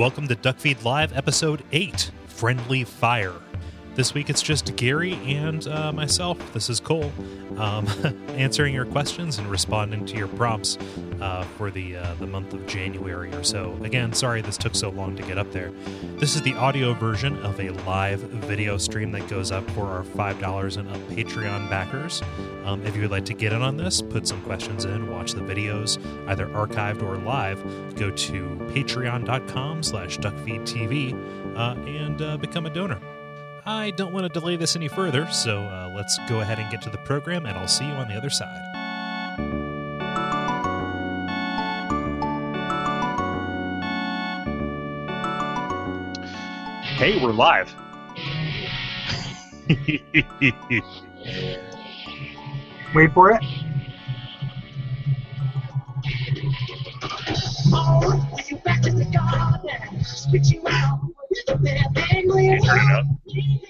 Welcome to Duckfeed Live, Episode 8 Friendly Fire. This week it's just Gary and uh, myself. This is Cole um, answering your questions and responding to your prompts uh, for the uh, the month of January or so. Again, sorry this took so long to get up there. This is the audio version of a live video stream that goes up for our five dollars and up Patreon backers. Um, if you would like to get in on this, put some questions in, watch the videos, either archived or live. Go to Patreon.com/slash DuckFeedTV uh, and uh, become a donor. I don't want to delay this any further, so uh, let's go ahead and get to the program, and I'll see you on the other side. Hey, we're live. Wait for it. Hey, turn it up. There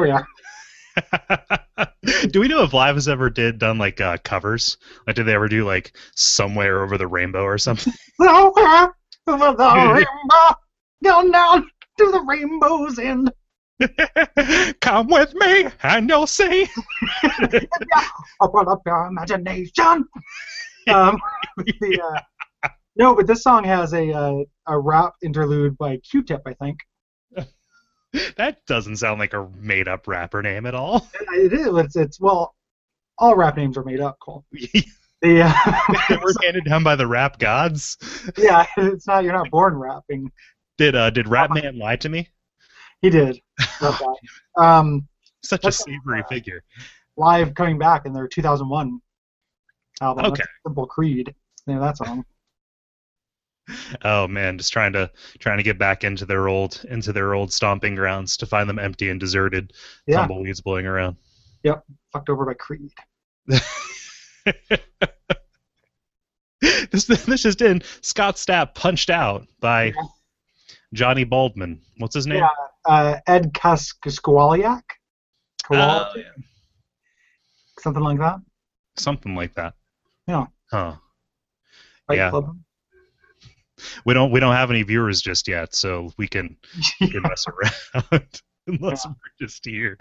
we are. do we know if Live has ever did done like uh, covers? Like, did they ever do like somewhere over the rainbow or something? Somewhere over the rainbow, down down to the rainbow's end. Come with me and you'll see. Open up your imagination. Um, the, uh, no, but this song has a uh, a rap interlude by Q-Tip, I think. That doesn't sound like a made-up rapper name at all. It is. It's, it's well, all rap names are made up. Cole. The uh, We're handed down by the rap gods. yeah, it's not. You're not born rapping. Did uh, did Rap Man lie to me? He did. Um, Such a savory figure. live coming back in their 2001 album. Okay. Simple Creed. Yeah, that song. Oh man, just trying to trying to get back into their old into their old stomping grounds to find them empty and deserted, Yeah, tumbleweeds blowing around. Yep, fucked over by Creed. this this just in. Scott Stapp punched out by Yeah. Johnny Baldwin. What's his name? Yeah, uh, Ed Kaskawaliak? Oh, yeah. Something like that. Something like that. Yeah. Huh. Fight Yeah. Club. We don't we don't have any viewers just yet, so we can we can mess around unless Yeah. we're just here.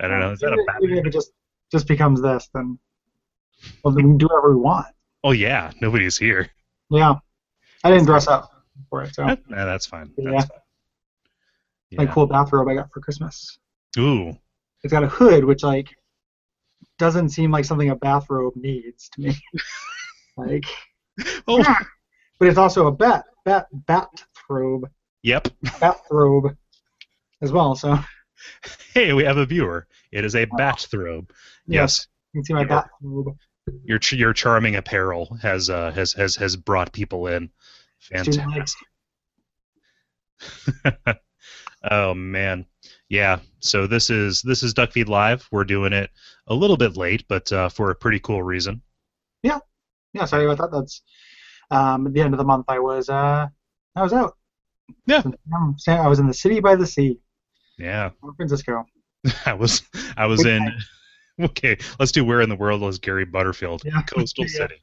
I don't know. Is that a bad? even if it just just becomes this, then well, then we can do whatever we want. Oh yeah, nobody's here. Yeah, I didn't dress up for it, so Nah, that's fine. That's Yeah. fine. my cool bathrobe I got for Christmas. Ooh. It's got a hood, which like doesn't seem like something a bathrobe needs to me. like, Oh. But it's also a bat bat bat bathrobe Yep. Bat bathrobe as well. So Hey, we have a viewer. It is a bat bathrobe. Yes. can see my Yeah. bathrobe. Your your charming apparel has uh has has has brought people in. Fantastic. oh man. Yeah. So this is this is Duckfeed Live. We're doing it a little bit late, but uh, for a pretty cool reason. Yeah, Yeah, sorry about that. That's um, at the end of the month. I was uh, I was out. Yeah. I was in the city by the sea, Yeah. San Francisco. I was I was in. Okay, let's do Where in the World was Gary Butterfield? Yeah. Coastal Yeah. City.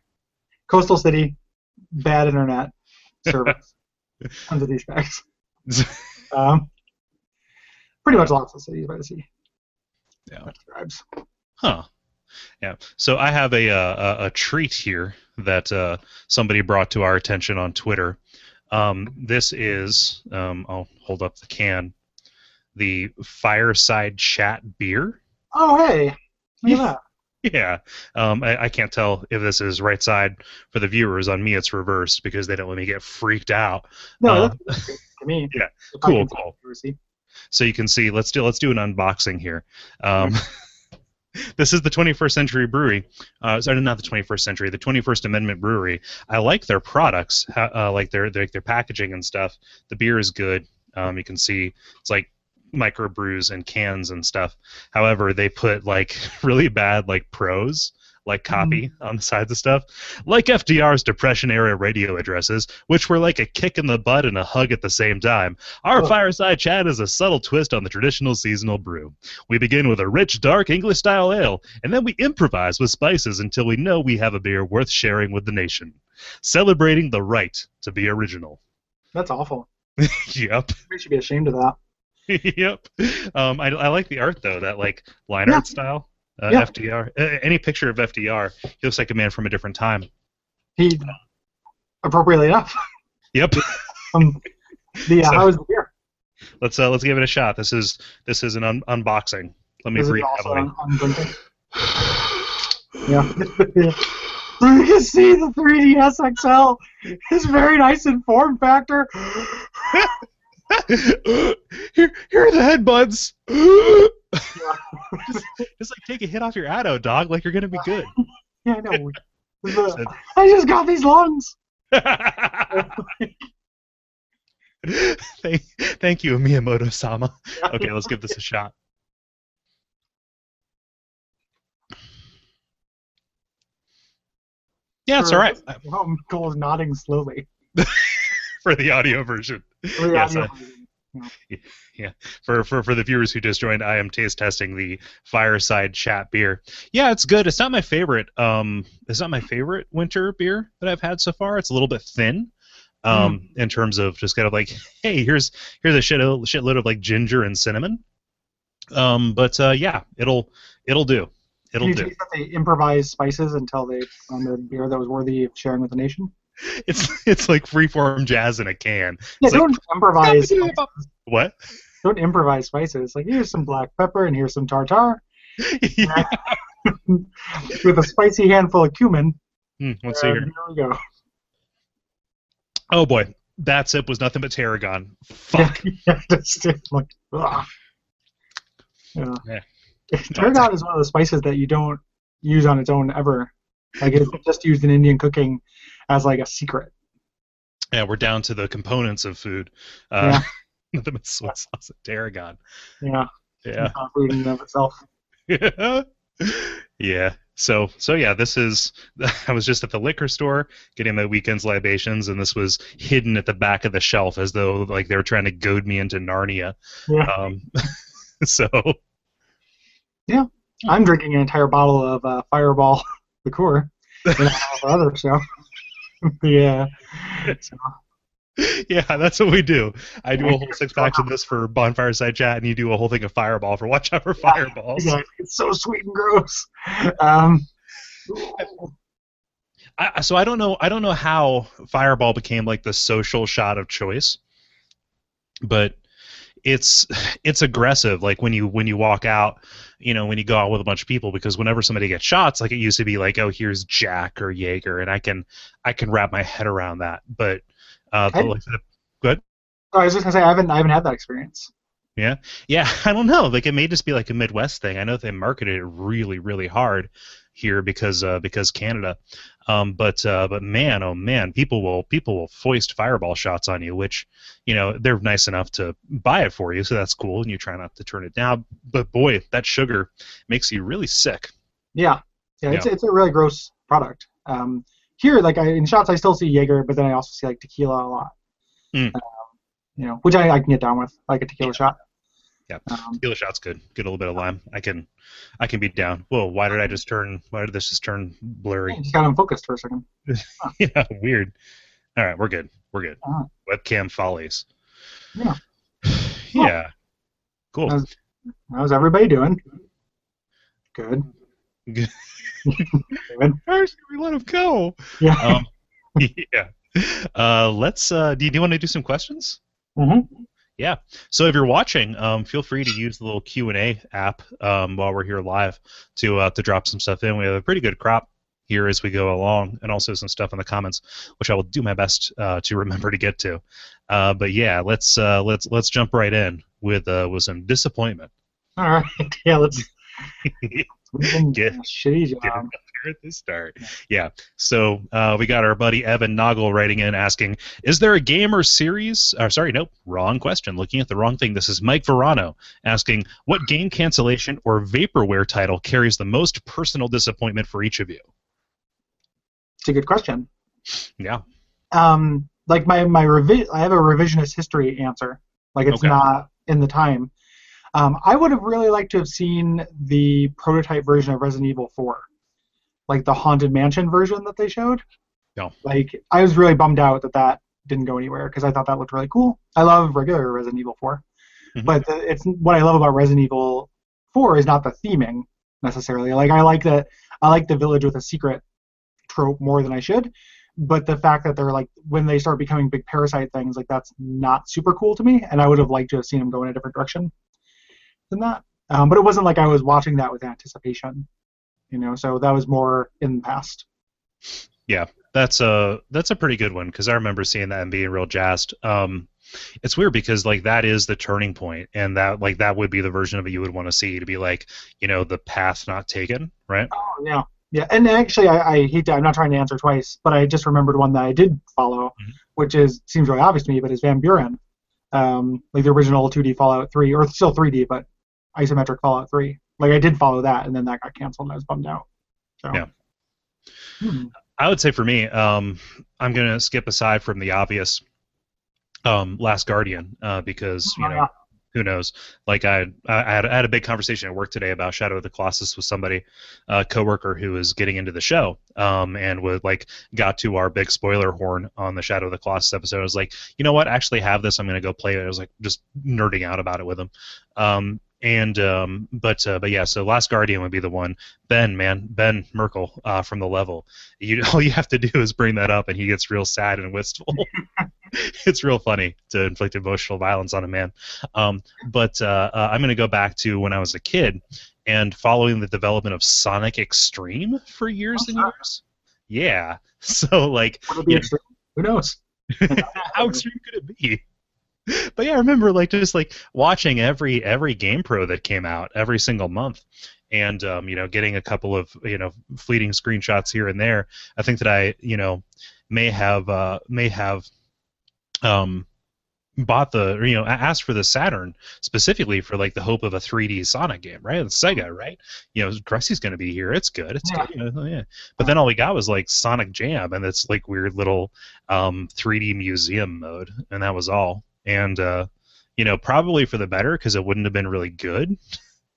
Coastal city, bad internet service. Tons of douchebags. Um, pretty much lots of cities by the sea. Yeah. Huh. Yeah. So I have a uh, a, a treat here that uh, somebody brought to our attention on Twitter. Um, this is um, I'll hold up the can. The Fireside Chat beer. Oh hey, look at that. Yeah. Um, I, I can't tell if this is right side for the viewers. On me, it's reversed because they don't let me get freaked out. No, Uh, that's, that's good to me. yeah. Cool, cool. so you can see. Let's do let's do an unboxing here. Um, this is the 21st Century Brewery. Uh, sorry, not the 21st Century, the 21st Amendment Brewery. I like their products, uh, like their, their their packaging and stuff. The beer is good. Um, you can see it's like microbrews and cans and stuff. However, they put like really bad like pros like copy on the sides of stuff, like FDR's Depression era radio addresses, which were like a kick in the butt and a hug at the same time. Our Oh. fireside chat is a subtle twist on the traditional seasonal brew. We begin with a rich, dark English style ale, and then we improvise with spices until we know we have a beer worth sharing with the nation. celebrating the right to be original. That's awful. yep. We should be ashamed of that. yep. Um, I, I like the art though, that like line Yeah. art style. Uh, Yeah. FDR. Uh, any picture of FDR, he looks like a man from a different time. He, appropriately enough. Yep. Um, the uh, So- how is the beer? let's uh, let's give it a shot. This is this is an un- unboxing. Let me Is it breathe heavily. on, on? Yeah. So you can see the 3DS XL is very nice in form factor. here, here are the headbuds. Just, just like take a hit off your Addo, dog. Like you're gonna be good. Yeah, I know. The- I just got these lungs. thank, thank you, Miyamoto-sama. Okay, let's give this a shot. Yeah, it's all right Um, Cole is nodding slowly. for the audio version. For the Yes, audio I- version. For, for for the viewers who just joined, I am taste testing the Fireside Chat beer. Yeah, it's good. It's not my favorite. Um, it's not my favorite winter beer that I've had so far. It's a little bit thin. Um, in terms of just kind of like, hey, here's here's a shit shitload of like ginger and cinnamon. Um, but uh, yeah, it'll it'll do. It'll you do. taste that they improvise spices until they found a beer that was worthy of sharing with the nation? It's it's like freeform jazz in a can. Yeah, It's don't improvise. What? Don't improvise spices. Like here's some black pepper and here's some tartar Yeah. with a spicy handful of cumin. Hmm, let's see here. Here we go. Oh boy, that sip was nothing but tarragon. Fuck. yeah, just like, ugh. Yeah. Yeah. Tarragon is one of the spices that you don't use on its own ever. Like it's just used in Indian cooking as like a secret. Yeah, we're down to the components of food. Uh, nothing but soy sauce and tarragon. Yeah. Yeah. Food in and of itself. yeah. So so yeah, this is. I was just at the liquor store getting my weekend's libations, and this was hidden at the back of the shelf as though like they were trying to goad me into Narnia. Yeah. Um, so yeah, I'm drinking an entire bottle of uh, Fireball liqueur. And I have other so. yeah. So, yeah, that's what we do. I do a whole six packs of this for Bonfireside Chat, and you do a whole thing of Fireball for Watch Out for Fireballs. yeah, it's so sweet and gross. Um, I, so I don't know. I don't know how Fireball became like the social shot of choice, but it's it's aggressive. Like when you when you walk out, you know, when you go out with a bunch of people, because whenever somebody gets shots, like it used to be like, oh, here's Jack or Jaeger, and I can I can wrap my head around that. But uh, the, like, the, oh, I was just gonna say I haven't I haven't had that experience. yeah, Yeah, I don't know. Like it may just be like a Midwest thing. I know they marketed it really, really hard here because uh, because Canada. Um, but uh, but man, oh man, people will people will foist fireball shots on you, which you know they're nice enough to buy it for you, so that's cool, and you try not to turn it down. But boy, that sugar makes you really sick. Yeah, yeah, it's Yeah. it's a really gross product. Um, here, like I, in shots, I still see Jaeger, but then I also see like tequila a lot. Mm. Um, you know, which I, I can get down with, like a tequila shot. Yeah. Um, Tequila shot's good. Get a little bit of lime. I can I can be down. Whoa, why did I just turn? Why did this just turn I blurry? just got unfocused for a second. yeah, weird. All right, we're good. We're good. Uh, Webcam follies. Yeah. yeah. Cool. How's, how's everybody doing? Good. Good. Should we let him go? Yeah. Um, yeah. Uh, let's. Uh, do you, do you want to do some questions? Hmm So if you're watching, um, feel free to use the little Q and A app um, while we're here live to uh, to drop some stuff in. We have a pretty good crop here as we go along, and also some stuff in the comments, which I will do my best uh, to remember to get to. Uh, but yeah, let's uh, let's let's jump right in with uh, with some disappointment. All right. Yeah. Let's. We've been Get- shitty Get job. it at the start. Yeah. So uh, we got our buddy Evan Noggle writing in asking, "Is there a game or series?" Or sorry, nope, wrong question. Looking at the wrong thing. This is Mike Verano asking, "What game cancellation or vaporware title carries the most personal disappointment for each of you?" It's a good question. Yeah. um, like my my revi- I have a revisionist history answer. Like it's Okay. not in the time. Um, I would have really liked to have seen the prototype version of Resident Evil 4, like the haunted mansion version that they showed. No. Like I was really bummed out that that didn't go anywhere because I thought that looked really cool. I love regular Resident Evil 4, Mhm. but the, it's what I love about Resident Evil 4 is not the theming necessarily. Like I like that I like the village with a secret trope more than I should, but the fact that they're like when they start becoming big parasite things, like that's not super cool to me, and I would have liked to have seen them go in a different direction than that. Um, but it wasn't like I was watching that with anticipation, you know. So that was more in the past. Yeah, that's a that's a pretty good one because I remember seeing that and being real jazzed. Um, it's weird because like that is the turning point, and that like that would be the version of it you would want to see to be like you know the path not taken, right? Oh yeah, yeah. And actually, I, I hate to. I'm not trying to answer twice, but I just remembered one that I did follow, Mhm. which is seems really obvious to me, but is Van Buren, um, like the original 2D Fallout 3, or still 3D, but isometric Fallout 3. Like I did follow that, and then that got canceled, and I was bummed out. So. Yeah. Hmm. I would say for me, um, I'm gonna skip aside from the obvious, um, Last Guardian, uh, because you Oh, know who knows? Like I, I had, I had a big conversation at work today about Shadow of the Colossus with somebody, a coworker who was getting into the show, um, and would like got to our big spoiler horn on the Shadow of the Colossus episode. I was like, you know what? I actually have this. I'm gonna go play it. I was like just nerding out about it with him. And um, but uh, but yeah, so Last Guardian would be the one. Ben, man, Ben Merkel uh, from the level. You all you have to do is bring that up, and he gets real sad and wistful. it's real funny to inflict emotional violence on a man. Um, but uh, uh, I'm going to go back to when I was a kid and following the development of Sonic X-treme for years Oh, and years. Yeah. So like, Would it be Yeah. extreme? Who knows? how extreme could it be? But yeah, I remember like just like watching every every GamePro that came out every single month, and um, you know getting a couple of you know fleeting screenshots here and there. I think that I you know may have uh, may have um, bought the or, you know asked for the Saturn specifically for like the hope of a 3D Sonic game, right? It's Sega, right? You know, Crusty's going to be here. It's good. It's Yeah. good. Know, yeah. But then all we got was like Sonic Jam, and it's like weird little um, 3D museum mode, and that was all. And uh, you know, probably for the better because it wouldn't have been really good.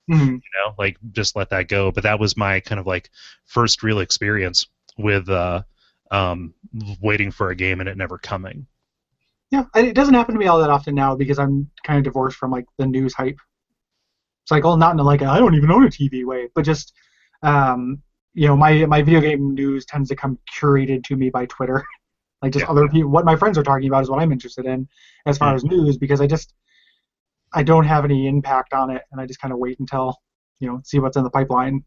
Mhm. You know, like just let that go. But that was my kind of like first real experience with uh, um, waiting for a game and it never coming. Yeah, it doesn't happen to me all that often now because I'm kind of divorced from like the news hype cycle. Not in a, like I don't even own a TV way, but just um, you know, my my video game news tends to come curated to me by Twitter. like just Yeah. other people, what my friends are talking about is what I'm interested in as far Mm. as news because I just I don't have any impact on it, and I just kind of wait until you know see what's in the pipeline.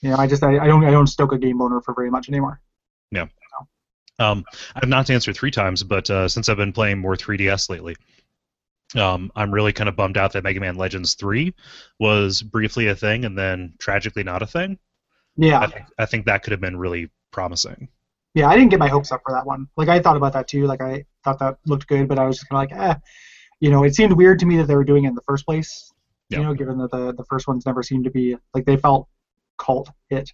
You know, I just I, I don't I don't stoke a game owner for very much anymore. Yeah. Um, I've not answered three times, but uh, since I've been playing more 3DS lately, um, I'm really kind of bummed out that Mega Man Legends 3 was briefly a thing and then tragically not a thing. Yeah, I think, I think that could have been really promising. Yeah, I didn't get my hopes up for that one. Like I thought about that too. Like I thought that looked good, but I was just kind of like, eh. You know, it seemed weird to me that they were doing it in the first place. Yeah. You know, given that the the first ones never seemed to be like they felt cult hit.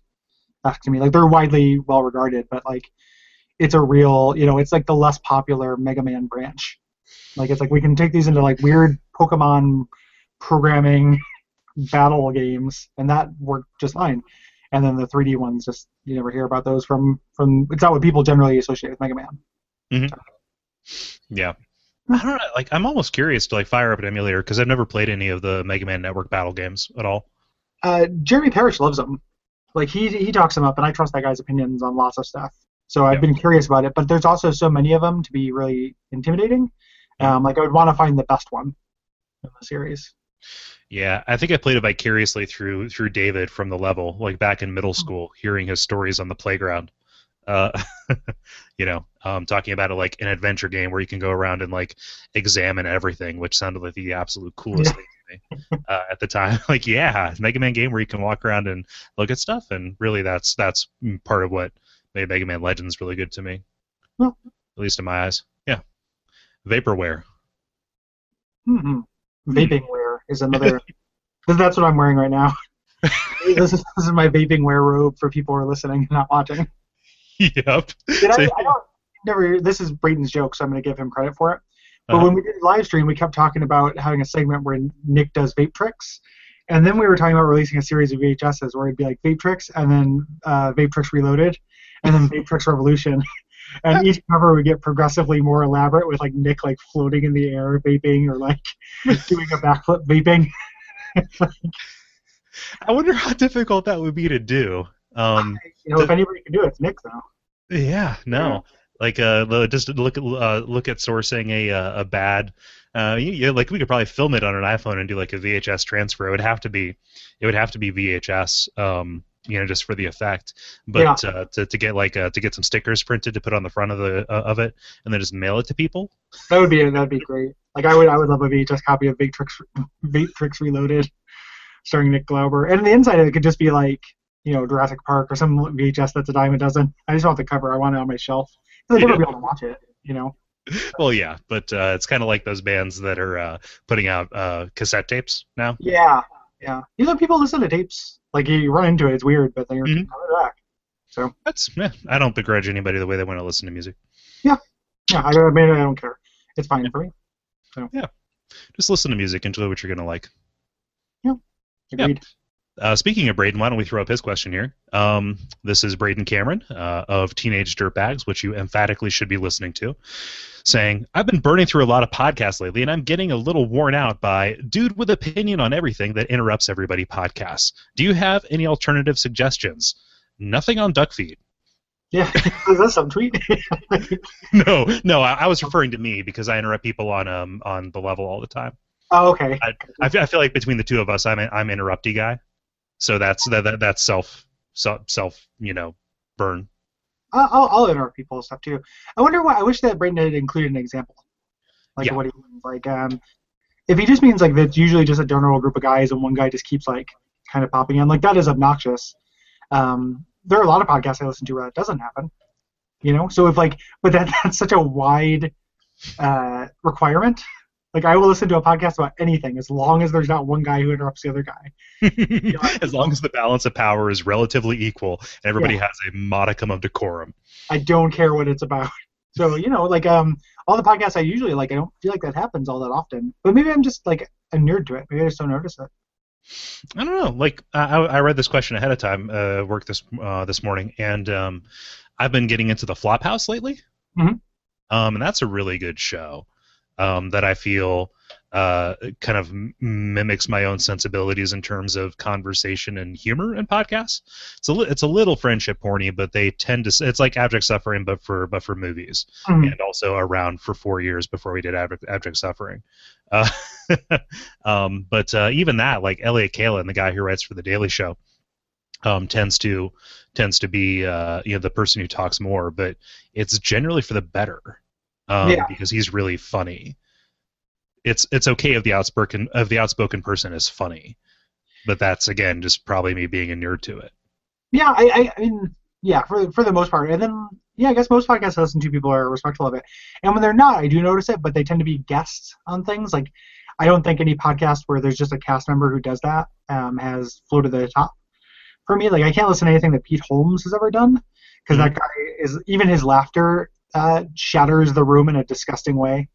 Back to me, like they're widely well regarded, but like it's a real, you know, it's like the less popular Mega Man branch. Like it's like we can take these into like weird Pokemon programming battle games, and that worked just fine. And then the 3D ones, just you never hear about those from from. It's not what people generally associate with Mega Man. Yeah. I don't know. Like, I'm almost curious to like fire up an emulator because I've never played any of the Mega Man Network battle games at all. Uh, Jeremy Parish loves them. Like he he talks them up, and I trust that guy's opinions on lots of stuff. So I've Yeah. been curious about it, but there's also so many of them to be really intimidating. Um, like I would want to find the best one in the series. Yeah, I think I played it vicariously through through David from the level, like back in middle school, hearing his stories on the playground. Uh, you know, um, talking about it like an adventure game where you can go around and like examine everything, which sounded like the absolute coolest thing to me uh, at the time. Like, yeah, Mega Man game where you can walk around and look at stuff, and really, that's that's part of what made Mega Man Legends really good to me, Well. at least in my eyes. Yeah, vaporware. hmm Vaping is another. that's what I'm wearing right now. this, is, this is my vaping wear robe for people who are listening and not watching. yep. Did I, never. This is Braden's joke, so I'm going to give him credit for it. But Uh-huh. when we did live stream, we kept talking about having a segment where Nick does vape tricks, and then we were talking about releasing a series of VHSs where it'd be like vape tricks, and then uh, vape tricks reloaded, and then vape tricks revolution. And each cover would get progressively more elaborate with like Nick like floating in the air vaping or like doing a backflip vaping. I wonder how difficult that would be to do. Um, you know, if anybody can do it, it's Nick though. yeah, no. Like uh, just look at uh, look at sourcing a uh, a bad, uh, you, you- like we could probably film it on an iPhone and do like a VHS transfer. It would have to be, it would have to be VHS, um, you know, just for the effect. But uh, to to get like uh, to get some stickers printed to put on the front of the uh, of it and then just mail it to people. That would be that would be great. Like I would I would love a VHS copy of Big Tricks Vape Tricks Reloaded, starring Nick Glauber, and the inside of it could just be like you know Jurassic Park or some VHS that's a dime a dozen. I just want the cover. I want it on my shelf. I'd never Yeah. be able to watch it. You know. Well, yeah, but uh, it's kind of like those bands that are uh, putting out uh, cassette tapes now. Yeah, yeah. You know, people listen to tapes. Like you run into it, it's weird, but then you're Mhm. coming back. So That's yeah, I don't begrudge anybody the way they want to listen to music. yeah, I, I mean I don't care. It's fine for me. So yeah, just listen to music, enjoy what you're gonna like. Yeah, agreed. Uh, speaking of Braden, why don't we throw up his question here? Um, this is Braden Cameron uh, of Teenage Dirtbags, which you emphatically should be listening to, saying, I've been burning through a lot of podcasts lately, and I'm getting a little worn out by dude with opinion on everything that interrupts everybody podcasts. Do you have any alternative suggestions? Nothing on Duckfeed. Yeah. Is that some tweet? no, no, I, I was referring to me because I interrupt people on um on the level all the time. oh, okay. I feel, I feel like between the two of us, I'm a, I'm interrupty guy, so that's that, that that's self self self you know burn. I'll, I'll- I'll interrupt people and stuff too. I wonder why. I wish that Braden had included an example, like Yeah. what he means. Like, um, if he just means like that's usually just a general group of guys and one guy just keeps like kind of popping in, like that is obnoxious. Um, there are a lot of podcasts I listen to where that doesn't happen. You know, so if like, but that that's such a wide uh, requirement. Like, I will listen to a podcast about anything as long as there's not one guy who interrupts the other guy. as long as the balance of power is relatively equal and everybody has a modicum of decorum. I don't care what it's about. So you know, like um, all the podcasts I usually like, I don't feel like that happens all that often. But maybe I'm just like a nerd to it. Maybe I just don't notice it. I don't know. Like I, I read this question ahead of time, uh, work this uh, this morning, and um, I've been getting into the Flophouse lately, Mhm. um, and that's a really good show um, that I feel uh, kind of mimics my own sensibilities in terms of conversation and humor and podcasts. It's a li- it's a little friendship porny, but they tend to. It's like Abject Suffering, but for but for movies Mhm. and also around for four years before we did Abject, Abject Suffering. Uh, um, but uh, even that, like Elliott Kalan, the guy who writes for the Daily Show, um, tends to tends to be uh, you know the person who talks more, but it's generally for the better um, Yeah. because he's really funny. It's it's okay if the outspoken of the outspoken person is funny, but that's again just probably me being a nerd to it. Yeah, I, I, I mean, yeah, for for the most part, and then yeah, I guess most podcasts I listen to people are respectful of it, and when they're not, I do notice it, but they tend to be guests on things. Like, I don't think any podcast where there's just a cast member who does that um, has floated to the top for me. Like, I can't listen to anything that Pete Holmes has ever done because that guy is even his laughter uh, shatters the room in a disgusting way.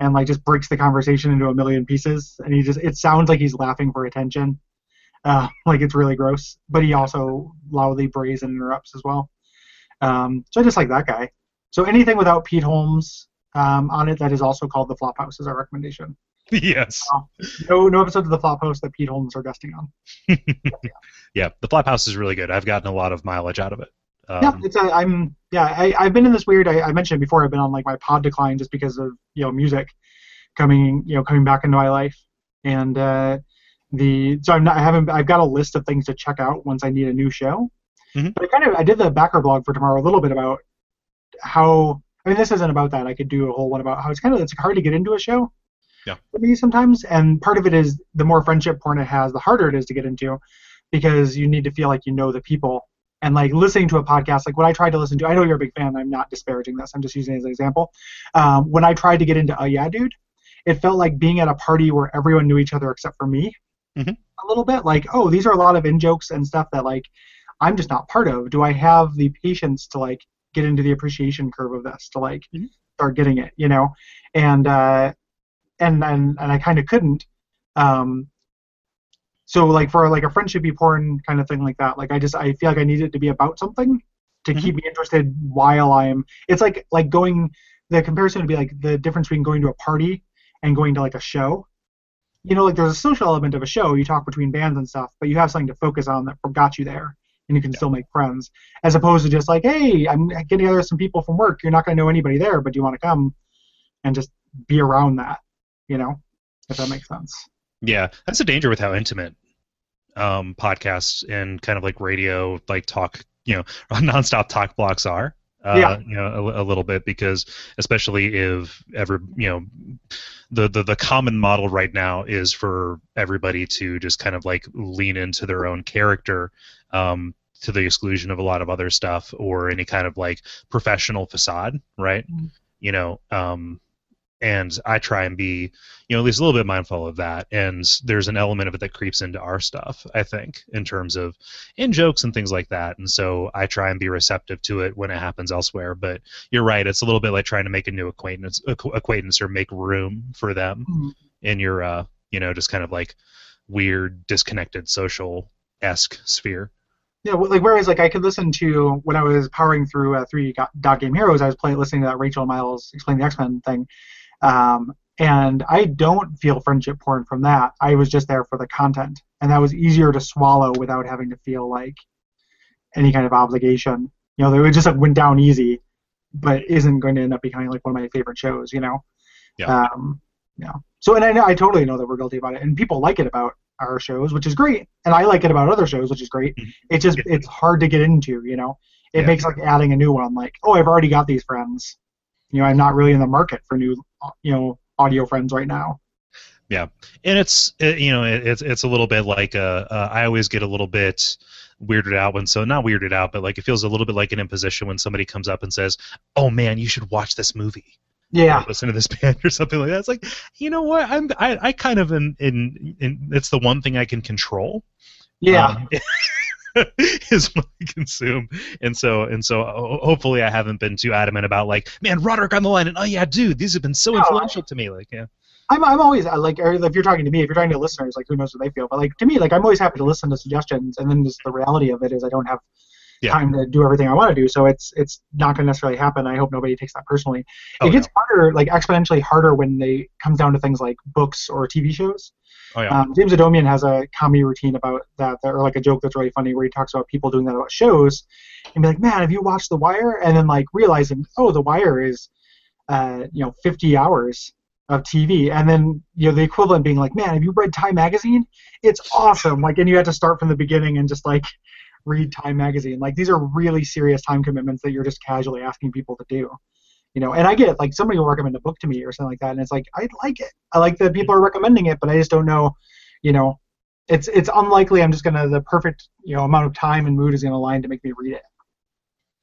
And like just breaks the conversation into a million pieces, and he just—it sounds like he's laughing for attention. Uh, like it's really gross. But he also loudly brays and interrupts as well. Um, so I just like that guy. So anything without Pete Holmes um, on it that is also called the Flophouse is our recommendation. yes. No, no episodes of the Flophouse that Pete Holmes are guesting on. Yeah, the Flophouse is really good. I've gotten a lot of mileage out of it. Um, yeah, it's a, I'm yeah I, I've been in this weird. I, I mentioned before I've been on like my pod decline just because of you know music coming you know coming back into my life and uh, the so I'm not I haven't I've got a list of things to check out once I need a new show. Mhm. But I kind of I did the backer blog for tomorrow a little bit about how I mean this isn't about that I could do a whole one about how it's kind of it's hard to get into a show. Yeah. For me sometimes and part of it is the more friendship porn it has the harder it is to get into because you need to feel like you know the people and like listening to a podcast like when i tried to listen to i know you're a big fan i'm not disparaging this i'm just using it as an example um, when i tried to get into oh yeah dude it felt like being at a party where everyone knew each other except for me Mhm. a little bit like oh these are a lot of in jokes and stuff that like i'm just not part of do i have the patience to like get into the appreciation curve of this to like Mhm. start getting it you know and uh and and, and i kind of couldn't um so like for like a friendshipy porn kind of thing like that like i just i feel like i need it to be about something to Mhm. keep me interested while I'm. It's like like going. The comparison would be like the difference between going to a party and going to like a show. You know, like there's a social element of a show. You talk between bands and stuff, but you have something to focus on that got you there, and you can still make friends. As opposed to just like, hey, I'm getting together with some people from work. You're not going to know anybody there, but do you want to come and just be around that? You know, if that makes sense. Yeah, that's a danger with how intimate um, podcasts and kind of like radio, like talk, you know, nonstop talk blocks are. Uh, Yeah. You know, a, a little bit because, especially if ever, you know, the, the the common model right now is for everybody to just kind of like lean into their own character. Um, to the exclusion of a lot of other stuff or any kind of like professional facade, right? Mhm. You know, um, and I try and be, you know, at least a little bit mindful of that. And there's an element of it that creeps into our stuff, I think, in terms of in jokes and things like that. And so I try and be receptive to it when it happens elsewhere. But you're right; it's a little bit like trying to make a new acquaintance, acquaintance, or make room for them Mhm. in your, uh, you know, just kind of like weird, disconnected social esque sphere. Yeah, like whereas like I could listen to when I was powering through uh, three dot game heroes, I was playing listening to that Rachel Miles explain the X Men thing, um, and I don't feel friendship porn from that. I was just there for the content, and that was easier to swallow without having to feel like any kind of obligation. You know, it just like went down easy, but isn't going to end up becoming like one of my favorite shows. You know. Yeah. Um, yeah. So and I, know- I totally know that we're guilty about it, and people like it about our shows, which is great, and I like it about other shows, which is great. Mhm. It's just it's hard to get into, you know. It Yeah. makes like adding a new one, like oh, I've already got these friends. You know, I'm not really in the market for new, you know, audio friends right now. Yeah, and it's it, you know it, it's it's a little bit like uh, uh, I always get a little bit weirded out when so not weirded out but like it feels a little bit like an imposition when somebody comes up and says oh man you should watch this movie. Yeah, listen to this band or something like that. It's like you know what? I'm I, I kind of in, in in it's the one thing I can control. Yeah, um, is what I consume, and so and so hopefully I haven't been too adamant about like, man, Roderick on the line, and oh yeah, dude, these have been so No, I- influential to me, like yeah, I'm I'm always uh, like or if you're talking to me, if you're talking to listeners, like who knows what they feel, but like to me, like I'm always happy to listen to suggestions, and then just the reality of it is I don't have Yeah. time to do everything I want to do, so it's it's not going to necessarily happen. I hope nobody takes that personally. Oh, it gets harder, like exponentially harder when they comes down to things like books or TV shows. oh yeah, Um, James Adomian has a comedy routine about that, that, or like a joke that's really funny, where he talks about people doing that about shows, and be like, "Man, have you watched The Wire?" And then like realizing, "Oh, The Wire is, uh, you know, 50 hours of TV," and then you know the equivalent being like, "Man, have you read Time Magazine? It's awesome!" Like, and you had to start from the beginning and just like read Time Magazine. Like, these are really serious time commitments that you're just casually asking people to do. You know, and I get it. Like somebody will recommend a book to me or something like that, and it's like I like it. I like that people are recommending it, but I just don't know. You know, it's it's unlikely I'm just gonna the perfect you know amount of time and mood is gonna align to make me read it.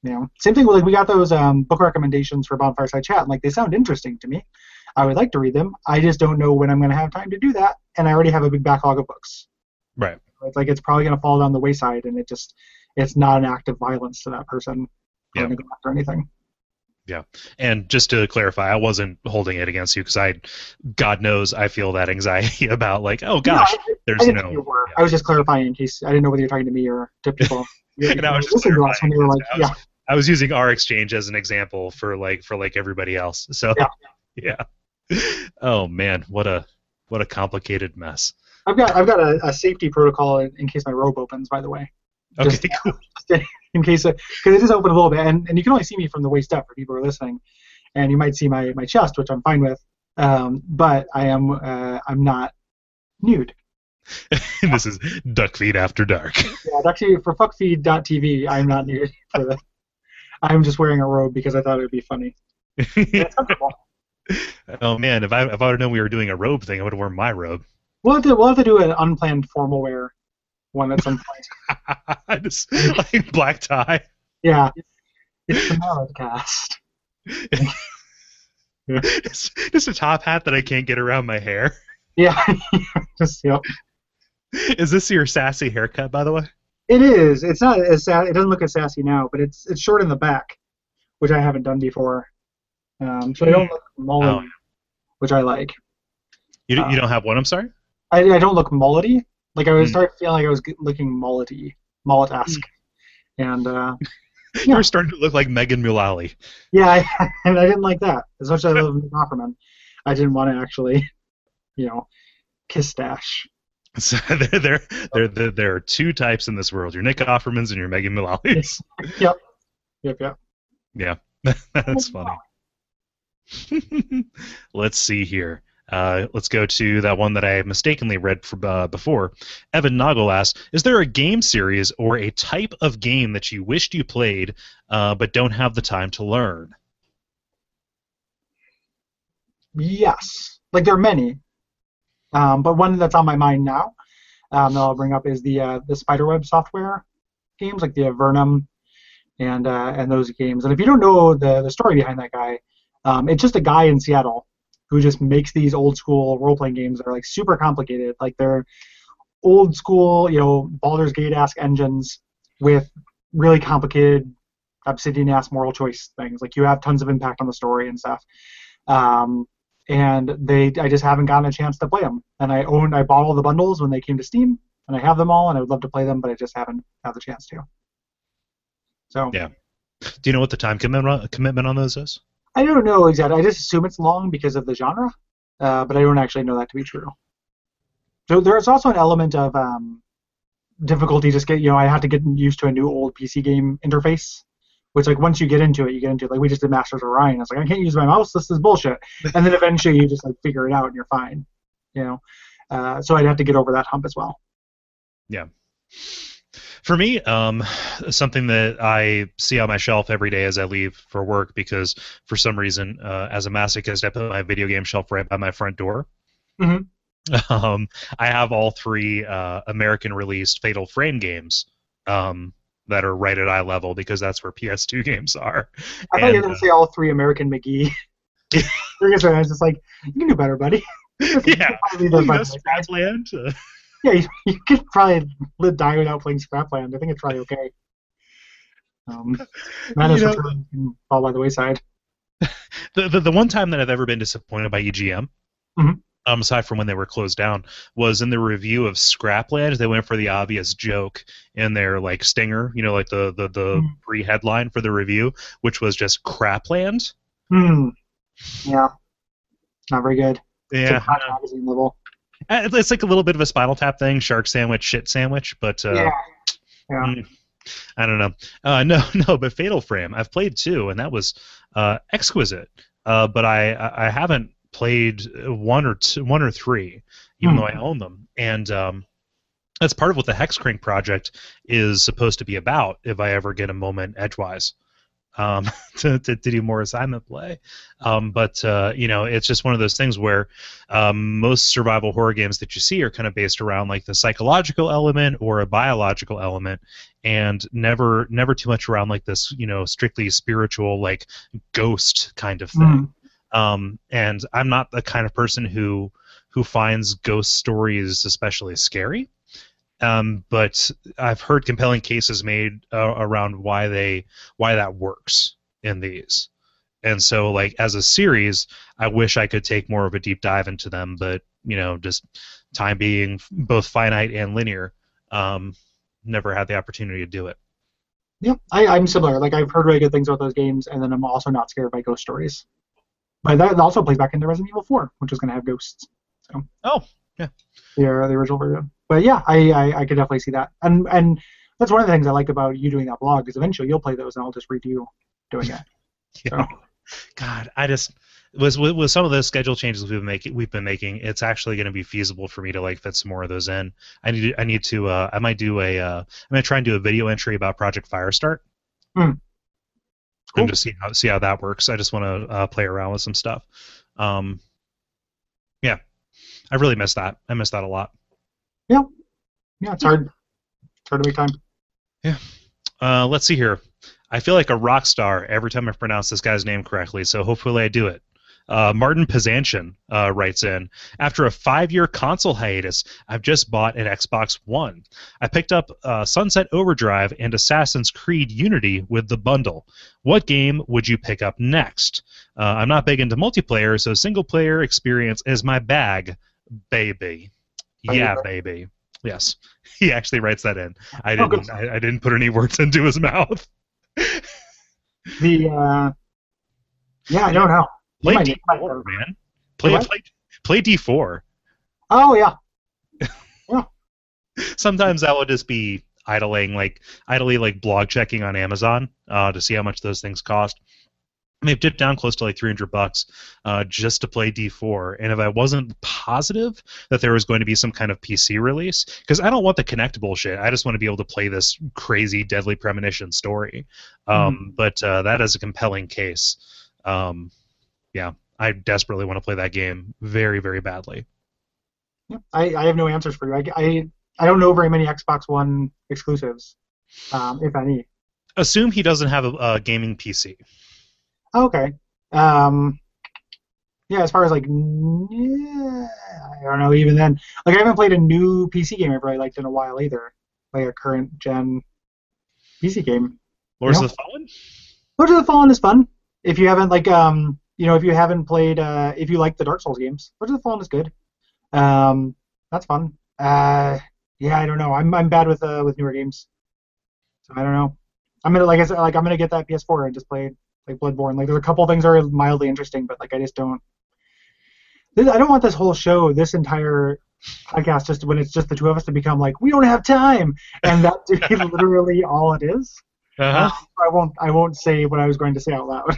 You know, same thing with like we got those um, book recommendations for Bonfireside Chat, and like they sound interesting to me. I would like to read them. I just don't know when I'm gonna have time to do that, and I already have a big backlog of books. right. It's like it's probably gonna fall down the wayside, and it just it's not an act of violence to that person or Yeah. or anything. Yeah, and just to clarify, I wasn't holding it against you because I, God knows, I feel that anxiety about like, oh gosh, No, I, I there's didn't no. were. I was just clarifying in case I didn't know whether you're talking to me or to people. You- And I was just to us when you were like. I yeah. I was using our exchange as an example for like for like everybody else. So Yeah. yeah. Oh man, what a what a complicated mess. I've got I've got a, a safety protocol in, in case my robe opens. By the way, Okay, Just- cool. in case because it is open a little bit, and, and you can only see me from the waist up for people who are listening, and you might see my, my chest, which I'm fine with. Um, but I am uh, I'm not nude. this is Duck Feed After Dark. Yeah, actually for fuckfeed.tv, I'm not nude for the. I'm just wearing a robe because I thought it would be funny. Oh man, if I if I would have known we were doing a robe thing, I would have worn my robe. We'll have to we'll have to do an unplanned formal wear one at some point. just like black tie. Yeah, it's the Mallet cast. just, just a top hat that I can't get around my hair. Yeah, just yep. Is this your sassy haircut, by the way? It is. It's not as sa- it doesn't look as sassy now, but it's it's short in the back, which I haven't done before. Um, so I don't look mullet, Oh. which I like. You, Uh, you don't have one. I'm sorry. I, I don't look mullety. Like I was Hmm. start feeling like I was looking mullety, mullet-esque, and uh, You're starting to look like Megan Mullally. Yeah, I, and I didn't like that. As much as I love Nick Offerman, I didn't want to actually, you know, kiss Dash. So there, there, there, there, there are two types in this world: your Nick Offermans and your Megan Mullally's. Yep. Yep. Yep. Yeah, that's funny. Let's see here. Uh, let's go to that one that I mistakenly read for, uh, before. Evan Noggle asks, "Is there a game series or a type of game that you wished you played, uh, but don't have the time to learn?" Yes. Like there are many, um, but one that's on my mind now um, that I'll bring up is the uh, the Spiderweb software games, like the Avernum and uh, and those games. And if you don't know the the story behind that guy, um, it's just a guy in Seattle who just makes these old school role playing games that are like super complicated. Like they're old school, you know, Baldur's Gate esque engines with really complicated Obsidian ass moral choice things. Like you have tons of impact on the story and stuff. Um, and they, I just haven't gotten a chance to play them. And I own, I bought all the bundles when they came to Steam, and I have them all, and I would love to play them, but I just haven't had the chance to. So Yeah. Do you know what the time commitment commitment on those is? I don't know exactly. I just assume it's long because of the genre, uh, but I don't actually know that to be true. So there's also an element of um, difficulty. Just get you know, I had to get used to a new old PC game interface, which like once you get into it, you get into it. Like we just did Masters of Orion. I was like, I can't use my mouse. This is bullshit. And then eventually you just like figure it out and you're fine. You know. Uh, so I'd have to get over that hump as well. Yeah. For me, um, something that I see on my shelf every day as I leave for work because for some reason, uh, as a masochist, I put my video game shelf right by my front door. Mhm. Um, I have all three uh, American released Fatal Frame games um, that are right at eye level because that's where PS2 games are. I thought you were gonna uh, say all three American McGee. I was just like, you can do better, buddy. Yeah. probably leave those You by know, the wayside. Scrapland, Yeah, you, you could probably live die without playing Scrapland. I think it's probably okay. Um, Madness know- fall by the wayside. the, the the one time that I've ever been disappointed by EGM, Mhm. um, aside from when they were closed down, was in the review of Scrapland. They went for the obvious joke in their like stinger, you know, like the the, the Mhm. pre-headline for the review, which was just Crapland. Hmm. Yeah. Not very good. It's Yeah, hot magazine level. Uh, it's like a little bit of a Spinal Tap thing, shark sandwich, shit sandwich, but uh, yeah. Yeah. Mm, I don't know. Uh, no, no, but Fatal Frame, I've played two, and that was uh, exquisite. Uh, but I, I haven't played one or two, one or three, even Hmm. though I own them. And um, that's part of what the Hexcrank project is supposed to be about. If I ever get a moment edgewise. Um, to, to, to do more assignment play, um, but uh, you know it's just one of those things where um, most survival horror games that you see are kind of based around like the psychological element or a biological element, and never never too much around like this you know strictly spiritual like ghost kind of thing. Um, and I'm not the kind of person who who finds ghost stories especially scary. Um, but I've heard compelling cases made uh, around why they why that works in these. And so, like as a series, I wish I could take more of a deep dive into them, but you know, just time being both finite and linear, um, never had the opportunity to do it. Yeah, I, I'm similar. Like I've heard really good things about those games, and then I'm also not scared by ghost stories. But that also plays back into Resident Evil 4, which is going to have ghosts. So, Oh, yeah. The, uh, the original version. But yeah, I, I I could definitely see that. And and that's one of the things I like about you doing that blog is eventually you'll play those and I'll just read you doing it. Yeah. God, I just was with, with some of the schedule changes we've been making. We've been making. It's actually going to be feasible for me to like fit some more of those in. I need. To, I need to. Uh, I might do a. Uh, I'm going to try and do a video entry about Project Firestart. Hmm. Cool. And just see how see how that works. I just want to uh, play around with some stuff. Um, yeah, I really miss that. I miss that a lot. Yeah, yeah, it's hard. It's hard to make time. Yeah. Uh, let's see here. I feel like a rock star every time I pronounce this guy's name correctly, so hopefully I do it. Uh, Martin Pazantian uh, writes in After a five year console hiatus, I've just bought an Xbox One. I picked up uh, Sunset Overdrive and Assassin's Creed Unity with the bundle. What game would you pick up next? Uh, I'm not big into multiplayer, so single player experience is my bag, baby. Yeah, baby. Yes, he actually writes that in. I Oh, didn't. I, I didn't put any words into his mouth. The uh, yeah, I don't know. Play D four, man. Play What? play play D four. Oh yeah, yeah. Sometimes I will just be idling like idly like blog checking on Amazon uh, to see how much those things cost. And they've dipped down close to like 300 bucks uh, just to play D4. And if I wasn't positive that there was going to be some kind of PC release, because I don't want the Kinect bullshit, I just want to be able to play this crazy Deadly Premonition story. Um, But uh, that is a compelling case. Um, yeah, I desperately want to play that game very, very badly. Yeah, I, I have no answers for you. I, I, I don't know very many Xbox One exclusives, um, if any. Assume he doesn't have a, a gaming PC. Okay. Um, yeah, as far as like, yeah, I don't know. Even then, like I haven't played a new PC game I've really liked in a while either, like a current gen PC game. Lords Yeah. of the Fallen? Lords of the Fallen is fun. If you haven't like, um, you know, if you haven't played, uh, if you like the Dark Souls games, Lords of the Fallen is good. Um, that's fun. Uh, yeah, I don't know. I'm I'm bad with uh with newer games, so I don't know. I'm gonna like I said, like I'm gonna get that PS4 and just play like Bloodborne. Like there's a couple things that are mildly interesting, but like I just don't. This- I don't want this whole show, this entire podcast, just when it's just the two of us to become like we don't have time, and that to be literally all it is. Uh-huh. I won't. I won't say what I was going to say out loud.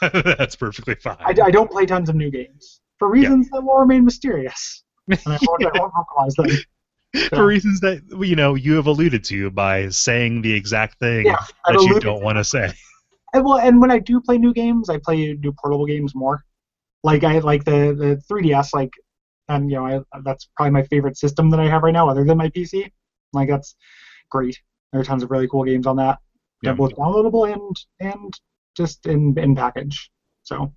That's perfectly fine. I, I don't play tons of new games for reasons that will remain mysterious, and I won't, I won't vocalize them. For reasons that you know you have alluded to by saying the exact thing Yeah, that you don't want to say. And well, and when I do play new games, I play new portable games more. Like I like the the 3DS, like, and you know, I, that's probably my favorite system that I have right now, other than my PC. Like that's great. There are tons of really cool games on that. They're Yeah. both downloadable and and just in in package. So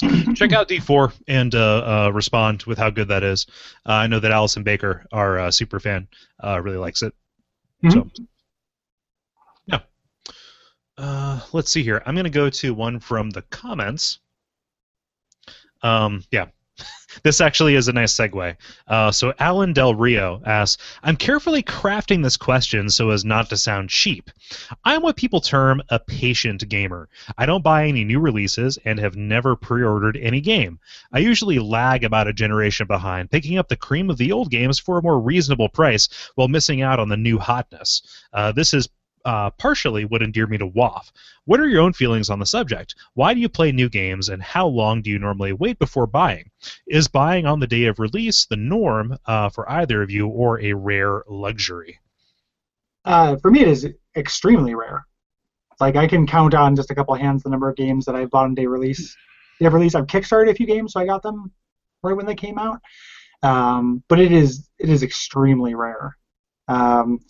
Check out D4 and uh, uh, respond with how good that is. Uh, I know that Allison Baker, our uh, super fan, uh, really likes it. So, yeah. Uh, let's see here. I'm going to go to one from the comments. Um, yeah. This actually is a nice segue. Uh, so Alan Del Rio asks, I'm carefully crafting this question so as not to sound cheap. I'm what people term a patient gamer. I don't buy any new releases and have never pre ordered any game. I usually lag about a generation behind, picking up the cream of the old games for a more reasonable price while missing out on the new hotness. Uh, this is uh, partially what endeared me to WAF. What are your own feelings on the subject? Why do you play new games, and how long do you normally wait before buying? Is buying on the day of release the norm uh, for either of you, or a rare luxury? uh, for me, it is extremely rare. Like I can count on just a couple hands the number of games that I've bought on day release. Day of release, I've kickstarted a few games, so I got them right when they came out. Um, but it is it is extremely rare. Um,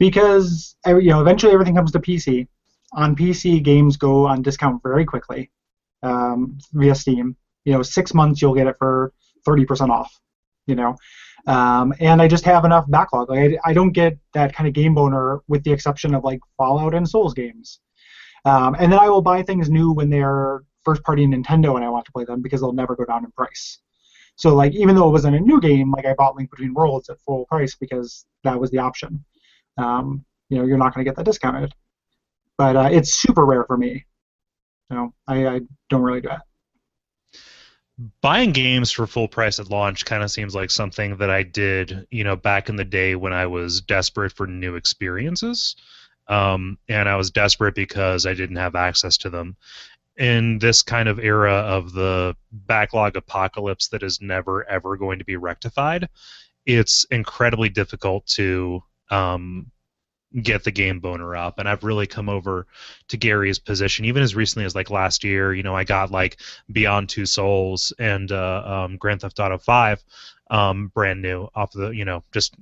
because you know eventually everything comes to PC. On PC, games go on discount very quickly um, via Steam. You know, six months you'll get it for thirty percent off. You know, um, and I just have enough backlog. Like I, I don't get that kind of game boner, with the exception of like Fallout and Souls games. Um, and then I will buy things new when they're first party Nintendo and I want to play them because they'll never go down in price. So like even though it wasn't a new game, like I bought Link Between Worlds at full price because that was the option. Um, you know, you're not going to get that discounted. But uh, it's super rare for me. So I, I don't really do that. buying games for full price at launch kind of seems like something that I did, you know, back in the day when I was desperate for new experiences. Um, and I was desperate because I didn't have access to them. In this kind of era of the backlog apocalypse that is never ever going to be rectified, it's incredibly difficult to um, get the game boner up. And I've really come over to Gary's position, even as recently as like last year. You know, I got like Beyond Two Souls and uh, um, Grand Theft Auto Five, um, brand new off the you know just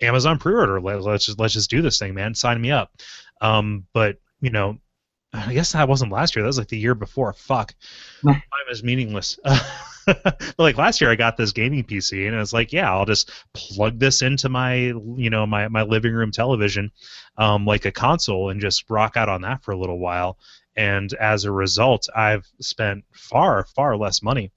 Amazon pre-order. Let, let's just let's just do this thing, man. Sign me up. Um, but you know, I guess that wasn't last year. That was like the year before. Fuck, time is meaningless. but like last year, I got this gaming PC, and I was like, yeah, I'll just plug this into my you know my my living room television, um, like a console, and just rock out on that for a little while. And as a result, I've spent far far less money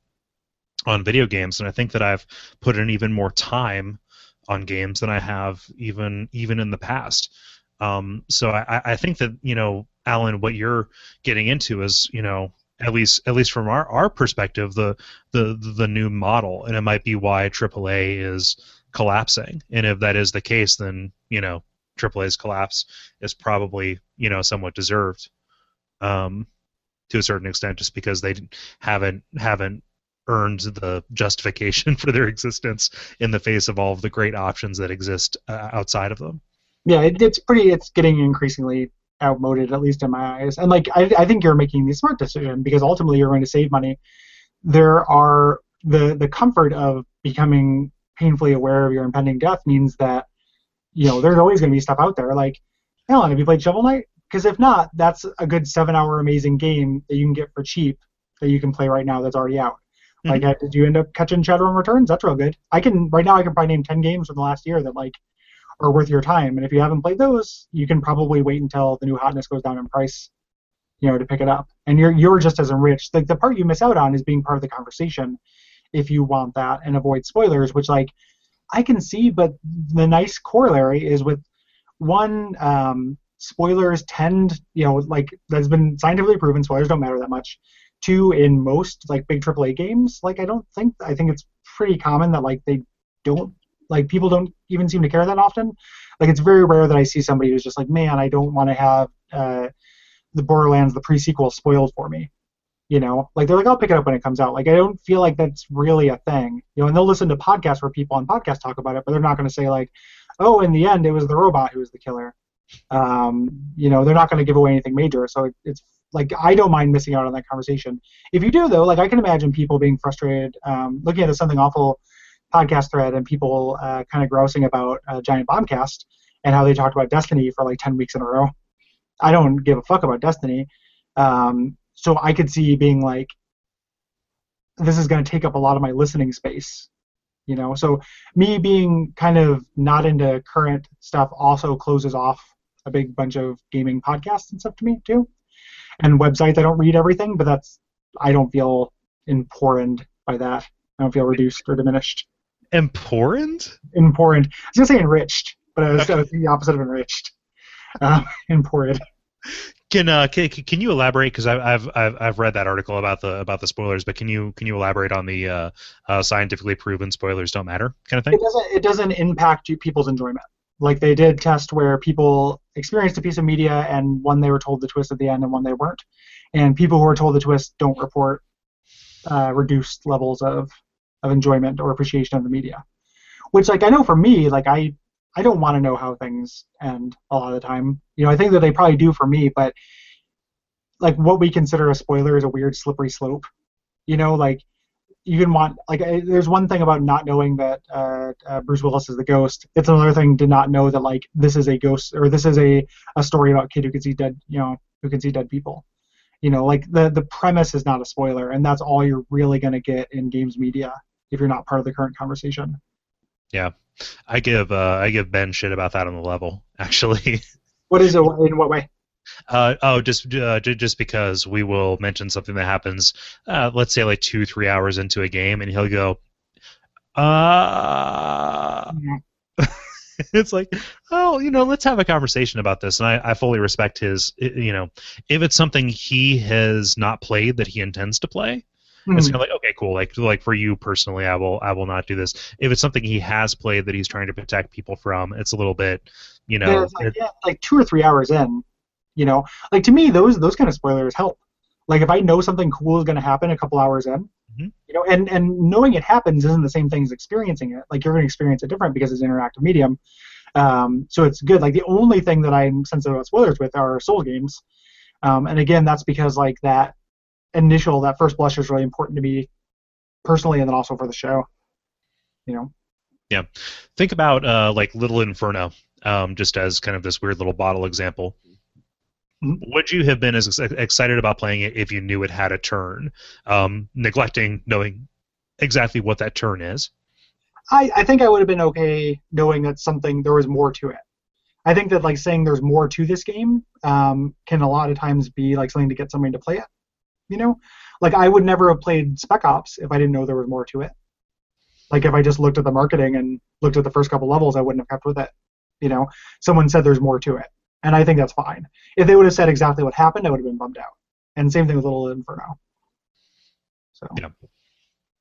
on video games, and I think that I've put in even more time on games than I have even even in the past. Um, so I, I think that you know, Alan, what you're getting into is you know at least at least from our, our perspective the the the new model and it might be why AAA is collapsing. And if that is the case then you know AAA's collapse is probably you know somewhat deserved um, to a certain extent just because they haven't haven't earned the justification for their existence in the face of all of the great options that exist uh, outside of them. Yeah it, it's pretty it's getting increasingly outmoded, at least in my eyes. And like I, I think you're making the smart decision because ultimately you're going to save money. There are the the comfort of becoming painfully aware of your impending death means that you know there's always going to be stuff out there. Like, Alan, have you played Shovel Knight? Because if not, that's a good seven-hour amazing game that you can get for cheap that you can play right now that's already out. Mm-hmm. Like, did you end up catching Shadowrun Returns? That's real good. I can right now. I can probably name ten games from the last year that like are worth your time. And if you haven't played those, you can probably wait until the new hotness goes down in price, you know, to pick it up. And you're you're just as enriched. Like the part you miss out on is being part of the conversation if you want that and avoid spoilers, which like I can see, but the nice corollary is with one um, spoilers tend, you know, like that's been scientifically proven spoilers don't matter that much. Two, in most like big AAA games, like I don't think I think it's pretty common that like they don't like people don't even seem to care that often. Like it's very rare that I see somebody who's just like, man, I don't want to have uh, the Borderlands the pre-sequel spoiled for me. You know, like they're like, I'll pick it up when it comes out. Like I don't feel like that's really a thing. You know, and they'll listen to podcasts where people on podcasts talk about it, but they're not going to say like, oh, in the end it was the robot who was the killer. Um, you know, they're not going to give away anything major. So it, it's like I don't mind missing out on that conversation. If you do though, like I can imagine people being frustrated, um, looking at something awful podcast thread and people uh, kind of grousing about uh, Giant Bombcast and how they talked about Destiny for like 10 weeks in a row. I don't give a fuck about Destiny. Um, so I could see being like, this is going to take up a lot of my listening space. You know, so me being kind of not into current stuff also closes off a big bunch of gaming podcasts and stuff to me too, and websites. I don't read everything, but that's I don't feel important by that. I don't feel reduced or diminished. Important? Important. I was gonna say enriched, but I was, I was the opposite of enriched. Uh, important. Can, uh, can can you elaborate? Because I've I've I've read that article about the about the spoilers, but can you can you elaborate on the uh, uh, scientifically proven spoilers don't matter kind of thing? It doesn't it doesn't impact people's enjoyment. Like they did test where people experienced a piece of media and one they were told the twist at the end and one they weren't, and people who were told the twist don't report uh, reduced levels of of enjoyment or appreciation of the media. Which like I know for me, like I I don't want to know how things end a lot of the time. You know, I think that they probably do for me, but like what we consider a spoiler is a weird slippery slope. You know, like you can want like there's one thing about not knowing that uh, uh, Bruce Willis is the ghost. It's another thing to not know that like this is a ghost or this is a a story about kid who can see dead you know who can see dead people. You know, like the the premise is not a spoiler, and that's all you're really gonna get in games media if you're not part of the current conversation. Yeah, I give uh, I give Ben shit about that on the level actually. What is it? In what way? Uh, oh, just uh, just because we will mention something that happens, uh, let's say like two three hours into a game, and he'll go, uh. Mm-hmm. it's like, oh, you know, let's have a conversation about this. And I, I fully respect his, you know, if it's something he has not played that he intends to play, Mm-hmm. It's kind of like okay, cool. Like like for you personally, I will I will not do this. If it's something he has played that he's trying to protect people from, it's a little bit, you know, like, yeah, like two or three hours in, you know, like to me those those kind of spoilers help. Like if I know something cool is going to happen a couple hours in, mm-hmm. you know, and and knowing it happens isn't the same thing as experiencing it. Like you're going to experience it different because it's an interactive medium. Um, so it's good. Like the only thing that I'm sensitive about spoilers with are Soul games. Um, and again, that's because like that initial that first blush is really important to me personally and then also for the show you know? Yeah. Think about uh, like little inferno um, just as kind of this weird little bottle example. Mm-hmm. would you have been as excited about playing it if you knew it had a turn? Um, neglecting knowing exactly what that turn is? I, I think i would have been okay knowing that something there was more to it. I think that like saying there's more to this game um, can a lot of times be like something to get somebody to play it you know, like I would never have played Spec Ops if I didn't know there was more to it. Like if I just looked at the marketing and looked at the first couple levels, I wouldn't have kept with it. You know, someone said there's more to it. and I think that's fine. If they would have said exactly what happened, I would have been bummed out. And same thing with Little Inferno. So Yeah.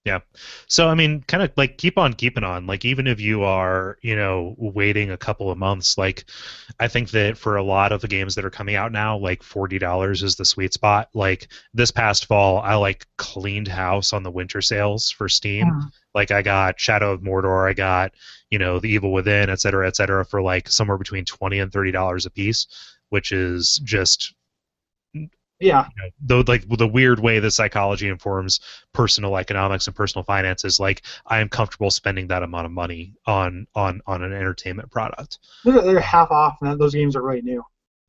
Yeah. So I mean, kind of like keep on keeping on. Like even if you are, you know, waiting a couple of months, like I think that for a lot of the games that are coming out now, like forty dollars is the sweet spot. Like this past fall, I like cleaned house on the winter sales for Steam. Mm. Like I got Shadow of Mordor, I got you know The Evil Within, et cetera, et cetera, for like somewhere between twenty and thirty dollars a piece, which is just yeah, you know, though like the weird way that psychology informs personal economics and personal finances like i am comfortable spending that amount of money on on on an entertainment product they're, they're half off, and those games are really new.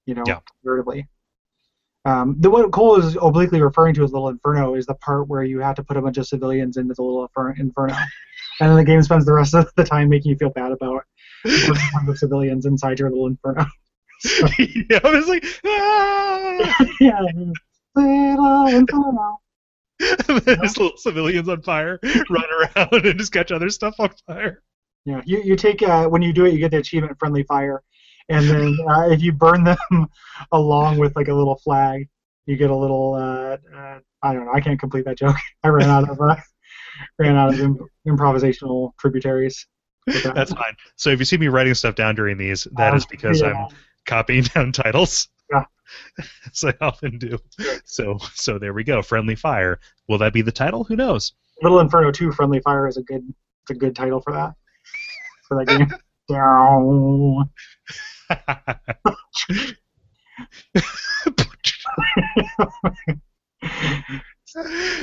You know, Yeah. comparatively. Um, the what Cole is obliquely referring to as Little Inferno is the part where you have to put a bunch of civilians into the Little Inferno, and then the game spends the rest of the time making you feel bad about putting a bunch of civilians inside your Little Inferno. Yeah i was like ah! yeah, Little there's little civilians on fire run around and just catch other stuff on fire Yeah, you, you take uh, when you do it, you get the achievement friendly fire, and then uh, if you burn them along with like a little flag, you get a little. Uh, uh, I don't know. I can't complete that joke. I ran out of uh, ran out of imp- improvisational tributaries. that. that's fine so if you see me writing stuff down during these that is Um, because yeah. i'm copying down titles Yeah. as i often do so so there we go friendly fire will that be the title who knows Little Inferno 2 Friendly Fire is a good it's a good title for that for that game. Down.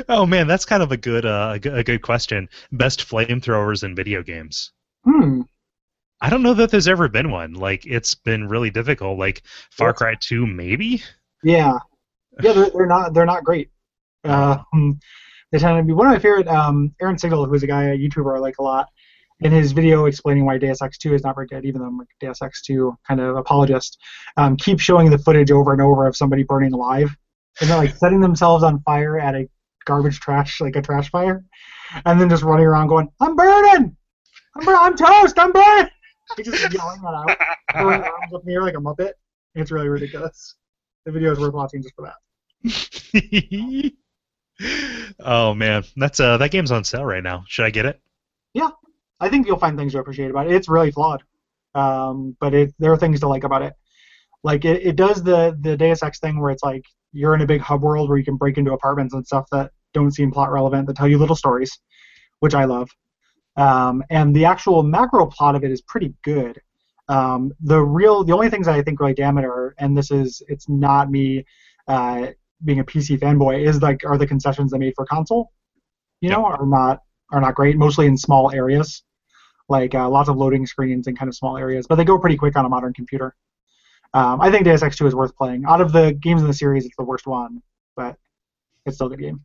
oh man, that's kind of a good, uh, a good, a good question. Best flamethrowers in video games. Hmm. I don't know that there's ever been one. Like it's been really difficult. Like Far Cry 2, maybe. Yeah, yeah, they're, they're not they're not great. Um, they tend to be one of my favorite. Um, Errant Signal, who's a guy, a YouTuber I like a lot, in his video explaining why Deus Ex 2 is not very good, even though I'm a Deus Ex 2 kind of apologist, um, keeps showing the footage over and over of somebody burning alive, and they're like setting themselves on fire at a garbage trash, like a trash fire, and then just running around going, "I'm burning, I'm bur- I'm toast, I'm burning." He's just yelling that out, throwing arms up in the air like a muppet. It's really ridiculous. The video is worth watching just for that. oh man, that's uh, that game's on sale right now. Should I get it? Yeah, I think you'll find things to appreciate about it. It's really flawed, um, but it, there are things to like about it. Like it, it does the the Deus Ex thing where it's like you're in a big hub world where you can break into apartments and stuff that don't seem plot relevant that tell you little stories, which I love. Um, and the actual macro plot of it is pretty good. Um, the real the only things I think really damn it are, and this is it's not me uh, being a PC fanboy, is like are the concessions they made for console. You know, are not are not great, mostly in small areas like uh, lots of loading screens and kind of small areas, but they go pretty quick on a modern computer. Um, I think Deus Ex 2 is worth playing. Out of the games in the series, it's the worst one, but it's still a good game.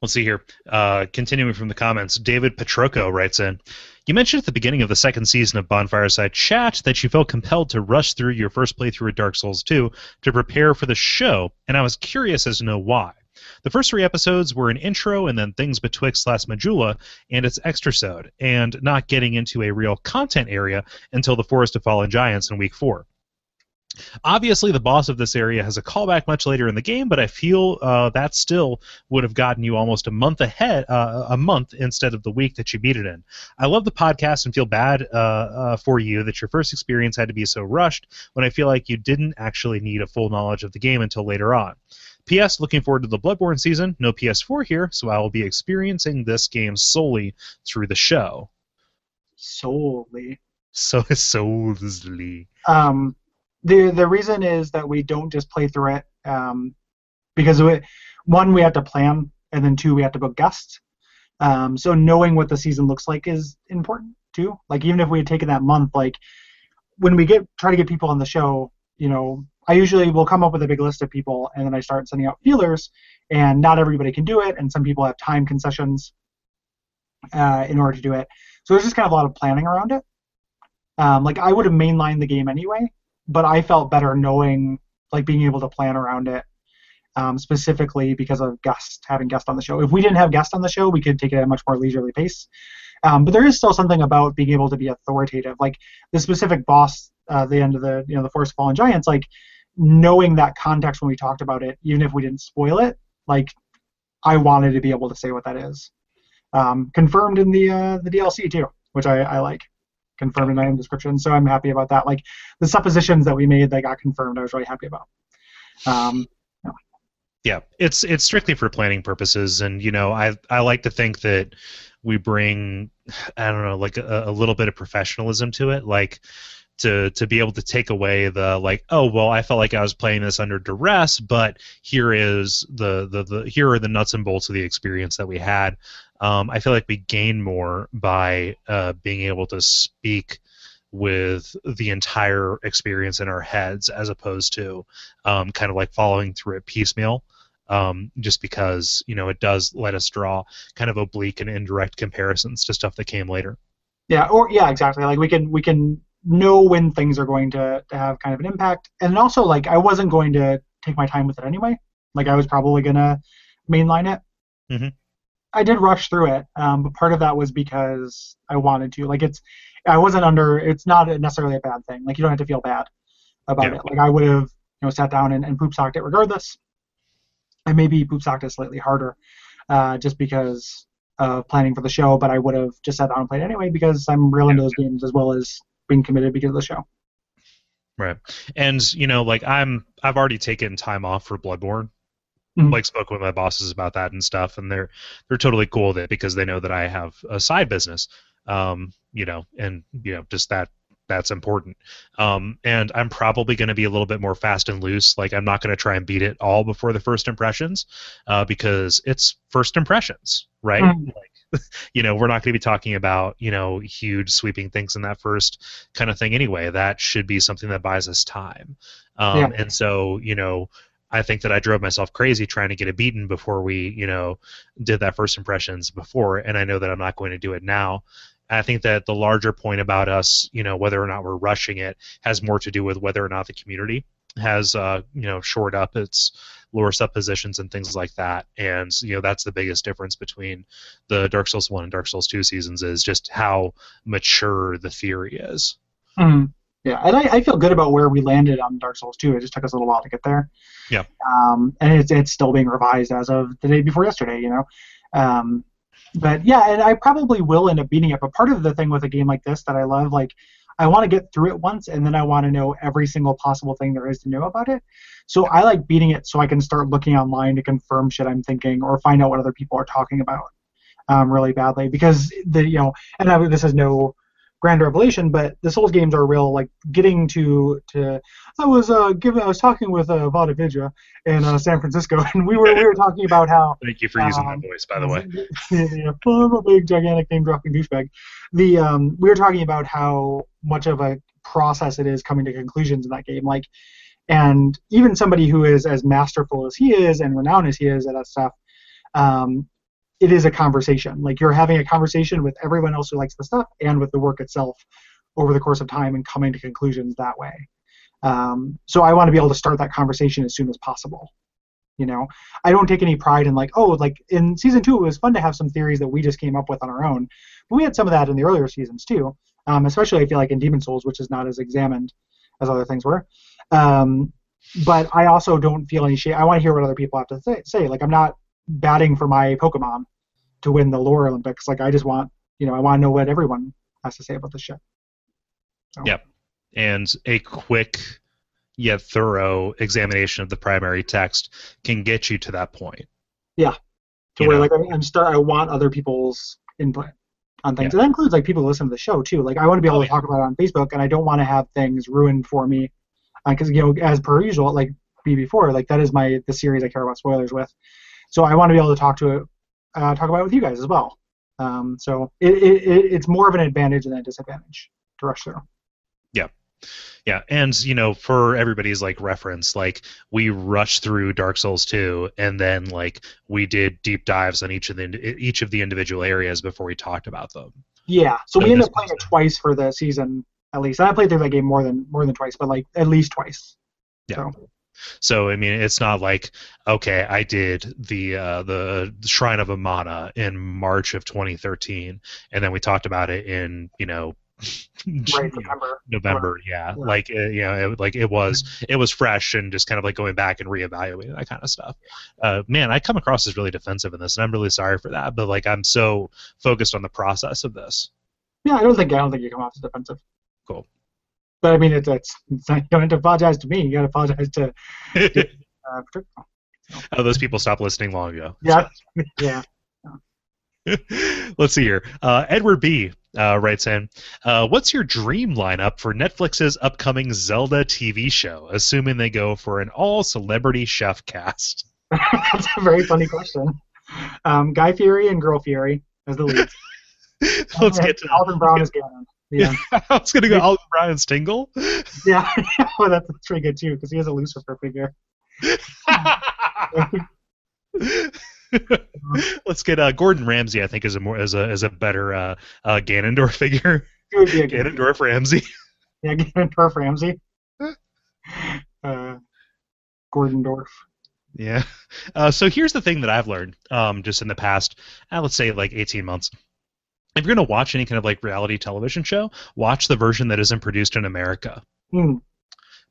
Let's see here. Uh, continuing from the comments, David Petroco writes in You mentioned at the beginning of the second season of Bonfireside Chat that you felt compelled to rush through your first playthrough of Dark Souls 2 to prepare for the show, and I was curious as to know why. The first three episodes were an intro and then things betwixt last Majula and its extrasode, and not getting into a real content area until the Forest of Fallen Giants in week four. Obviously, the boss of this area has a callback much later in the game, but I feel uh, that still would have gotten you almost a month ahead, uh, a month instead of the week that you beat it in. I love the podcast and feel bad uh, uh, for you that your first experience had to be so rushed when I feel like you didn't actually need a full knowledge of the game until later on. P.S. Looking forward to the Bloodborne season. No PS4 here, so I will be experiencing this game solely through the show. Solely. So solely. Um, the the reason is that we don't just play through it um, because we, one we have to plan, and then two we have to book guests. Um, so knowing what the season looks like is important too. Like even if we had taken that month, like when we get try to get people on the show, you know, I usually will come up with a big list of people, and then I start sending out feelers, and not everybody can do it, and some people have time concessions uh, in order to do it. So there's just kind of a lot of planning around it. Um, like I would have mainlined the game anyway, but I felt better knowing, like being able to plan around it, um, specifically because of guests having guests on the show. If we didn't have guests on the show, we could take it at a much more leisurely pace. Um, but there is still something about being able to be authoritative. Like the specific boss uh, the end of the you know the of Fallen Giants, like knowing that context when we talked about it, even if we didn't spoil it, like I wanted to be able to say what that is. Um, confirmed in the uh, the DLC too, which I, I like. Confirmed in item description, so I'm happy about that. Like the suppositions that we made that got confirmed, I was really happy about. Um, yeah, it's it's strictly for planning purposes, and you know, I I like to think that we bring, I don't know, like a, a little bit of professionalism to it, like to to be able to take away the like oh well I felt like I was playing this under duress but here is the the, the here are the nuts and bolts of the experience that we had um, I feel like we gain more by uh, being able to speak with the entire experience in our heads as opposed to um, kind of like following through it piecemeal um, just because you know it does let us draw kind of oblique and indirect comparisons to stuff that came later yeah or yeah exactly like we can we can know when things are going to, to have kind of an impact. And also, like, I wasn't going to take my time with it anyway. Like, I was probably going to mainline it. Mm-hmm. I did rush through it, um, but part of that was because I wanted to. Like, it's, I wasn't under, it's not necessarily a bad thing. Like, you don't have to feel bad about yeah. it. Like, I would have, you know, sat down and, and poop socked it regardless. And maybe poop socked it slightly harder, uh, just because of planning for the show, but I would have just sat down and played anyway because I'm real into those games as well as being committed because of the show. Right, and you know, like I'm, I've already taken time off for Bloodborne. Mm-hmm. Like spoke with my bosses about that and stuff, and they're they're totally cool with it because they know that I have a side business. Um, you know, and you know, just that that's important. Um, and I'm probably going to be a little bit more fast and loose. Like I'm not going to try and beat it all before the first impressions, uh, because it's first impressions, right? Mm-hmm. Like you know, we're not going to be talking about, you know, huge sweeping things in that first kind of thing anyway. That should be something that buys us time. Um, yeah. And so, you know, I think that I drove myself crazy trying to get it beaten before we, you know, did that first impressions before, and I know that I'm not going to do it now. I think that the larger point about us, you know, whether or not we're rushing it, has more to do with whether or not the community has, uh, you know, shored up its lore suppositions and things like that. And you know that's the biggest difference between the Dark Souls one and Dark Souls two seasons is just how mature the theory is. Mm-hmm. Yeah, and I, I feel good about where we landed on Dark Souls 2. It just took us a little while to get there. Yeah. Um, and it's it's still being revised as of the day before yesterday, you know. Um, but yeah, and I probably will end up beating it. But part of the thing with a game like this that I love, like I want to get through it once, and then I want to know every single possible thing there is to know about it. So I like beating it so I can start looking online to confirm shit I'm thinking or find out what other people are talking about um, really badly because the you know, and I, this is no grand revelation, but the Souls games are real like getting to to. I was uh giving I was talking with uh, VaatiVidya in uh, San Francisco, and we were we were talking about how. Thank you for using um, my voice, by the way. yeah, I'm a big gigantic name dropping douchebag. The um we were talking about how much of a process it is coming to conclusions in that game, like. And even somebody who is as masterful as he is and renowned as he is at that stuff, um, it is a conversation. Like you're having a conversation with everyone else who likes the stuff and with the work itself over the course of time and coming to conclusions that way. Um, so I want to be able to start that conversation as soon as possible. You know, I don't take any pride in like, oh, like in season two, it was fun to have some theories that we just came up with on our own, but we had some of that in the earlier seasons too. Um, especially I feel like in Demon Souls, which is not as examined as other things were. Um, but I also don't feel any shame. I want to hear what other people have to say. say. Like I'm not batting for my Pokemon to win the lore Olympics. Like I just want, you know, I want to know what everyone has to say about this shit. So. Yep. And a quick yet thorough examination of the primary text can get you to that point. Yeah. To you where know? like I'm start I want other people's input on things. Yeah. And that includes like people who listen to the show too. Like I want to be able oh, to yeah. talk about it on Facebook and I don't want to have things ruined for me because uh, you know as per usual like be before like that is my the series I care about spoilers with. So I want to be able to talk to it uh, talk about it with you guys as well. Um, so it, it, it's more of an advantage than a disadvantage to rush through. Yeah. Yeah, and you know, for everybody's like reference, like we rushed through Dark Souls 2, and then like we did deep dives on each of the each of the individual areas before we talked about them. Yeah, so, so we ended up playing it twice for the season, at least. And I played through that game more than more than twice, but like at least twice. Yeah. So. So I mean, it's not like okay, I did the uh, the Shrine of Amana in March of 2013, and then we talked about it in you know right September. November, yeah. Like uh, you know, it, like it was it was fresh and just kind of like going back and reevaluating that kind of stuff. Uh, man, I come across as really defensive in this, and I'm really sorry for that. But like, I'm so focused on the process of this. Yeah, I don't think I don't think you come off as defensive. Cool. But I mean, it's, it's, it's not, you don't have to apologize to me. You got to apologize to. to uh, oh, those people stopped listening long ago. Yeah, yeah. Let's see here. Uh, Edward B. Uh, writes in, uh, "What's your dream lineup for Netflix's upcoming Zelda TV show? Assuming they go for an all-celebrity chef cast." That's a very funny question. Um, Guy Fieri and Girl Fieri as the leads. Let's get to Alton Brown as Ganon. Yeah. I was gonna go Alton Brown and Stingle. Yeah, well, that's pretty good too because he has a Lucifer figure. Let's get uh, Gordon Ramsay. I think is a more as a as a better uh, uh, Ganondorf figure. He would be a good Ganondorf Ramsay. Yeah, Ganondorf Ramsay. Uh, Gordon Dorf. Yeah. Uh, so here's the thing that I've learned, um, just in the past, uh, let's say like 18 months. If you're going to watch any kind of like reality television show, watch the version that isn't produced in America. Hmm.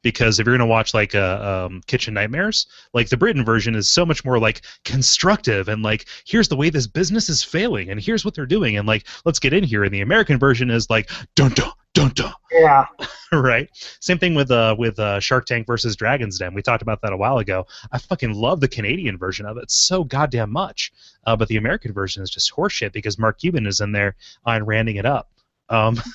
Because if you're going to watch like uh, um, Kitchen Nightmares, like the Britain version is so much more like constructive and like here's the way this business is failing and here's what they're doing and like let's get in here. And the American version is like dun dun dun dun Yeah. right? Same thing with uh with uh, Shark Tank versus Dragon's Den. We talked about that a while ago. I fucking love the Canadian version of it so goddamn much, uh, but the American version is just horseshit because Mark Cuban is in there on randing it up. Um,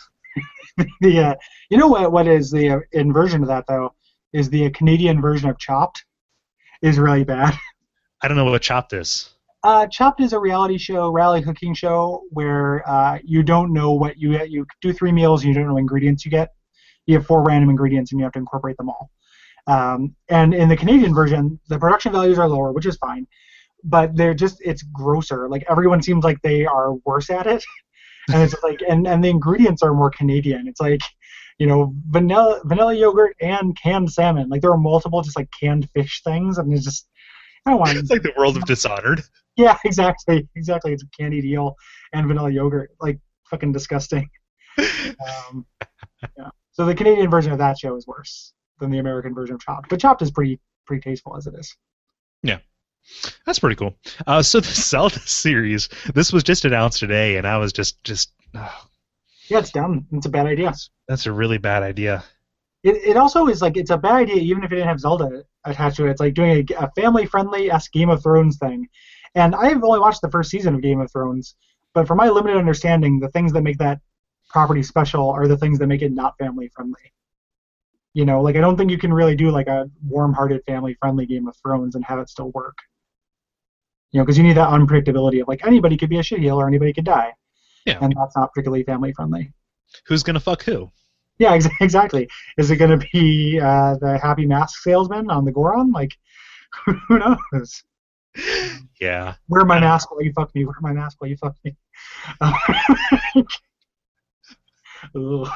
the uh, you know what what is the uh, inversion of that though is the Canadian version of Chopped is really bad. I don't know what Chopped is. Uh, Chopped is a reality show, rally cooking show where uh, you don't know what you get. You do three meals, and you don't know ingredients you get. You have four random ingredients, and you have to incorporate them all. Um, and in the Canadian version, the production values are lower, which is fine, but they're just it's grosser. Like everyone seems like they are worse at it, and it's like and and the ingredients are more Canadian. It's like you know vanilla vanilla yogurt and canned salmon. Like there are multiple just like canned fish things, and it's just I don't want. It's like the world of Dishonored. Yeah, exactly, exactly. It's candied eel and vanilla yogurt, like fucking disgusting. Um, yeah. So the Canadian version of that show is worse than the American version of Chopped, but Chopped is pretty pretty tasteful as it is. Yeah. That's pretty cool. Uh, so the Zelda series, this was just announced today, and I was just just oh, Yeah, it's dumb. It's a bad idea. that's a really bad idea. It, it also is like it's a bad idea even if it didn't have Zelda attached to it. It's like doing a, a family friendly esque Game of Thrones thing. And I've only watched the first season of Game of Thrones, but from my limited understanding, the things that make that property special are the things that make it not family friendly. You know, like I don't think you can really do like a warm hearted family friendly Game of Thrones and have it still work. You know, because you need that unpredictability of like anybody could be a shitheel or anybody could die. Yeah. And that's not particularly family friendly. Who's gonna fuck who? Yeah, ex- exactly. Is it going to be uh, the happy mask salesman on the Goron? Like, who knows? Yeah. Wear my mask while you fuck me. Wear my mask while you fuck me. Do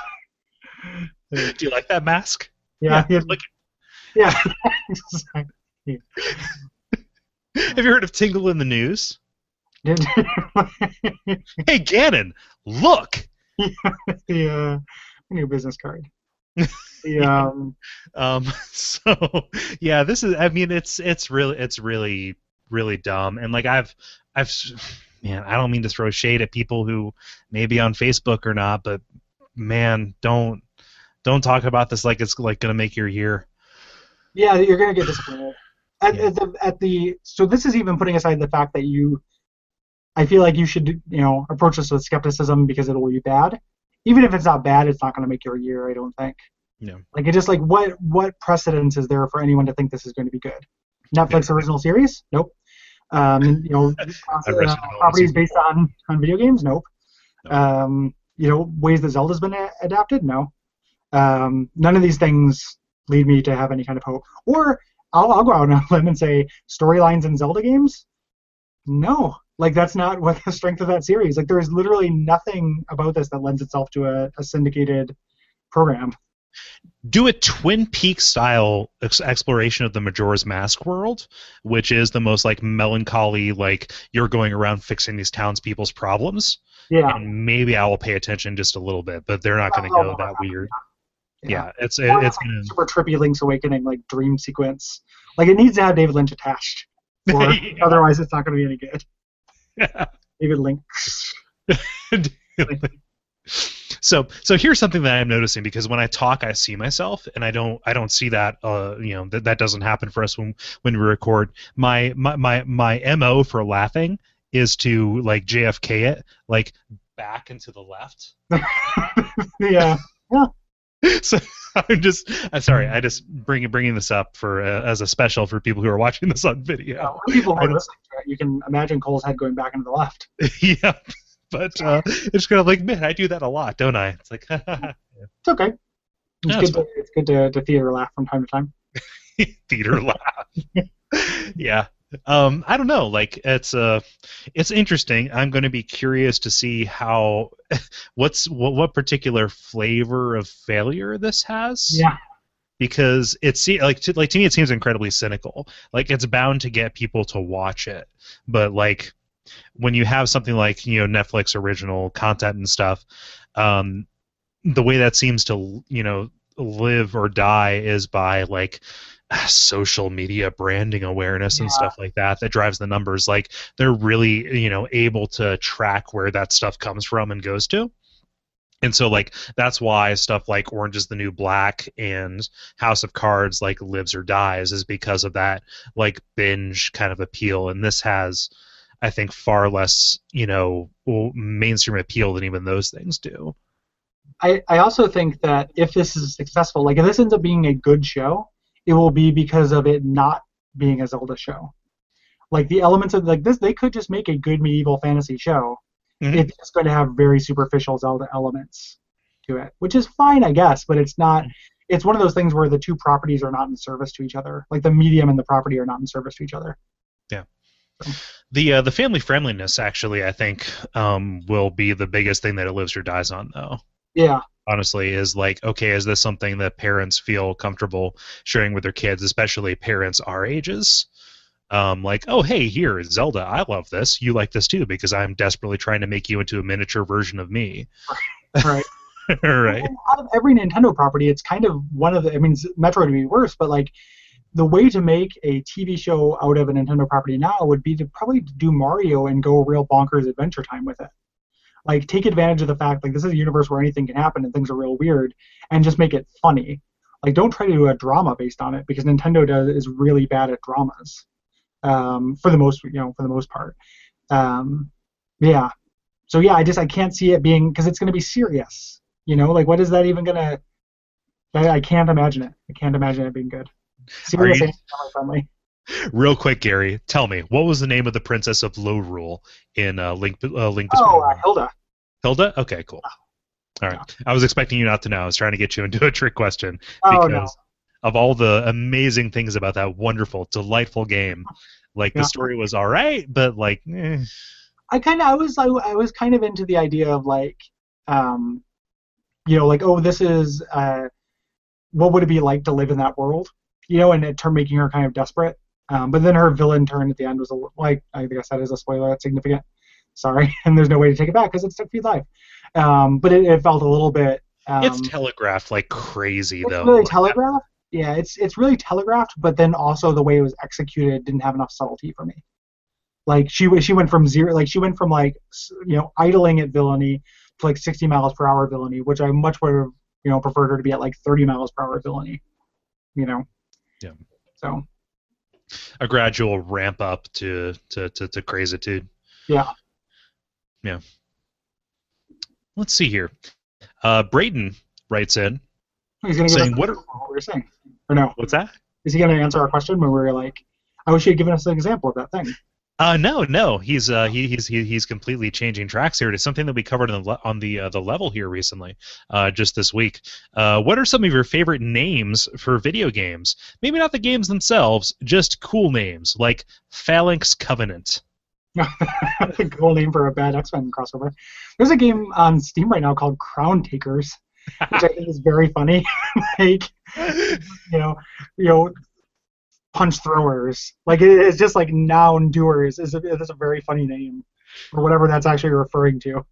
you like that mask? yeah, yeah, Like, yeah. exactly. have you heard of Tingle in the News? Hey, Ganon, look. the uh, new business card. The um, Um, so yeah, this is. I mean, it's it's really it's really really dumb. And like I've I've man, I don't mean to throw shade at people who may be on Facebook or not, but man, don't don't talk about this like it's like gonna make your year. yeah, you're gonna get disappointed. At, Yeah. at the at the so this is even putting aside the fact that you, I feel like you should you know approach this with skepticism because it'll be bad. Even if it's not bad, it's not gonna make your year. I don't think. Yeah. Like it just like what what precedence is there for anyone to think this is going to be good? Netflix original series? Nope. Um, you know, uh, properties based on on video games? Nope. No. Um, you know, ways that Zelda's been a- adapted? No. Um, none of these things lead me to have any kind of hope. Or I'll, I'll go out on a limb and say storylines in Zelda games? No. Like that's not what the strength of that series. Like there's literally nothing about this that lends itself to a, a syndicated program. Do a Twin Peaks style ex- exploration of the Majora's Mask world, which is the most like melancholy, like you're going around fixing these townspeople's problems. Yeah. And maybe I will pay attention just a little bit, but they're not going to go that weird. Yeah. Yeah, it's it, it's gonna. super trippy Link's Awakening like dream sequence. Like it needs to have David Lynch attached, or Yeah. otherwise it's not going to be any good. David Lynch. so so here's something that I'm noticing because when I talk I see myself and I don't I don't see that uh you know that that doesn't happen for us when when we record my my my, my mo for laughing is to like JFK it like back and to the left yeah. so I'm just I'm sorry I just bring bringing this up for uh, as a special for people who are watching this on video for people are listening to it, you can imagine Cole's head going back into the left. yeah but uh, it's kind of like man I do that a lot don't I it's like It's okay. It's good. it's To, it's good to, to theater laugh from time to time. theater laugh. yeah. Um, I don't know. Like it's uh, it's interesting. I'm going to be curious to see how, what's what, what particular flavor of failure this has. Yeah. Because it's like to, like to me it seems incredibly cynical. Like it's bound to get people to watch it, but like when you have something like you know Netflix original content and stuff, um, the way that seems to you know live or die is by like social media branding awareness and Yeah. stuff like that that drives the numbers. Like they're really you know able to track where that stuff comes from and goes to. And so like that's why stuff like orange is the new black and house of cards like lives or dies is because of that like binge kind of appeal. And this has i think far less you know mainstream appeal than even those things do I, I also think that if this is successful, like if this ends up being a good show, it will be because of it not being a Zelda show. Like the elements of like this, they could just make a good medieval fantasy show. Mhm. It's just going to have very superficial Zelda elements to it, which is fine, I guess. But it's not. It's one of those things where the two properties are not in service to each other. Like the medium and the property are not in service to each other. The uh, the family friendliness actually I think um, will be the biggest thing that it lives or dies on though. Yeah. Honestly, is like okay, is this something that parents feel comfortable sharing with their kids, especially parents our ages? Um, like, oh hey, here Zelda, I love this. You like this too because I'm desperately trying to make you into a miniature version of me. Right. right. Out of every Nintendo property, it's kind of one of the. I mean, Metroid would be worse, but like the way to make a TV show out of a Nintendo property now would be to probably do Mario and go real bonkers adventure time with it. Like take advantage of the fact like this is a universe where anything can happen and things are real weird, and just make it funny. Like don't try to do a drama based on it because Nintendo does is really bad at dramas, um, for the most you know for the most part. Um, yeah. So yeah, I just I can't see it being because it's going to be serious. You know, like what is that even gonna? I, I can't imagine it. I can't imagine it being good. Serious you- family. Real quick, Gary, tell me what was the name of the princess of Lorule in uh, Link uh, Link Oh, uh, Hilda. Hilda? Okay, cool. All right. I was expecting you not to know. I was trying to get you into a trick question Oh because no. of all the amazing things about that wonderful, delightful game. Like Yeah. the story was all right, but like, eh. I kind of I was I, I was kind of into the idea of like, um, you know, like oh this is uh, what would it be like to live in that world? You know, and it turned making her kind of desperate. Um, but then her villain turn at the end was a li- like I think I said is a spoiler that's significant. Sorry, and there's no way to take it back because it's took feed live. Um, but it, it felt a little bit. Um, it's telegraphed like crazy it's though. really telegraphed. Yeah, it's it's really telegraphed, but then also the way it was executed didn't have enough subtlety for me. Like she she went from zero, like she went from like you know idling at villainy to like 60 miles per hour villainy, which I much would have you know preferred her to be at like 30 miles per hour villainy. You know. Yeah. So a gradual ramp up to to to, to crazitude. yeah. Yeah. Let's see here. Uh, Braden writes in He's gonna give saying, us "What what are we were saying, or no? what's that? Is he gonna answer our question when we were like, I wish he had given us an example of that thing. Uh, no, no, he's uh, he, he's he, he's completely changing tracks here. It's something that we covered on the on the uh, the level here recently, uh, just this week. Uh, what are some of your favorite names for video games? Maybe not the games themselves, just cool names like Phalanx Covenant. Cool name for a bad X Men crossover. There's a game on Steam right now called Crown Takers. which I think is very funny. like you know, you know, punch throwers. Like it, it's just like noun doers is a, is a very funny name, or whatever that's actually referring to.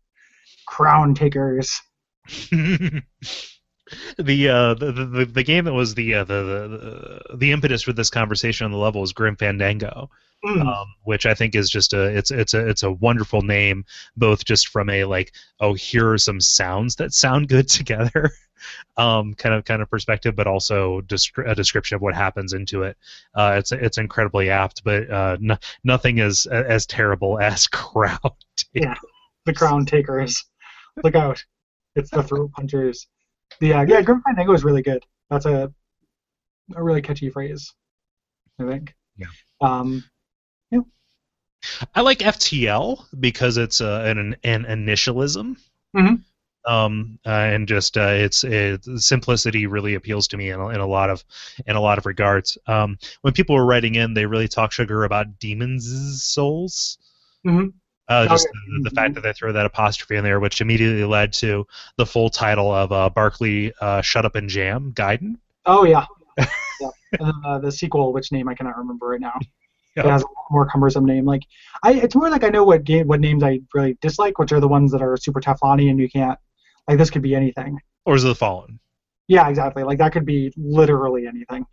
Crown takers. the, uh, the the the game that was the, uh, the the the impetus for this conversation on the level is Grim Fandango, Mm. um, which I think is just a it's it's a it's a wonderful name, both just from a like oh here are some sounds that sound good together, um, kind of kind of perspective, but also descri- a description of what happens into it. Uh, it's it's incredibly apt, but uh, no, nothing is as terrible as crowd. Yeah. the crown takers. Look out! It's the throat punchers. The Yeah, yeah. Grim Fandango is really good. That's a a really catchy phrase. I think. Yeah. Um. I like FTL because it's uh, an an initialism. Mhm. Um, uh, and just uh, its it, simplicity really appeals to me in a, in a lot of in a lot of regards. Um, when people were writing in, they really talk sugar about Demon's Souls. Mhm. Uh, Oh, just the, the fact that they throw that apostrophe in there, which immediately led to the full title of uh, Barkley uh, "Shut Up and Jam" Gaiden. Oh yeah. yeah. Uh, the sequel, which name I cannot remember right now. It has a more cumbersome name. Like I, it's more like I know what game, what names I really dislike, which are the ones that are super Teflon-y and you can't. Like this could be anything. Or is it the Fallen? Yeah, exactly. Like that could be literally anything.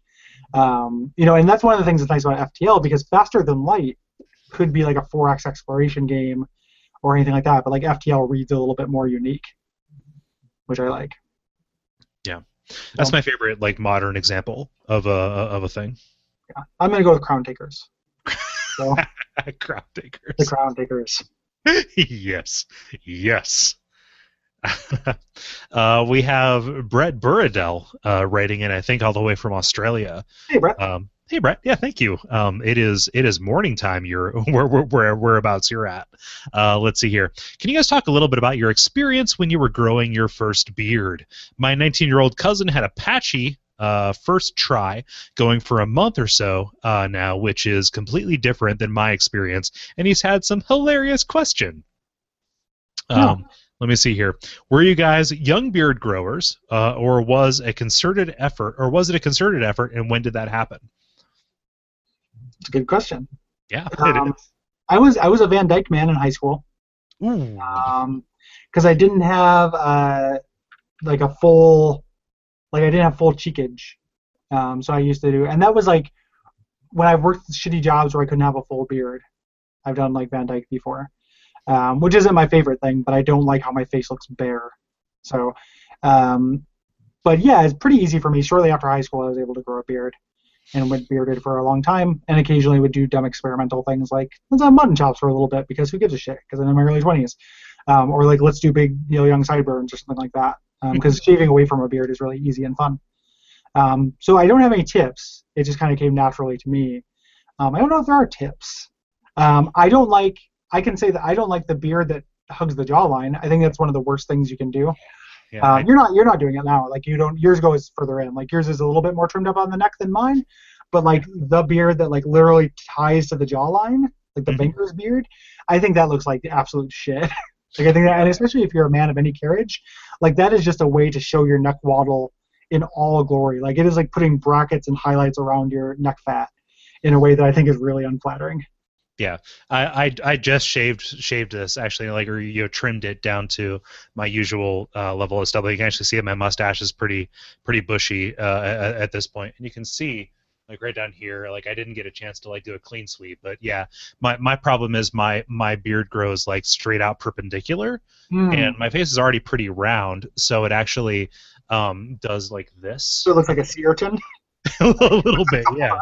Um, you know, and that's one of the things that's nice about FTL because Faster Than Light could be like a 4X exploration game or anything like that, but like FTL reads a little bit more unique, which I like. Yeah, that's my favorite like modern example of a of a thing. Yeah. I'm gonna go with Crown Takers. So Crowd takers. the Crown Takers. yes, yes. uh, we have Brett Burradell uh, writing in, I think, all the way from Australia. Hey Brett. Um, hey, Brett. Yeah, thank you. Um, it is it is morning time. You're where where where whereabouts you're at. Uh, let's see here. Can you guys talk a little bit about your experience when you were growing your first beard? My 19 year old cousin had a patchy. Uh, first try going for a month or so uh, now, which is completely different than my experience, and he's had some hilarious question. Yeah. Um, let me see here. Were you guys young beard growers, uh, or was a concerted effort, or was it a concerted effort, and when did that happen? It's a good question. Yeah, Um. I was I was a Van Dyke man in high school. Ooh. um because I didn't have uh like a full like I didn't have full cheekage. Um so I used to do and that was like when I've worked shitty jobs where I couldn't have a full beard. I've done like Van Dyke before. Um, which isn't my favorite thing, but I don't like how my face looks bare. So um but yeah, it's pretty easy for me. Shortly after high school I was able to grow a beard and went bearded for a long time and occasionally would do dumb experimental things like let's have mutton chops for a little bit because who gives a shit? Because I'm in my early 20s um, or like let's do big Neil Young sideburns or something like that. Because shaving away from a beard is really easy and fun. Um, so I don't have any tips. It just kind of came naturally to me. Um, I don't know if there are tips. Um, I don't like I can say that I don't like the beard that hugs the jawline I think that's one of the worst things you can do Yeah, uh, I- you're not you're not doing it now. Like you don't yours goes further in. Like yours is a little bit more trimmed up on the neck than mine, but like the beard that like literally ties to the jawline, like the Mhm. banker's beard, I think that looks like the absolute shit. like I think that, and especially if you're a man of any carriage, like that is just a way to show your neck waddle in all glory. Like it is like putting brackets and highlights around your neck fat in a way that I think is really unflattering. I, I I just shaved shaved this actually like or you know trimmed it down to my usual uh, level of stubble. You can actually see that my mustache is pretty pretty bushy uh, at, at this point, and you can see like right down here. Like I didn't get a chance to like do a clean sweep, but yeah, my my problem is my my beard grows like straight out perpendicular, Hmm. and my face is already pretty round, so it actually um, does like this so it looks like a sea urchin. a little bit, yeah.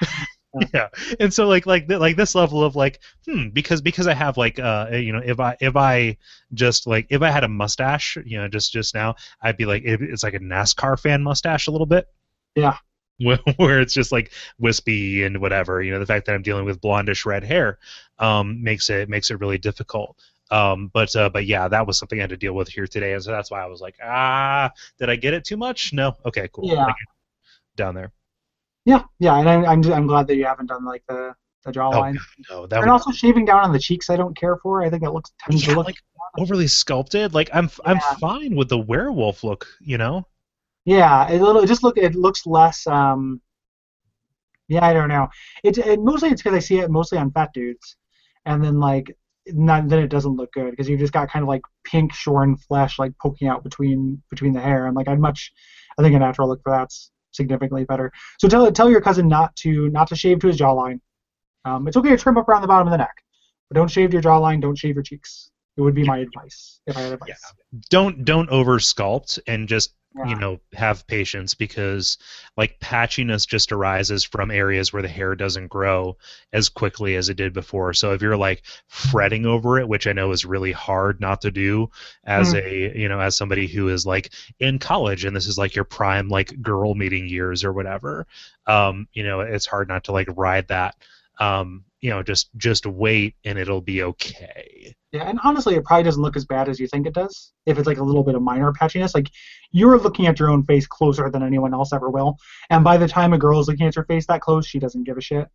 yeah. And so like like like this level of like hmm because because i have like uh you know if i if i just like if i had a mustache you know just just now i'd be like it, it's like a nascar fan mustache a little bit. Yeah. where, where it's just like wispy and whatever you know the fact that i'm dealing with blondish red hair um makes it makes it really difficult. Um but uh but yeah that was something i had to deal with here today and so that's why i was like ah did i get it too much? No? Okay cool. Yeah. Down there Yeah, yeah, and I'm I'm, I'm glad that you haven't done like the the Oh jawline. God, no, that and would also shaving down on the cheeks, I don't care for. I think it looks tends Yeah, to look. like overly sculpted. Like I'm I'm fine with the werewolf look, you know. Yeah, it, little- it just look it looks less. Um, yeah, I don't know. It, it mostly it's because I see it mostly on fat dudes, and then like not then it doesn't look good because you've just got kind of like pink shorn flesh like poking out between between the hair, and like I'd much I think a natural look for that's significantly better. So tell tell your cousin not to not to shave to his jawline. Um, it's okay to trim up around the bottom of the neck, but don't shave your jawline. Don't shave your cheeks. It would be my advice if I had advice. Don't don't over sculpt and just you know have patience because like patchiness just arises from areas where the hair doesn't grow as quickly as it did before. So if you're like fretting over it, which I know is really hard not to do as a you know as somebody who is like in college and this is like your prime like girl meeting years or whatever, um, you know it's hard not to like ride that. Um, you know, just just wait and it'll be okay. Yeah, and honestly, it probably doesn't look as bad as you think it does. If it's like a little bit of minor patchiness, like you're looking at your own face closer than anyone else ever will, and by the time a girl is looking at your face that close, she doesn't give a shit.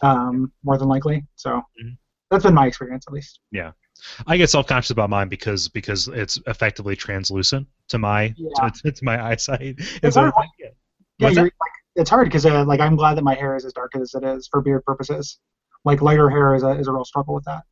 Um, more than likely. So Mhm. that's been my experience, at least. Yeah, I get self conscious about mine because because it's effectively translucent to my Yeah. to, to my eyesight. It's hard. Yeah, like, it's hard because uh, like I'm glad that my hair is as dark as it is for beard purposes. Like lighter hair is a is a real struggle with that.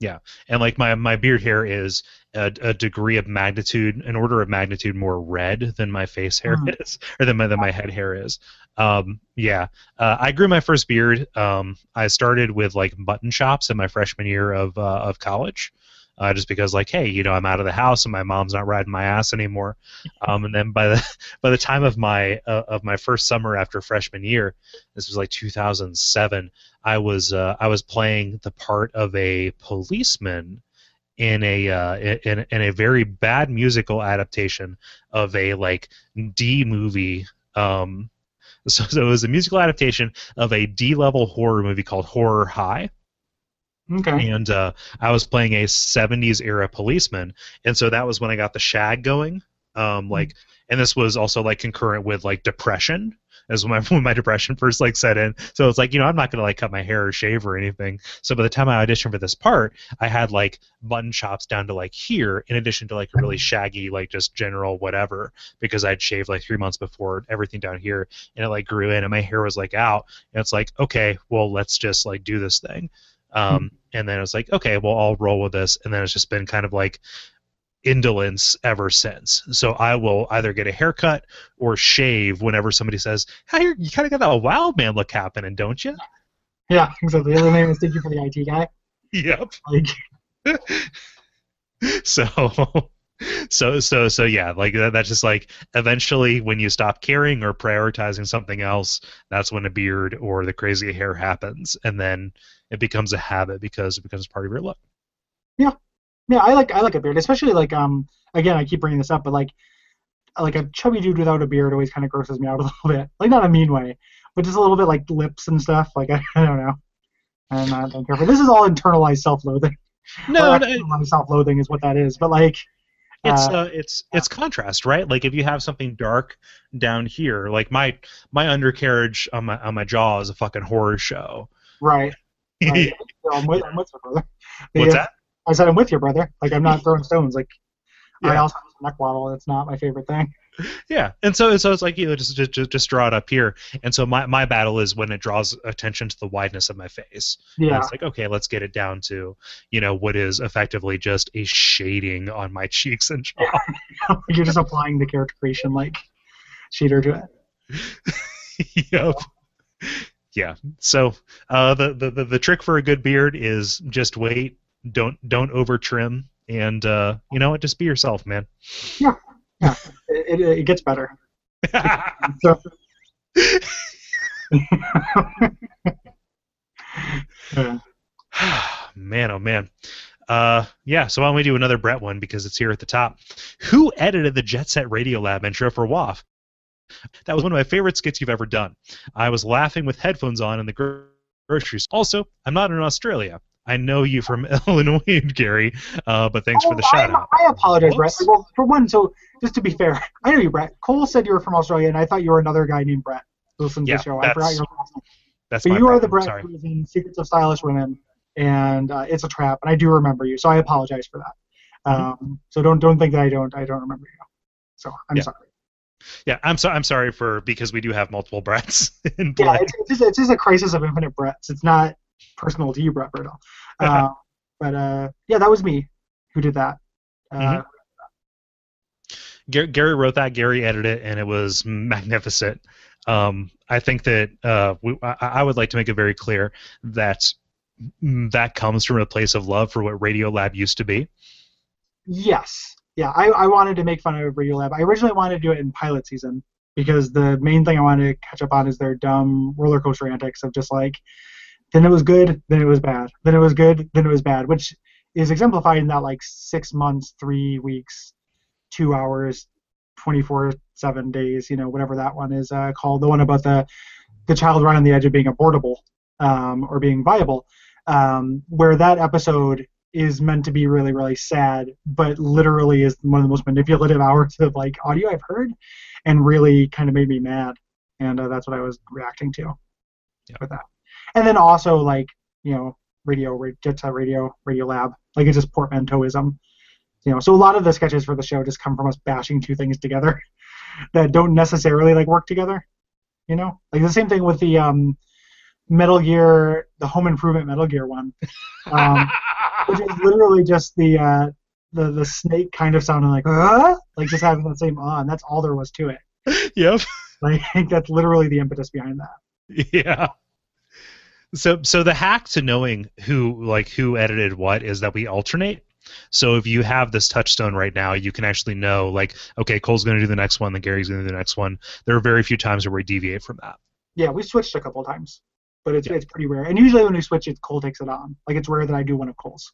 And like my my beard hair is a, a degree of magnitude, an order of magnitude more red than my face hair Mhm. is, or than my than my head hair is. Um, yeah, uh, I grew my first beard. Um, I started with like mutton chops in my freshman year of uh, of college. Uh, just because, like, hey, you know, I'm out of the house and my mom's not riding my ass anymore. Um, and then by the by the time of my uh, of my first summer after freshman year, this was like 2007. I was uh, I was playing the part of a policeman in a uh, in in a very bad musical adaptation of a like D movie. Um, so, so it was a musical adaptation of a D level horror movie called Horror High Okay. and uh, I was playing a '70s era policeman, and so that was when I got the shag going. Um, like, and this was also like concurrent with like depression, as when my when my depression first like set in. So it's like you know I'm not gonna like cut my hair or shave or anything. So by the time I auditioned for this part, I had like button chops down to like here, in addition to like a really shaggy like just general whatever, because I'd shaved like three months before everything down here, and it like grew in, and my hair was like out, and it's like okay, well let's just like do this thing. Um, and then it's like, okay, well, I'll roll with this. And then it's just been kind of like indolence ever since. So I will either get a haircut or shave whenever somebody says, hey, you kind of got that wild man look happening, don't you? Yeah, exactly. The other name is thank you for the IT guy. Yep. Like, So. So so so yeah, like that, that's just like eventually when you stop caring or prioritizing something else, that's when a beard or the crazy hair happens, and then it becomes a habit because it becomes part of your look. yeah, I like I like a beard, especially like um again I keep bringing this up, but like like a chubby dude without a beard always kind of grosses me out a little bit, like not a mean way, but just a little bit like lips and stuff. Like I, I don't know, and I don't care for this is all internalized self-loathing. No, no, externalized self-loathing is what that is, but like it's Uh, uh, it's it's contrast, right? Like if you have something dark down here, like my my undercarriage on my on my jaw is a fucking horror show. right. right. So I'm with I'm with. What's Yeah, that? I said I'm with you, brother. Like I'm not throwing stones. Like I also have a neck waddle. It's not my favorite thing. Yeah, and so so it's like you know just just just- draw it up here, and so my my battle is when it draws attention to the wideness of my face. And Yeah. it's like okay, let's get it down to you know what is effectively just a shading on my cheeks and jaw. You're just applying the character creation like cheater to it. yep. Yeah. So uh, the the the trick for a good beard is just wait, don't don't over trim, and uh, you know what, just be yourself, man. Yeah, It, it, it gets better. So, yeah. man, oh man. Uh, yeah. So why don't we do another Brett one because it's here at the top. Who edited the Jet Set Radio Lab intro for WAF? That was one of my favorite skits you've ever done. I was laughing with headphones on in the gro- grocery store. Also, I'm not in Australia. I know you from Illinois, Gary, uh, but thanks for the Oh, shout I, out. I apologize, Brett. Well, for one, so just to be fair, I know you, Brett. Cole said you were from Australia, and I thought you were another guy named Brett who listens to Yeah, the show. I forgot your last name. That's But you are the Brett Sorry. who was in Secrets of Stylish Women, and uh, it's a trap. And I do remember you, so I apologize for that. Um, so don't don't think that I don't I don't remember you. So I'm Yeah. sorry. Yeah, I'm so I'm sorry for because we do have multiple Bretts in Yeah, it's, it's, just, it's just a crisis of infinite Bretts. It's not personal to you, Brett Brittle. Uh, but uh, yeah, that was me who did that. Uh, Mhm. Gary, wrote that. Gary edited it, and it was magnificent. Um, I think that uh, we, I, I would like to make it very clear that mm, that comes from a place of love for what Radiolab used to be. Yes. Yeah, I, I wanted to make fun of Radiolab. I originally wanted to do it in pilot season because the main thing I wanted to catch up on is their dumb roller coaster antics of just like, then it was good, then it was bad, then it was good, then it was bad, which is exemplified in that like six months, three weeks, two hours, 24 seven days, you know, whatever that one is uh, called, the one about the the child right on the edge of being abortable um, or being viable, um, where that episode is meant to be really really sad but literally is one of the most manipulative hours of like audio i've heard and really kind of made me mad and uh, that's what i was reacting to Yeah. with that and then also like you know radio ra- jet set radio radio lab like it's just portmanteauism you know so a lot of the sketches for the show just come from us bashing two things together that don't necessarily like work together you know like the same thing with the um metal gear the home improvement metal gear one um, which is literally just the uh, the the snake kind of sounding like uh, like just having that same uh, and that's all there was to it. yep. Like that's literally the impetus behind that. Yeah. So so the hack to knowing who like who edited what is that we alternate. So if you have this touchstone right now, you can actually know like okay, Cole's going to do the next one, then Gary's going to do the next one. There are very few times where we deviate from that. Yeah, we switched a couple times, but it's Yeah. it's pretty rare. And usually when we switch, it Cole takes it on. Like it's rare that I do one of Cole's,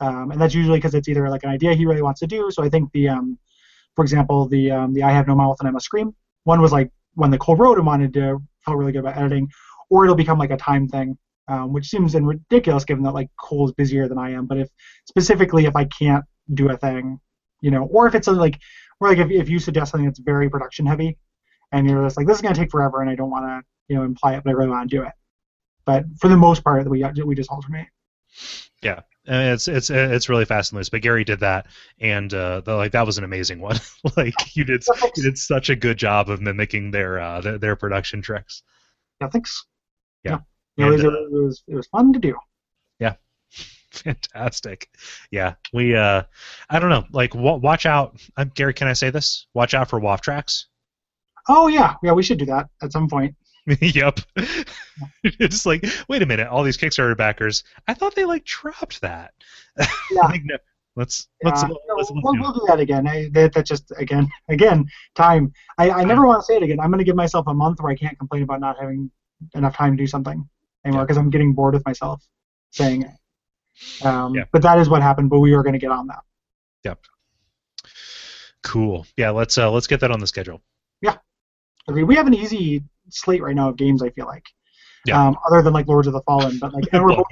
um, and that's usually because it's either like an idea he really wants to do. So I think the um, for example, the um, the I have no mouth and I must scream one was like when the Cole wrote and wanted to felt really good about editing, or it'll become like a time thing, um, which seems ridiculous given that like Cole's busier than I am. But if specifically if I can't do a thing, you know, or if it's a, like or like if if you suggest something that's very production heavy, and you're just like this is gonna take forever and I don't want to you know imply it, but I really want to do it. But for the most part, we we just alternate. Yeah, it's it's it's really fast and loose. But Gary did that, and uh, the, like that was an amazing one. like you did you did such a good job of mimicking their uh, their, their production tricks. Yeah, thanks. Yeah. It was, And, uh, it was it was fun to do. Yeah. Fantastic. Yeah, we. uh I don't know. Like, wa- watch out. Um, Gary, can I say this? Watch out for waft tracks. Oh yeah, yeah, we should do that at some point. yep. it's like, wait a minute. All these Kickstarter backers. I thought they like dropped that. Yeah. like, no. Let's let's, Yeah, let's, let's, we'll, do we'll do that again. I, that, that just again, again, time. I, I never want to say it again. I'm going to give myself a month where I can't complain about not having enough time to do something anymore Yeah. because I'm getting bored with myself saying it. Um, Yeah. But that is what happened. But we are going to get on that. Yep. Cool. Yeah. Let's uh let's get that on the schedule. Yeah. Okay, we have an easy slate right now of games. I feel like. Yeah. Um, other than like Lords of the Fallen, but like and we're both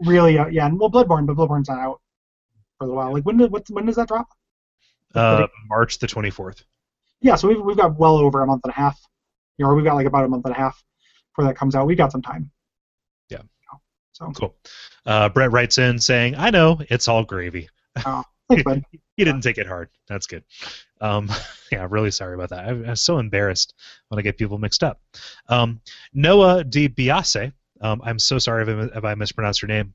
really uh, yeah, and well Bloodborne, but Bloodborne's not out for a while. Like when did what's, when does that drop? Uh, March the twenty fourth. Yeah, so we've we've got well over a month and a half. You know, or we've got like about a month and a half before that comes out. We've got some time. Yeah. So Cool. Uh, Brett writes in saying, "I know it's all gravy." Oh, thanks, bud. He didn't take it hard. That's good. Um, yeah, really sorry about that. I, I'm so embarrassed when I get people mixed up. Um, Noah Di Biase, um, I'm so sorry if I, if I mispronounced your name.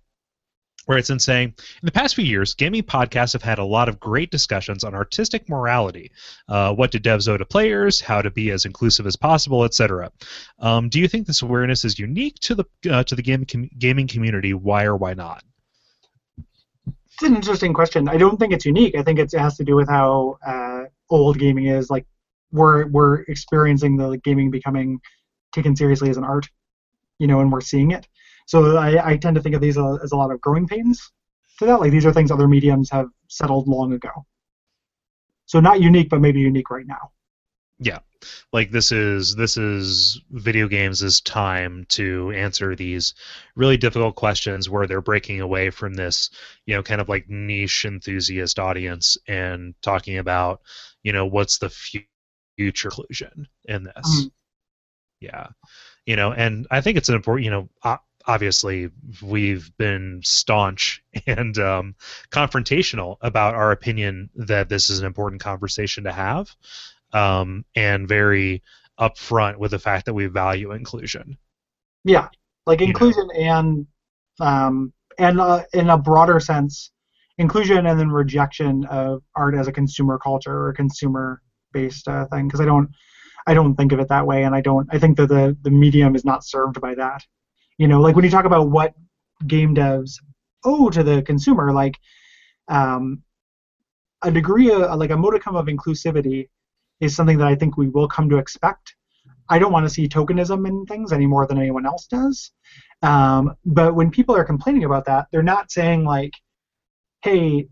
Where it's in saying, in the past few years, gaming podcasts have had a lot of great discussions on artistic morality, uh, what do devs owe to players, how to be as inclusive as possible, etc. Um, do you think this awareness is unique to the uh, to the game com- gaming community? Why or why not? It's an interesting question. I don't think it's unique. I think it has to do with how uh, old gaming is. Like we're we're experiencing the gaming becoming taken seriously as an art, you know, and we're seeing it. So I, I tend to think of these as, a lot of growing pains to that. Like these are things other mediums have settled long ago. So not unique, but maybe unique right now. Yeah, like this is this is video games' is time to answer these really difficult questions where they're breaking away from this you know kind of like niche enthusiast audience and talking about you know what's the future conclusion in this Mm. Yeah, you know, and I think it's an important. You know, obviously we've been staunch and um, confrontational about our opinion that this is an important conversation to have, um, and very upfront with the fact that we value inclusion. Yeah, like You know. inclusion and um, and uh, in a broader sense, inclusion and then rejection of art as a consumer culture or consumer based uh, thing. Because I don't I don't think of it that way, and I don't I think that the the medium is not served by that. You know, like when you talk about what game devs owe to the consumer, like um, a degree of like a modicum of inclusivity is something that I think we will come to expect. I don't want to see tokenism in things any more than anyone else does. Um, but when people are complaining about that, they're not saying like, "Hey,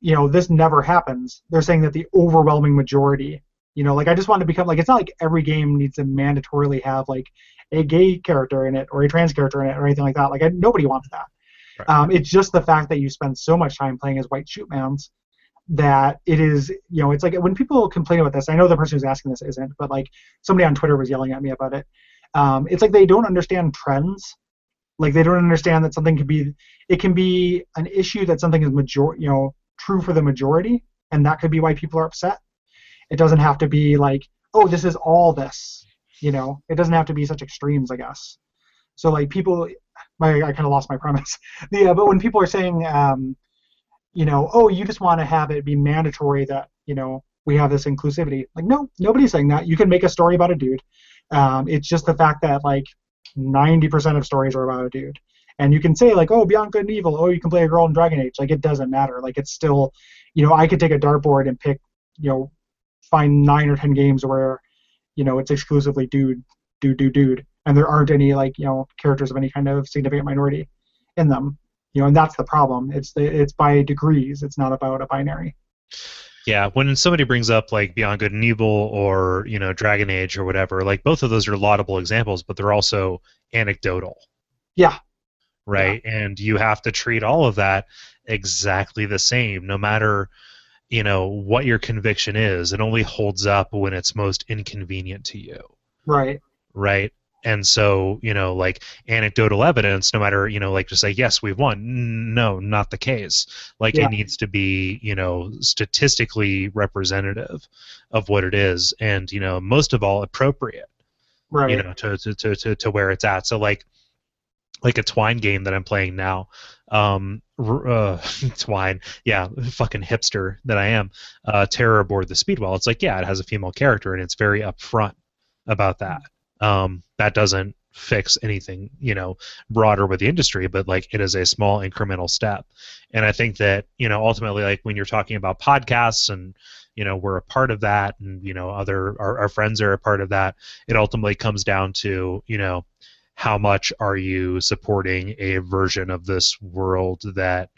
you know, this never happens." They're saying that the overwhelming majority, you know, like I just want to become like it's not like every game needs to mandatorily have like a gay character in it or a trans character in it or anything like that. Like I, nobody wants that. Right. Um, it's just the fact that you spend so much time playing as white shootmans that it is, you know, it's like when people complain about this. I know the person who's asking this isn't, but like somebody on Twitter was yelling at me about it. Um, it's like they don't understand trends. Like they don't understand that something can be, it can be an issue that something is major, you know, true for the majority, and that could be why people are upset. It doesn't have to be like, oh, this is all this. You know, it doesn't have to be such extremes, I guess. So like people, my, I kind of lost my premise. Yeah, but when people are saying, um, you know, oh, you just want to have it be mandatory that you know we have this inclusivity. Like, no, nobody's saying that. You can make a story about a dude. Um, it's just the fact that like 90% of stories are about a dude. And you can say like, oh, Good and Evil. Oh, you can play a girl in Dragon Age. Like, it doesn't matter. Like, it's still, you know, I could take a dartboard and pick, you know, find nine or ten games where, you know, it's exclusively dude, dude, dude, dude, and there aren't any like, you know, characters of any kind of significant minority in them. You know, and that's the problem. It's the, it's by degrees. It's not about a binary. Yeah, when somebody brings up like Beyond Good and Evil or you know Dragon Age or whatever, like both of those are laudable examples, but they're also anecdotal. Yeah. Right, and you have to treat all of that exactly the same, no matter you know what your conviction is. It only holds up when it's most inconvenient to you. Right. right? And so, you know, like anecdotal evidence, no matter, you know, like to say, yes, we've won. No, not the case. Like Yeah. it needs to be, you know, statistically representative of what it is and, you know, most of all, appropriate, Right. you know, to, to, to, to, to where it's at. So, like, like a Twine game that I'm playing now. Um, uh, Twine, yeah, fucking hipster that I am. Uh, Terror aboard the Speedwell. It's like, yeah, it has a female character and it's very upfront about that. Um, that doesn't fix anything, you know, broader with the industry, but like it is a small incremental step. And I think that you know, ultimately, like when you're talking about podcasts and you know we're a part of that, and you know other our, our friends are a part of that. It ultimately comes down to you know how much are you supporting a version of this world that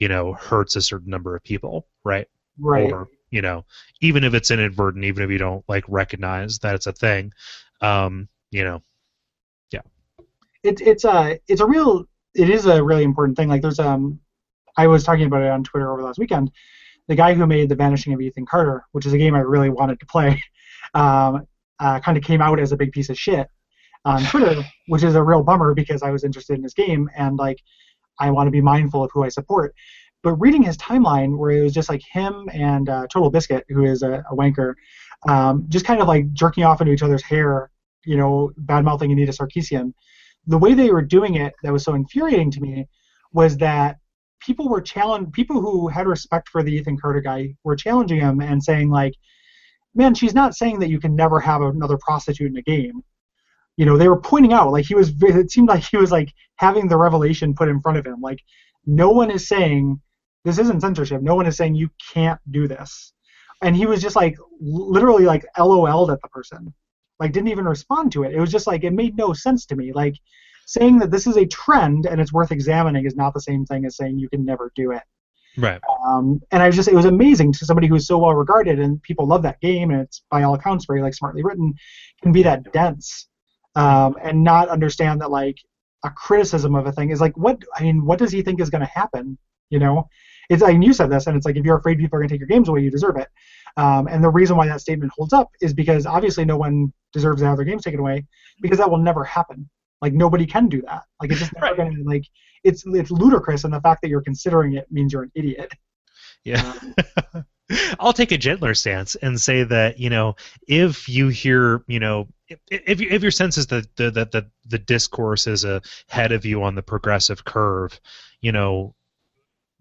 you know hurts a certain number of people, right? right. Or you know, even if it's inadvertent, even if you don't like recognize that it's a thing, um, you know, yeah. it's it's a it's a real it is a really important thing. Like there's um I was talking about it on Twitter over the last weekend. The guy who made The Vanishing of Ethan Carter, which is a game I really wanted to play, um, uh, kind of came out as a big piece of shit on Twitter, which is a real bummer because I was interested in his game and like I want to be mindful of who I support. But reading his timeline, where it was just like him and uh, Total Biscuit, who is a, a wanker, um, just kind of like jerking off into each other's hair, you know, bad mouthing Anita Sarkeesian the way they were doing it that was so infuriating to me was that people were challenged people who had respect for the Ethan Carter guy were challenging him and saying like man she's not saying that you can never have another prostitute in a game you know they were pointing out like he was it seemed like he was like having the revelation put in front of him like no one is saying this isn't censorship no one is saying you can't do this and he was just like literally like LOL'd at the person like didn't even respond to it. It was just like it made no sense to me. Like saying that this is a trend and it's worth examining is not the same thing as saying you can never do it. right. Um, and I was just it was amazing to somebody who's so well regarded and people love that game and it's by all accounts very like smartly written can be that dense um, and not understand that like a criticism of a thing is like what I mean what does he think is going to happen you know it's like you said this, and it's like if you're afraid people are going to take your games away, you deserve it. Um, and the reason why that statement holds up is because obviously no one deserves to have their games taken away because that will never happen. Like nobody can do that. Like it's just never Right. going to like it's it's ludicrous, and the fact that you're considering it means you're an idiot. Yeah. I'll take a gentler stance and say that you know if you hear you know if if, if your sense is that the, the the discourse is ahead of you on the progressive curve, you know.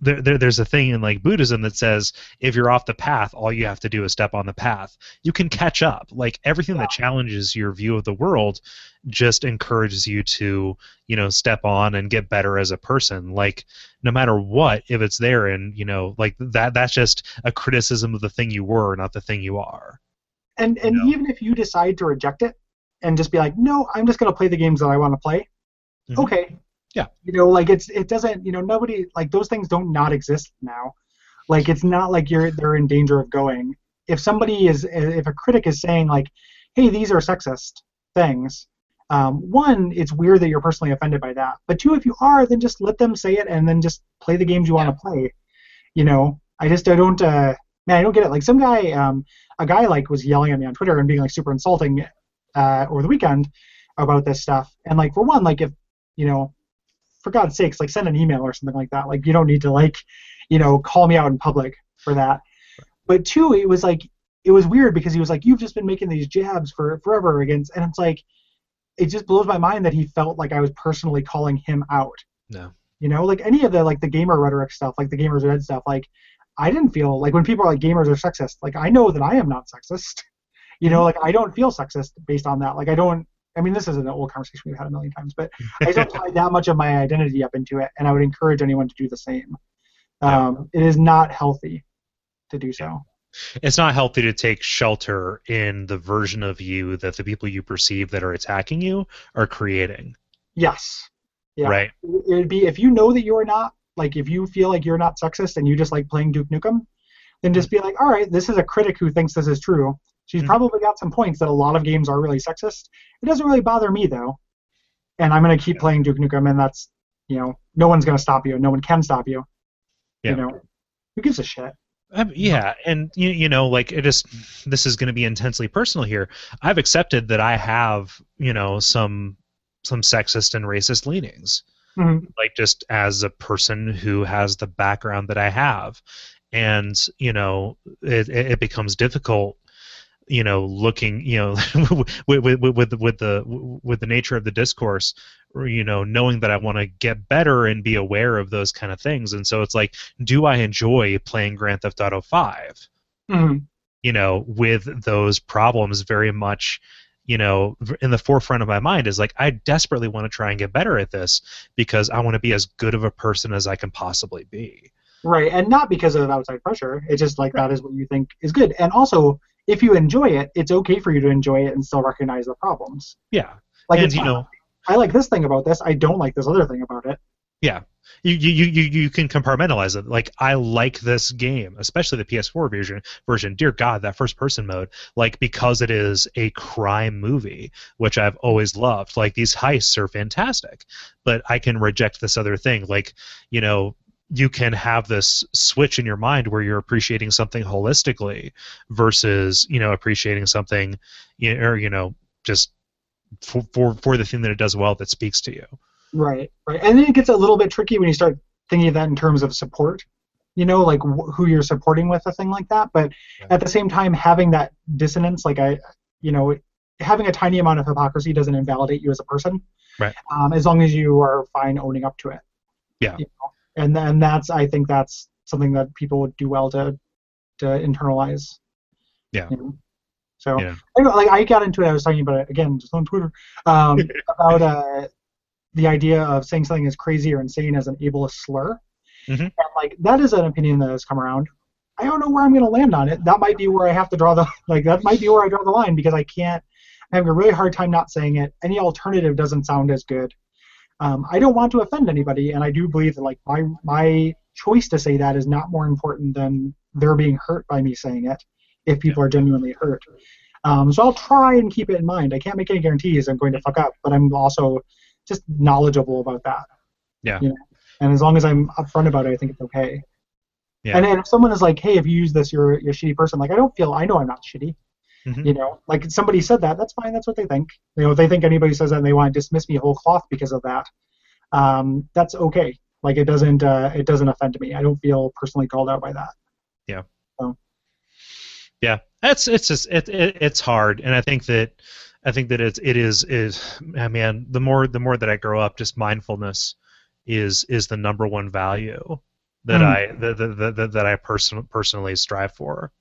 There, there, there's a thing in like Buddhism that says if you're off the path, all you have to do is step on the path. You can catch up. Like everything that challenges your view of the world just encourages you to, you know, step on and get better as a person. Like no matter what, if it's there and you know, like that that's just a criticism of the thing you were, not the thing you are. And and No. even if you decide to reject it and just be like, no, I'm just going to play the games that I want to play. Mhm. Okay. Yeah. You know, like it's it doesn't you know nobody like those things don't not exist now. Like it's not like you're they're in danger of going. If somebody is if a critic is saying like, hey, these are sexist things. Um, one, it's weird that you're personally offended by that. But two, if you are, then just let them say it and then just play the games you want to play. You know, I just I don't uh, man I don't get it. Like some guy um, a guy like was yelling at me on Twitter and being like super insulting uh, over the weekend about this stuff. And like for one, like if you know, for God's sakes, like send an email or something like that. Like you don't need to like, you know, call me out in public for that. But two, it was like it was weird because he was like, you've just been making these jabs for forever against, and it's like, it just blows my mind that he felt like I was personally calling him out. No. You know, like any of the like the gamer rhetoric stuff, like the gamers red stuff, like I didn't feel like when people are like gamers are sexist, like I know that I am not sexist. You know, mm-hmm. like I don't feel sexist based on that. Like I don't. I mean, this is an old conversation we've had a million times, but I don't tie that much of my identity up into it, and I would encourage anyone to do the same. Um, it is not healthy to do so. It's not healthy to take shelter in the version of you that the people you perceive that are attacking you are creating. Yes. Yeah. Right. It would be if you know that you are not like if you feel like you're not sexist and you just like playing Duke Nukem, then just be like, all right, this is a critic who thinks this is true. She's Mhm. probably got some points that a lot of games are really sexist. It doesn't really bother me though, and I'm gonna keep Yeah. playing Duke Nukem, and that's you know no one's gonna stop you, no one can stop you. Yeah. You know, who gives a shit? Um, yeah, and you, you know, like it is. This is going to be intensely personal here. I've accepted that I have, you know, some some sexist and racist leanings, Mhm. like just as a person who has the background that I have, and you know, it it becomes difficult. You know, looking, you know, with with with with the, with the with the nature of the discourse, you know, knowing that I want to get better and be aware of those kind of things, and so it's like, do I enjoy playing Grand Theft Auto Five? Mhm. you know, with those problems very much, you know, in the forefront of my mind is like, I desperately want to try and get better at this because I want to be as good of a person as I can possibly be. Right, and not because of outside pressure. It's just like that is what you think is good. And also, if you enjoy it, it's okay for you to enjoy it and still recognize the problems. Yeah. Like and, you know, I like this thing about this. I don't like this other thing about it. yeah. You, you, you, you can compartmentalize it. Like, I like this game, especially the PS4 version. Version, dear God, that first-person mode. Like, because it is a crime movie, which I've always loved. Like, these heists are fantastic, but I can reject this other thing. Like, you know, you can have this switch in your mind where you're appreciating something holistically versus you know appreciating something you or you know just for, for for the thing that it does well that speaks to you Right, right. And then it gets a little bit tricky when you start thinking of that in terms of support. You know, like wh- who you're supporting with a thing like that. But Yeah. at the same time, having that dissonance, like I, you know, having a tiny amount of hypocrisy doesn't invalidate you as a person. Right. Um, as long as you are fine owning up to it. Yeah. You know? And and that's I think that's something that people would do well to to internalize. Yeah. You know? So Yeah. I like I got into it. I was talking about it again just on Twitter um, about uh, the idea of saying something is crazy or insane as an ableist slur. Mhm. And like that is an opinion that has come around. I don't know where I'm going to land on it. That might be where I have to draw the like that might be where I draw the line because I can't. I'm having a really hard time not saying it. Any alternative doesn't sound as good. Um, I don't want to offend anybody, and I do believe that like my my choice to say that is not more important than they're being hurt by me saying it. If people are genuinely hurt, um, so I'll try and keep it in mind. I can't make any guarantees I'm going to fuck up, but I'm also just knowledgeable about that. Yeah. You know? And as long as I'm upfront about it, I think it's okay. Yeah. And, and if someone is like, "Hey, if you use this, you're you're a shitty person," like I don't feel I know I'm not shitty. Mhm. You know, like somebody said that, that's fine. That's what they think. You know, if they think anybody says that and they want to dismiss me whole cloth because of that, um, that's okay. Like it doesn't uh, it doesn't offend me. I don't feel personally called out by that. Yeah, Yeah. it's it's just it, it it's hard, and I think that I think that it's it is is I mean the more the more that I grow up, just mindfulness is is the number one value that Mm. I that that, that, that I person, personally strive for,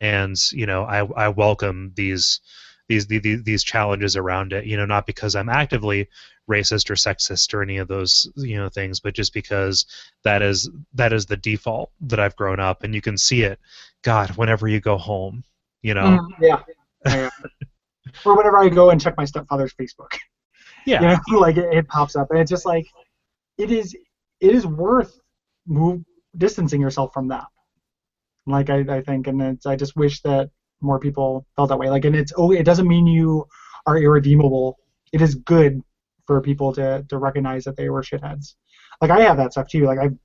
and you know I I welcome these these these these challenges around it. You know, not because I'm actively racist or sexist or any of those you know things, but just because that is that is the default that I've grown up, and you can see it. God, whenever you go home, you know, Mm, yeah. yeah. or whenever I go and check my stepfather's Facebook. yeah, you know, like it, it pops up, and it's just like it is. It is worth move distancing yourself from that. Like I, I think, and it's, I just wish that more people felt that way. Like, and it's oh, it doesn't mean you are irredeemable. It is good for people to to recognize that they were shitheads. Like I have that stuff too. Like I've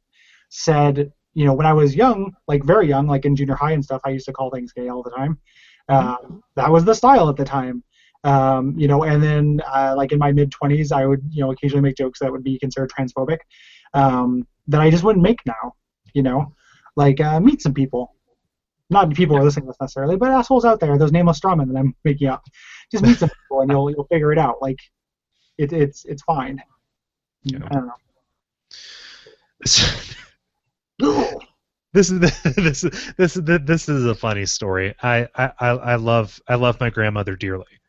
said, you know, when I was young, like very young, like in junior high and stuff, I used to call things gay all the time. Um, that was the style at the time um, you know, and then uh, like in my mid 20s, I would you know occasionally make jokes that would be considered transphobic um, that I just wouldn't make now. You know, like uh, meet some people, not people who are listening to this necessarily, but assholes out there, those nameless strawmen that I'm making up. Just meet some people and you'll you'll figure it out. Like it, it's it's fine. Yeah. I don't know. this is this is this is this is a funny story. I I I I love I love my grandmother dearly.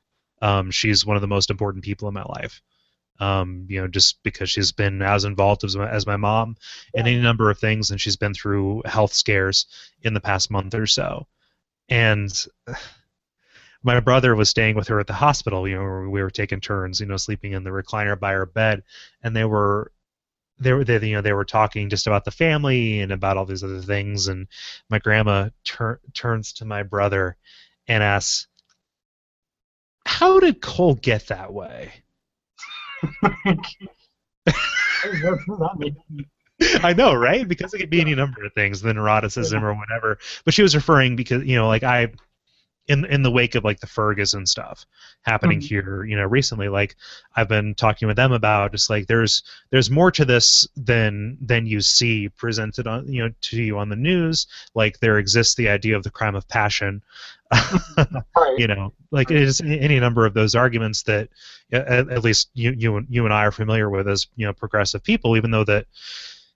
Um, she's one of the most important people in my life. Um, you know, just because she's been as involved as my, as my mom in any number of things, and she's been through health scares in the past month or so. And my brother was staying with her at the hospital. You know, we were taking turns, you know, sleeping in the recliner by her bed, and they were they were they, you know they were talking just about the family and about all these other things and my grandma tur- turns to my brother and asks how did cole get that way What does that mean? i know right? Because it could be any number of things the neuroticism or whatever. But she was referring because you know like i in in the wake of like the ferguson stuff happening Mhm. here you know recently like i've been talking with them about just like there's there's more to this than than you see presented on you know to you on the news like there exists the idea of the crime of passion Right. you know like it is any number of those arguments that at, at least you you and you and I are familiar with as you know progressive people even though that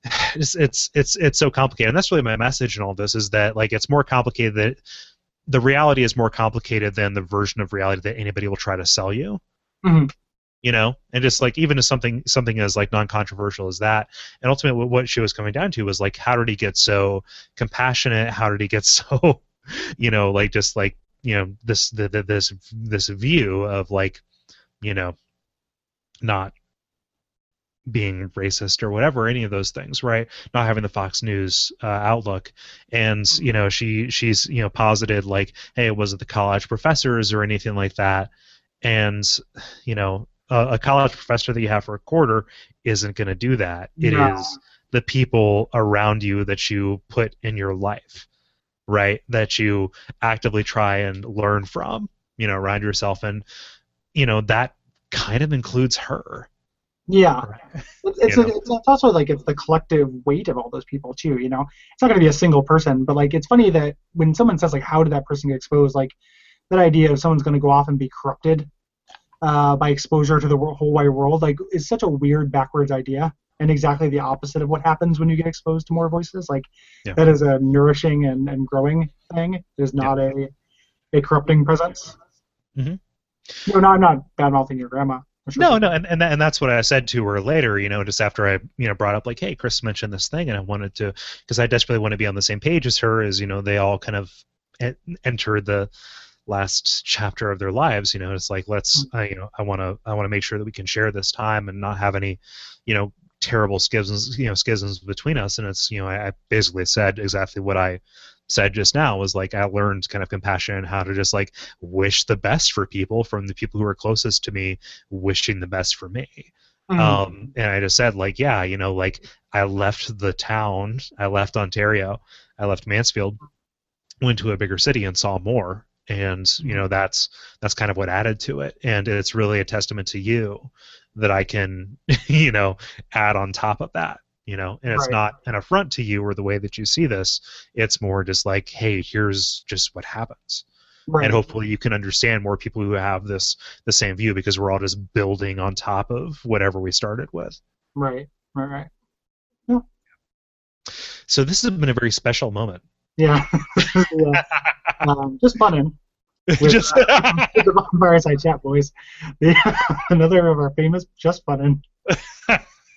it's it's it's it's so complicated and that's really my message in all this is that like it's more complicated that the reality is more complicated than the version of reality that anybody will try to sell you. Mhm. you know? And just like even as something something as like non-controversial as that and ultimately what she was coming down to was like how did he get so compassionate? How did he get so you know like just like you know this the, the, this this view of like you know not being racist or whatever any of those things right? Not having the fox news uh, outlook. And you know she she's you know posited like hey was it the college professors or anything like that. And you know a, a college professor that you have for a quarter isn't going to do that. It is No. the people around you that you put in your life right? That you actively try and learn from you know around yourself. And you know that kind of includes her Yeah. right? It's, it's, a- it's, it's also like it's the collective weight of all those people too. You know, it's not going to be a single person, but like it's funny that when someone says like, "How did that person get exposed?" Like that idea of someone's going to go off and be corrupted uh, by exposure to the whole wide world, like, is such a weird backwards idea, and exactly the opposite of what happens when you get exposed to more voices. Like Yeah. that is a nourishing and, and growing thing. It is not a a corrupting presence. Mhm. No, no, I'm not bad mouthing your grandma. Sure. No, no, and, and and that's what I said to her later. You know, just after I you know brought up like, hey, Chris mentioned this thing, and I wanted to because I desperately want to be on the same page as her. As you know, they all kind of enter the last chapter of their lives. You know, it's like let's hmm. I you know I want to I want to make sure that we can share this time and not have any you know terrible schisms you know schisms between us. And it's you know I, I basically said exactly what I said just now was like I learned kind of compassion how to just like wish the best for people from the people who are closest to me wishing the best for me. Mhm. Um, and I just said like, yeah, you know, like I left the town, I left Ontario, I left Mansfield, went to a bigger city, and saw more. And you know that's that's kind of what added to it, and it's really a testament to you that I can you know add on top of that you know and it's Right. not an affront to you or the way that you see this it's more just like hey here's just what happens Right. and hopefully you can understand more people who have this the same view because we're all just building on top of whatever we started with Right. Right. Right. so this has been a very special moment Yeah. yeah. Um, just funnin'. With, just uh, with the Fireside Chat boys. The, another of our famous just funnin'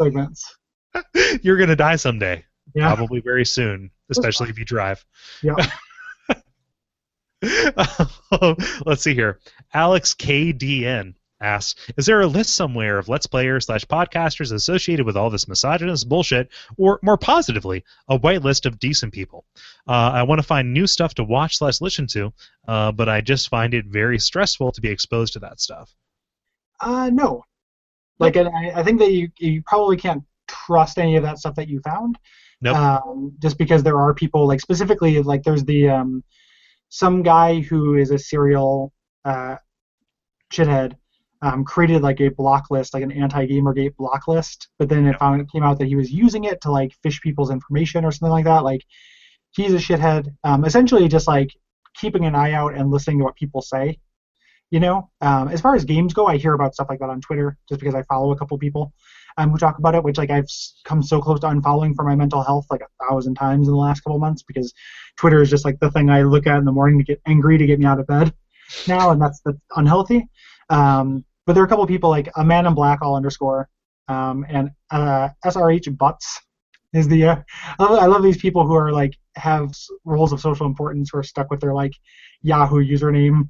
segments. you're gonna die someday Yeah. probably very soon especially if you drive Yeah. Let's see here. Alex KDN asks, "Is there a list somewhere of Let's Players slash podcasters associated with all this misogynist bullshit, or more positively, a white list of decent people? Uh, I want to find new stuff to watch slash listen to, uh, but I just find it very stressful to be exposed to that stuff." Uh, no. Like, I, I think that you, you probably can't trust any of that stuff that you found. Nope. Um, just because there are people, like, specifically, like, there's the, um, some guy who is a serial, uh, shithead, um, created, like, a block list, like an anti-Gamergate block list, but then it found, it came out that he was using it to, like, fish people's information or something like that. Like, he's a shithead. Um, essentially just, like, keeping an eye out and listening to what people say you know um, as far as games go i hear about stuff like that on twitter just because i follow a couple people um, who talk about it which like i've come so close to unfollowing for my mental health like a thousand times in the last couple months because twitter is just like the thing i look at in the morning to get angry to get me out of bed now and that's that's unhealthy um, but there are a couple people like a man in black all underscore um, and uh, srh butts is the uh, I love- these people who are like have roles of social importance who are stuck with their like Yahoo username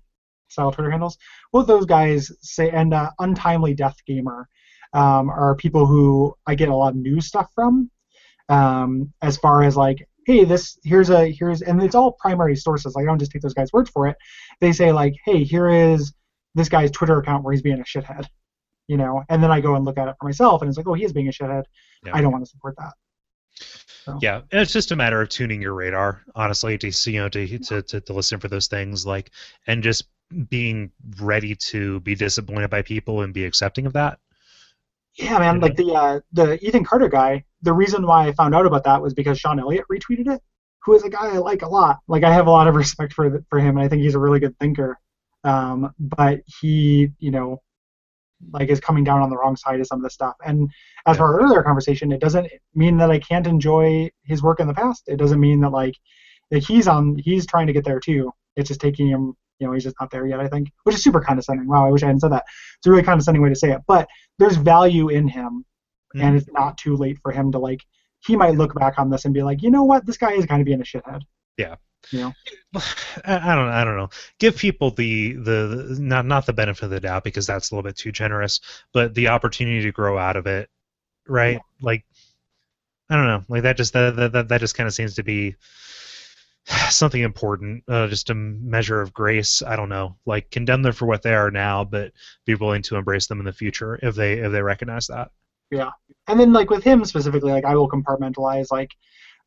style Twitter handles. Both those guys say and uh, untimely death gamer um, are people who I get a lot of news stuff from. Um, as far as like, hey, this here's a here's and it's all primary sources. Like I don't just take those guys' words for it. They say like, hey, here is this guy's Twitter account where he's being a shithead. You know, and then I go and look at it for myself, and it's like, oh, he is being a shithead. Yeah. I don't want to support that. Yeah, and it's just a matter of tuning your radar, honestly, to see, you know, to, to to to listen for those things, like, and just being ready to be disappointed by people and be accepting of that. Yeah, man. Like the uh, the Ethan Carter guy. The reason why I found out about that was because Sean Elliott retweeted it, who is a guy I like a lot. Like I have a lot of respect for th- for him, and I think he's a really good thinker. Um, but he, you know, like is coming down on the wrong side of some of the stuff. And as Yeah. for our earlier conversation, it doesn't mean that I can't enjoy his work in the past. It doesn't mean that like that he's on he's trying to get there too. It's just taking him. You know, he's just not there yet. I think, which is super condescending. Wow, I wish I hadn't said that. It's a really condescending way to say it, but there's value in him hmm. and it's not too late for him to like he might look back on this and be like you know what this guy is kind of being a shithead Yeah. I, I don't I don't know. Give people the, the the not not the benefit of the doubt because that's a little bit too generous, but the opportunity to grow out of it, right? Like I don't know, like that just that, that, that just kind of seems to be something important, uh, just a measure of grace. I don't know, like condemn them for what they are now, but be willing to embrace them in the future if they if they recognize that. Yeah, and then like with him specifically like i will compartmentalize like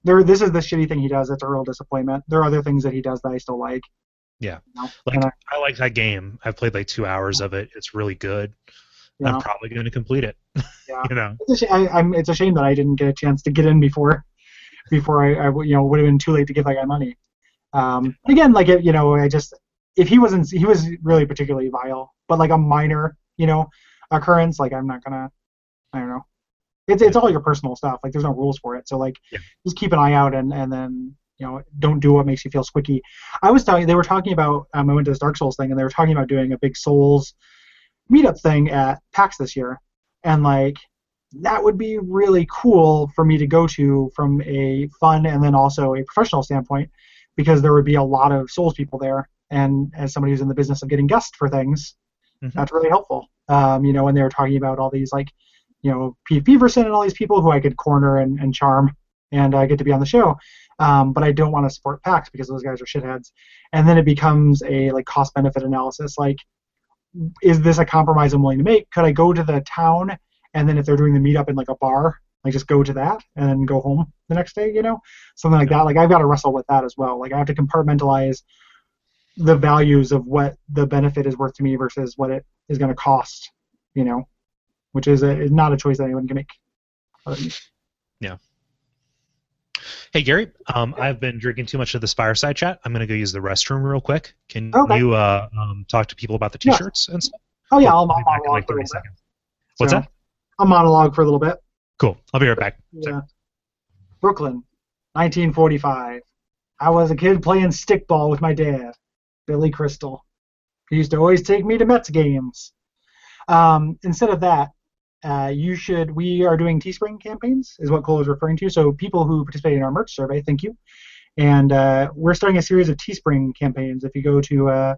there this is the shitty thing he does it's a real disappointment there are other things that he does that i still like Yeah. you know? Like I- I like that game. I've played like two hours of it. It's really good. I'm know? probably going to complete it. Yeah. you know. it's, a sh- I, I'm, it's a shame that i didn't get a chance to get in before before I, you know would have been too late to give that guy money. Um, again like it, you know i just if he wasn't he was really particularly vile but like a minor you know occurrence like i'm not gonna i don't know. It's, it's all your personal stuff like there's no rules for it so like Yeah. just keep an eye out and and then you know don't do what makes you feel squicky. I was talking they were talking about um, i went to this dark souls thing and they were talking about doing a big souls meetup thing at pax this year. And like that would be really cool for me to go to from a fun and then also a professional standpoint because there would be a lot of souls people there. And as somebody who's in the business of getting guests for things Mhm. that's really helpful. Um, you know when they were talking about all these like you know pete peverson and all these people who i could corner and, and charm and uh, get to be on the show. Um, but i don't want to support pax because those guys are shitheads. And then it becomes a like cost benefit analysis like is this a compromise i'm willing to make? Could i go to the town and then if they're doing the meetup in like a bar like just go to that and go home the next day, you know, something like that. Like I've got to wrestle with that as well. Like I have to compartmentalize the values of what the benefit is worth to me versus what it is going to cost, you know, which is, a, is not a choice that anyone can make. Yeah. Hey Gary, um, I've been drinking too much of this fireside chat. I'm gonna go use the restroom real quick. Can Okay. you uh, um, talk to people about the T-shirts and stuff? Oh yeah, I'll, I'll be I'll back in like 30 seconds. What's So, that? I'll monologue for a little bit. Cool. I'll be right back. Yeah. Brooklyn, 1945. I was a kid playing stickball with my dad, Billy Crystal. He used to always take me to Mets games. Um, instead of that, uh, you should. We are doing Teespring campaigns, is what Cole is referring to. So people who participate in our merch survey, thank you. And uh, we're starting a series of Teespring campaigns. If you go to uh,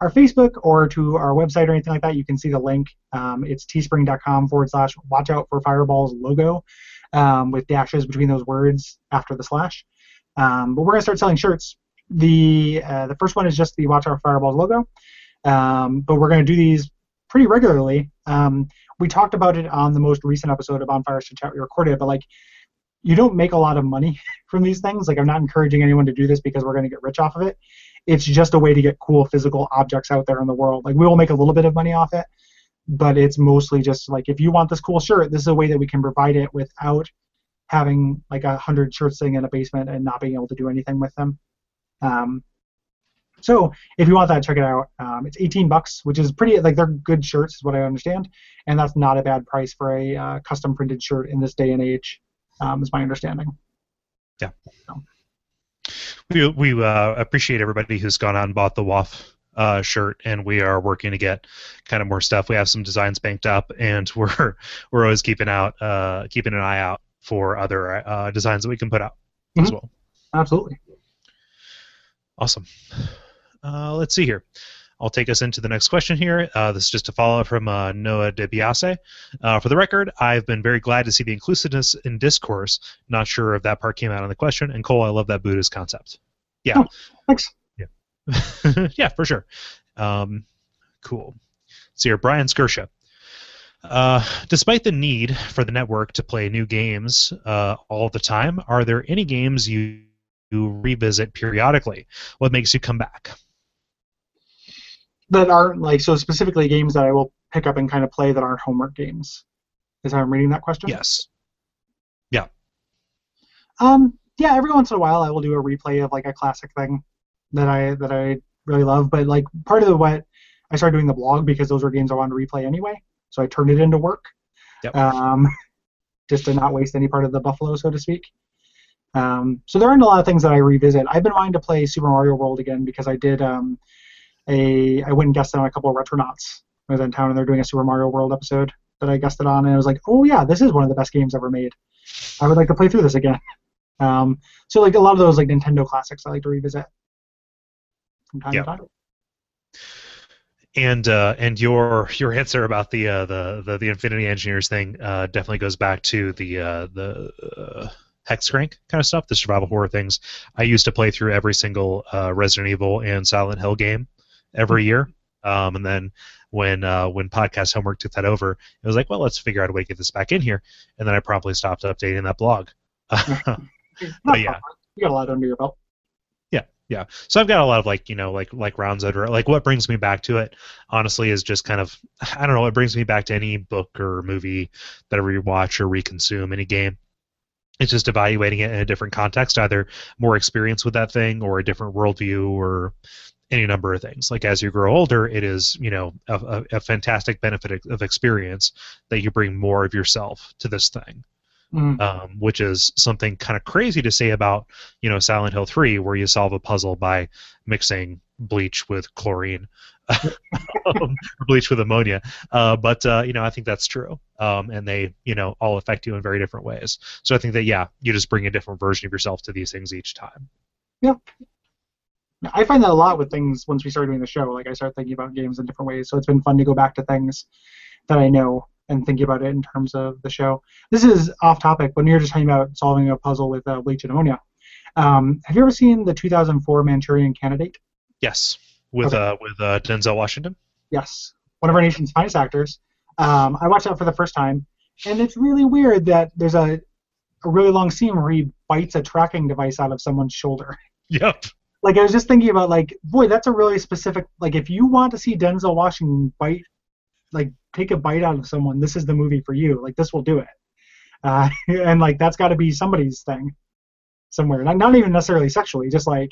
our Facebook or to our website or anything like that, you can see the link. Um, it's teespring.com forward slash watch out for fireballs logo um, with dashes between those words after the slash. Um, but we're going to start selling shirts. The uh, the first one is just the Watch Out for Fireballs logo, um, but we're going to do these pretty regularly. Um, we talked about it on the most recent episode of Bonfireside Chat we recorded, but like you don't make a lot of money from these things. Like I'm not encouraging anyone to do this because we're going to get rich off of it. It's just a way to get cool physical objects out there in the world. Like we will make a little bit of money off it, but it's mostly just like if you want this cool shirt, this is a way that we can provide it without having like a hundred shirts sitting in a basement and not being able to do anything with them. Um, so if you want that, check it out. Um, it's 18 bucks, which is pretty like they're good shirts, is what I understand, and that's not a bad price for a uh, custom printed shirt in this day and age, um, is my understanding. We we uh, appreciate everybody who's gone out and bought the WAF uh, shirt, and we are working to get kind of more stuff. We have some designs banked up, and we're we're always keeping out uh, keeping an eye out for other uh, designs that we can put out as Mhm. well. Absolutely. Awesome. Uh, let's see here. I'll take us into the next question here. Uh, this is just a follow up from uh, Noah DeBiase. Uh, for the record, I've been very glad to see the inclusiveness in discourse. Not sure if that part came out on the question. And Cole, I love that Buddhist concept. Yeah. Oh, thanks. yeah, for sure. Um, cool. So here, Brian Skirsha. Uh, despite the need for the network to play new games uh, all the time, are there any games you, you revisit periodically? What makes you come back? That aren't like so specifically games that I will pick up and kind of play that aren't homework games. Is how I'm reading that question? Yes. Yeah. Um, yeah, every once in a while I will do a replay of like a classic thing that I that I really love. But like part of the what I started doing the blog because those were games I wanted to replay anyway, so I turned it into work. Yep. Um, just to not waste any part of the buffalo, so to speak. Um, so there aren't a lot of things that I revisit. I've been wanting to play Super Mario World again because I did um, a I went and guested on a couple of Retronauts. I was in town and they're doing a Super Mario World episode that I guested on, and I was like, oh yeah, this is one of the best games ever made. I would like to play through this again. Um, so like a lot of those like Nintendo classics I like to revisit from time Yeah. to time. And uh, and your your answer about the uh, the, the the Infinity Engineers thing uh, definitely goes back to the uh, the uh, hex crank kind of stuff, the survival horror things. I used to play through every single uh, Resident Evil and Silent Hill game every year, um, and then when uh, when podcast homework took that over, it was like, well, let's figure out a way to get this back in here, and then I promptly stopped updating that blog. Not yeah. You got a lot under your belt. Yeah. yeah. So I've got a lot of like, you know, like like rounds under like what brings me back to it, honestly, is just kind of I don't know, it brings me back to any book or movie that I rewatch or reconsume, any game. It's just evaluating it in a different context, either more experience with that thing or a different worldview or any number of things. Like as you grow older, it is, you know, a, a, a fantastic benefit of experience that you bring more of yourself to this thing Mm. um, which is something kind of crazy to say about you know Silent Hill 3, where you solve a puzzle by mixing bleach with chlorine, or bleach with ammonia. Uh, but uh, you know I think that's true, um, and they you know all affect you in very different ways. So I think that yeah, you just bring a different version of yourself to these things each time. I find that a lot with things once we start doing the show. Like I start thinking about games in different ways. So it's been fun to go back to things that I know and thinking about it in terms of the show. This is off topic, but you're just talking about solving a puzzle with uh, bleach and ammonia. Um, have you ever seen the 2004 Manchurian Candidate? Yes, with Okay. uh, with uh, Denzel Washington. Yes, one of our nation's finest actors. Um, I watched that for the first time. and it's really weird that there's a a really long scene where he bites a tracking device out of someone's shoulder. Yep. Like I was just thinking about like, boy, that's a really specific. Like if you want to see Denzel Washington bite, like take a bite out of someone, this is the movie for you. Like this will do it. Uh, and like that's got to be somebody's thing somewhere. Not not even necessarily sexually, just like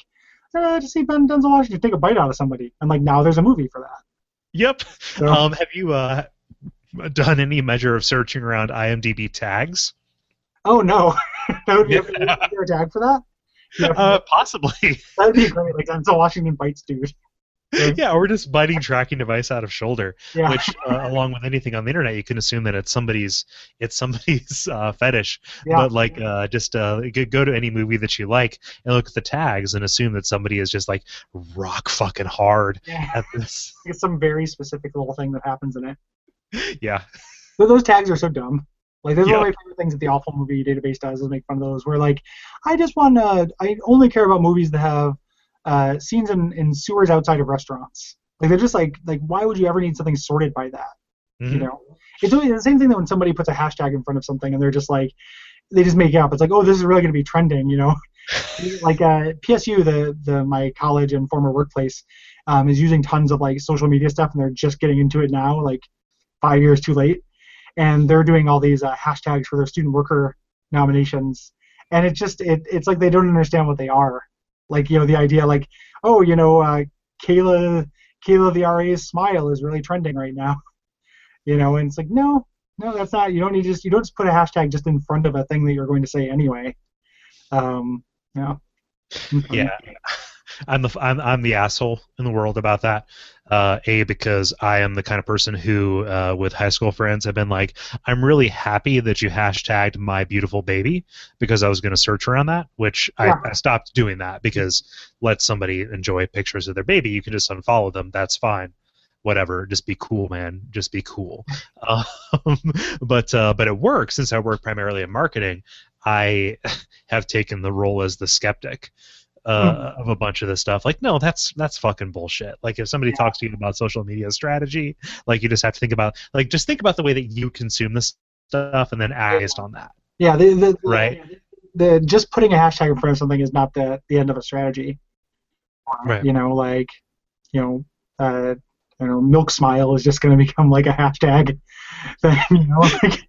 uh, to see Ben Denzel Washington take a bite out of somebody, and like now there's a movie for that. Yep. So- Um, have you uh, done any measure of searching around IMDb tags? Oh no, that would be Yeah. there a tag for that. Yeah, Uh, possibly. that would be great. Like Denzel Washington bites dude. yeah, or just biting tracking device out of shoulder. Yeah. Which, uh, along with anything on the internet, you can assume that it's somebody's it's somebody's uh, fetish. Yeah. But like, uh, just uh, go- to any movie that you like and look at the tags and assume that somebody is just like rock fucking hard yeah. at this. It's some very specific little thing that happens in it. Yeah. But those tags are so dumb. Like that's one of my favorite things that the Awful Movie Database does is make fun of those. Where like, I just want to, I only care about movies that have uh, scenes in, in sewers outside of restaurants. Like they're just like, like why would you ever need something sorted by that? You Mhm. know, it's really the same thing that when somebody puts a hashtag in front of something and they're just like, they just make it up. It's like, oh, this is really going to be trending. You know, like uh, PSU, the the my college and former workplace, um, is using tons of like social media stuff, and they're just getting into it now, like five years too late, and they're doing all these uh, hashtags for their student worker nominations, and it's just it it's like they don't understand what they are, like you know the idea like oh you know uh, Kayla Kayla the RA's smile is really trending right now, you know, and it's like no no that's not you don't need to just you don't just put a hashtag just in front of a thing that you're going to say anyway, um yeah. Yeah, I'm the I'm I'm the asshole in the world about that. Uh, a because I am the kind of person who, uh, with high school friends, have been like, I'm really happy that you hashtagged my beautiful baby because I was going to search around that, which Yeah. I, I stopped doing that because let somebody enjoy pictures of their baby, you can just unfollow them. That's fine. Whatever, just be cool, man. Just be cool. Um, but uh, but at work, since I work primarily in marketing, I have taken the role as the skeptic uh, of a bunch of this stuff. Like, no, that's that's fucking bullshit. Like, if somebody talks to you about social media strategy, like you just have to think about like just think about the way that you consume this stuff and then act based on that. Yeah, the, the, the- Right. The, just putting a hashtag in front of something is not the, the end of a strategy. Right. You know, like, you know, uh, you know, milk smile is just going to become like a hashtag. Thing, you know, like,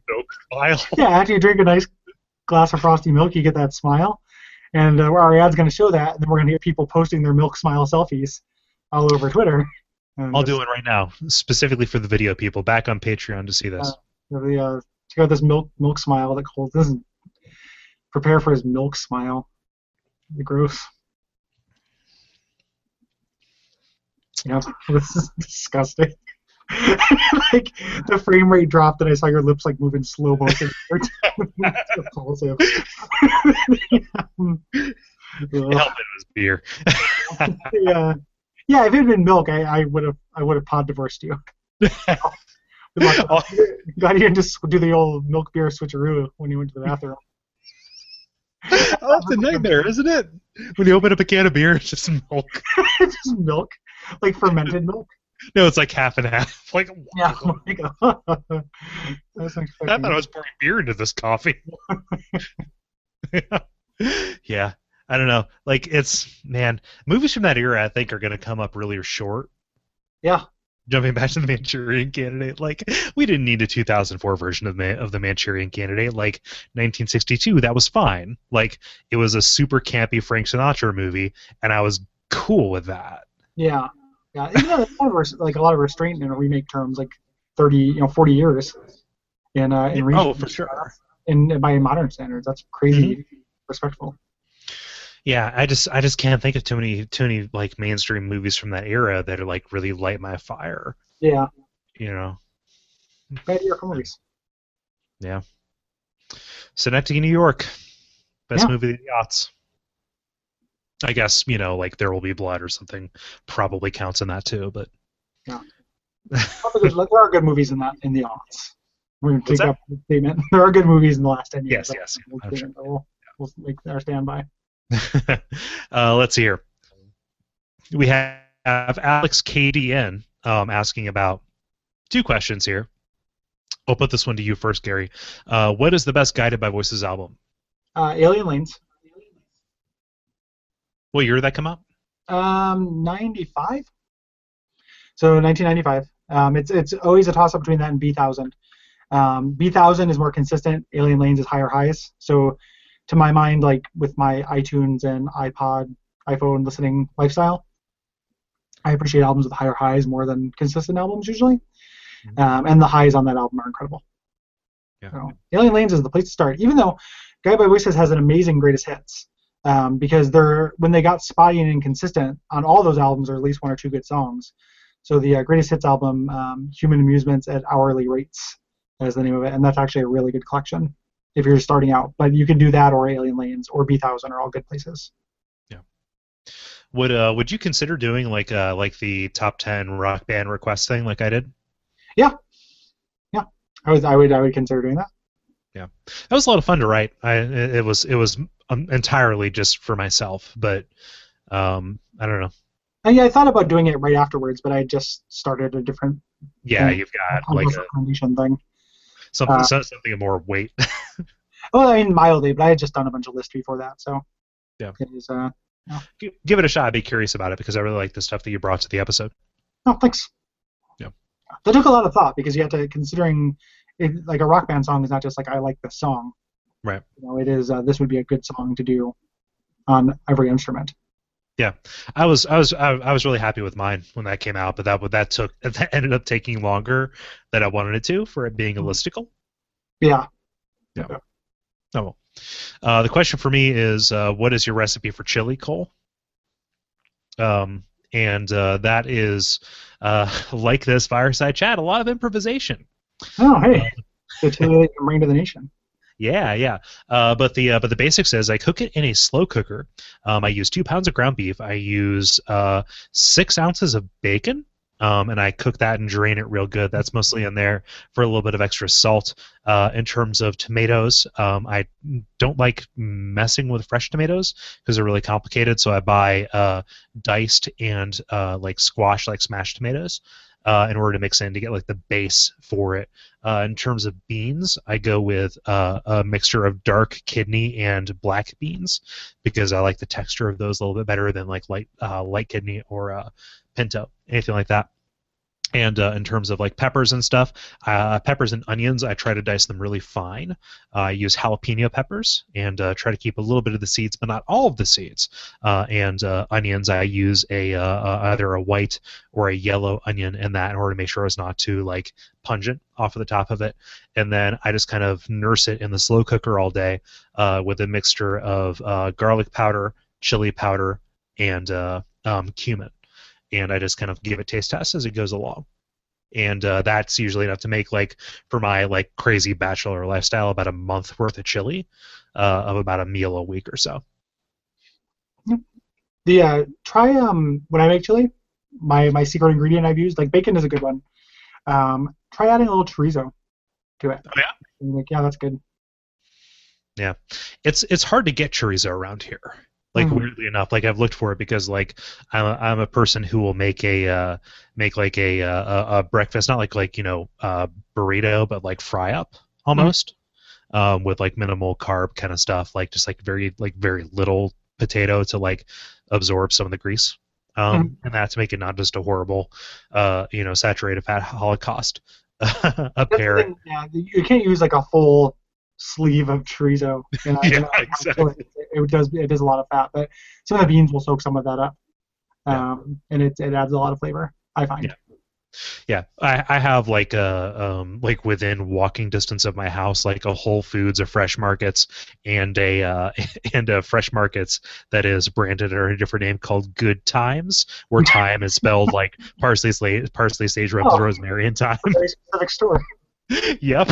File. yeah, after you drink a nice glass of frosty milk, you get that smile, and uh, our ad's going to show that, and then we're going to get people posting their milk smile selfies all over Twitter. I'll do it right now, specifically for the video people. Back on Patreon to see this. know, the, uh, check out this milk milk smile that. This is prepare for his milk smile. The gross. Yeah, this is disgusting. like the frame rate dropped, and I saw your lips like moving slow motion. Repulsive. Help it was beer. yeah, yeah. If it had been milk, I, would have I would have pod divorced you. Luck. Oh. Glad you didn't just do the old milk beer switcheroo when you went to the bathroom. Oh, that's a nightmare, isn't it? When you open up a can of beer, it's just milk. It's just milk, like fermented milk. No, it's like half and half. Like, Yeah. my God. That's I thought I was pouring beer into this coffee. yeah, I don't know. Like, it's man, movies from that era, I think, are going to come up really short. Yeah. Jumping back to the Manchurian Candidate, like we didn't need a 2004 version of Man- of the Manchurian Candidate. Like 1962, that was fine. Like it was a super campy Frank Sinatra movie, and I was cool with that. Yeah. Yeah. Even though a lot of like a lot of restraint in remake terms, like 30, you know, 40 years. In uh, in Oh, for sure. In by modern standards, that's crazy respectful. Yeah, I just I just can't think of too many too many like mainstream movies from that era that are like really light my fire. Yeah. You know. Bad year for movies. Synecdoche, New York. Best Yeah. movie of the yachts. I guess, you know, like There Will Be Blood or something probably counts in that too, but good- there are good movies in that in the aughts. We're gonna take up the statement. There are good movies in the last ten years. Yes, yes, We'll, sure. we'll, we'll make our standby. uh, let's see here. We have Alex KDN um, asking about two questions here. I'll put this one to you first, Gary. Uh, what is the best Guided by Voices album? Uh, Alien Lanes. What year did that come out? Um, 95. So 1995. Um, it's it's always a toss up between that and Bee Thousand. Um, Bee Thousand is more consistent. Alien Lanes is higher highs. So to my mind, like with my iTunes and iPod, iPhone listening lifestyle, I appreciate albums with higher highs more than consistent albums usually. Mhm. Um, and the highs on that album are incredible. Yeah. So, Alien Lanes is the place to start, even though Guided by Voices has an amazing greatest hits. Um, because they're when they got spotty and inconsistent on all those albums, are at least one or two good songs. So the uh, greatest hits album, um, Human Amusements at Hourly Rates, is the name of it, and that's actually a really good collection if you're starting out. But you can do that or Alien Lanes or Bee Thousand are all good places. Yeah. Would uh would you consider doing like uh like the top ten rock band request thing like I did? Yeah. Yeah. I would I would I would consider doing that. Yeah, that was a lot of fun to write. I it, was it was entirely just for myself, but um I don't know. And yeah, I thought about doing it right afterwards, but I just started a different Yeah, Yeah. you've got like a, foundation thing. something Uh, so- something of more weight. Well, I mean mildly, but I had just done a bunch of list before that, so Yeah. It is, uh, Gi- Give it a shot. I'd be curious about it because I really like the stuff that you brought to the episode. oh, thanks. Yeah. That took a lot of thought because you had to considering it, like a rock band song is not just like I like the song. Right. You know, it is. Uh, this would be a good song to do on every instrument. Yeah, I was I was I, was really happy with mine when that came out, but that but that took that ended up taking longer than I wanted it to for it being a Mhm. listicle. Yeah. yeah. Oh well. Uh, the question for me is, uh, what is your recipe for chili, Cole? Um, and uh, that is uh, like this fireside chat, a lot of improvisation. Oh, hey. The chili that you can bring to the nation. Yeah, yeah. Uh, but the uh, but the basics is I cook it in a slow cooker. Um, I use two pounds of ground beef. I use uh, six ounces of bacon. Um, and I cook that and drain it real good. That's mostly in there for a little bit of extra salt. Uh, in terms of tomatoes, um, I don't like messing with fresh tomatoes because they're really complicated. So I buy uh, diced and uh, like squash, like smashed tomatoes, uh, in order to mix in to get like the base for it. Uh, in terms of beans, I go with uh, a mixture of dark kidney and black beans because I like the texture of those a little bit better than like light uh, light kidney or uh, pinto, anything like that. And uh, in terms of like peppers and stuff, uh, peppers and onions, I try to dice them really fine. Uh, I use jalapeno peppers and uh, try to keep a little bit of the seeds, but not all of the seeds. Uh, and uh, onions, I use a uh, uh, either a white or a yellow onion in that in order to make sure it's not too like pungent off of the top of it. And then I just kind of nurse it in the slow cooker all day uh, with a mixture of uh, garlic powder, chili powder, and uh, um, cumin. And I just kind of give it taste tests as it goes along. And uh, that's usually enough to make like for my like crazy bachelor lifestyle about a month worth of chili uh, of about a meal a week or so. The uh, try um when I make chili, my my secret ingredient I've used like bacon is a good one. Um, try adding a little chorizo to it. Oh, yeah? Like yeah, that's good. Yeah, it's it's hard to get chorizo around here. Like Mhm. weirdly enough, like I've looked for it because like I'm a, I'm a person who will make a uh, make like a, uh, a a breakfast, not like like you know uh, burrito, but like fry up almost, um, with like minimal carb kind of stuff, like just like very like very little potato to like absorb some of the grease, um, and that to make it not just a horrible, uh, you know, saturated fat holocaust. a pair. yeah, you can't use like a full sleeve of chorizo. You know, Yeah, you know, exactly. It, does it does a lot of fat, but some of the beans will soak some of that up, Yeah. um, and it it adds a lot of flavor. I find. Yeah. Yeah, I, I have like a um, like within walking distance of my house, like a Whole Foods, a Fresh Markets, and a uh, and a Fresh Markets that is branded under a different name called Good Times, where time is spelled like parsley, sla- parsley, sage, Oh. rosemary, and thyme. Very specific store. yep.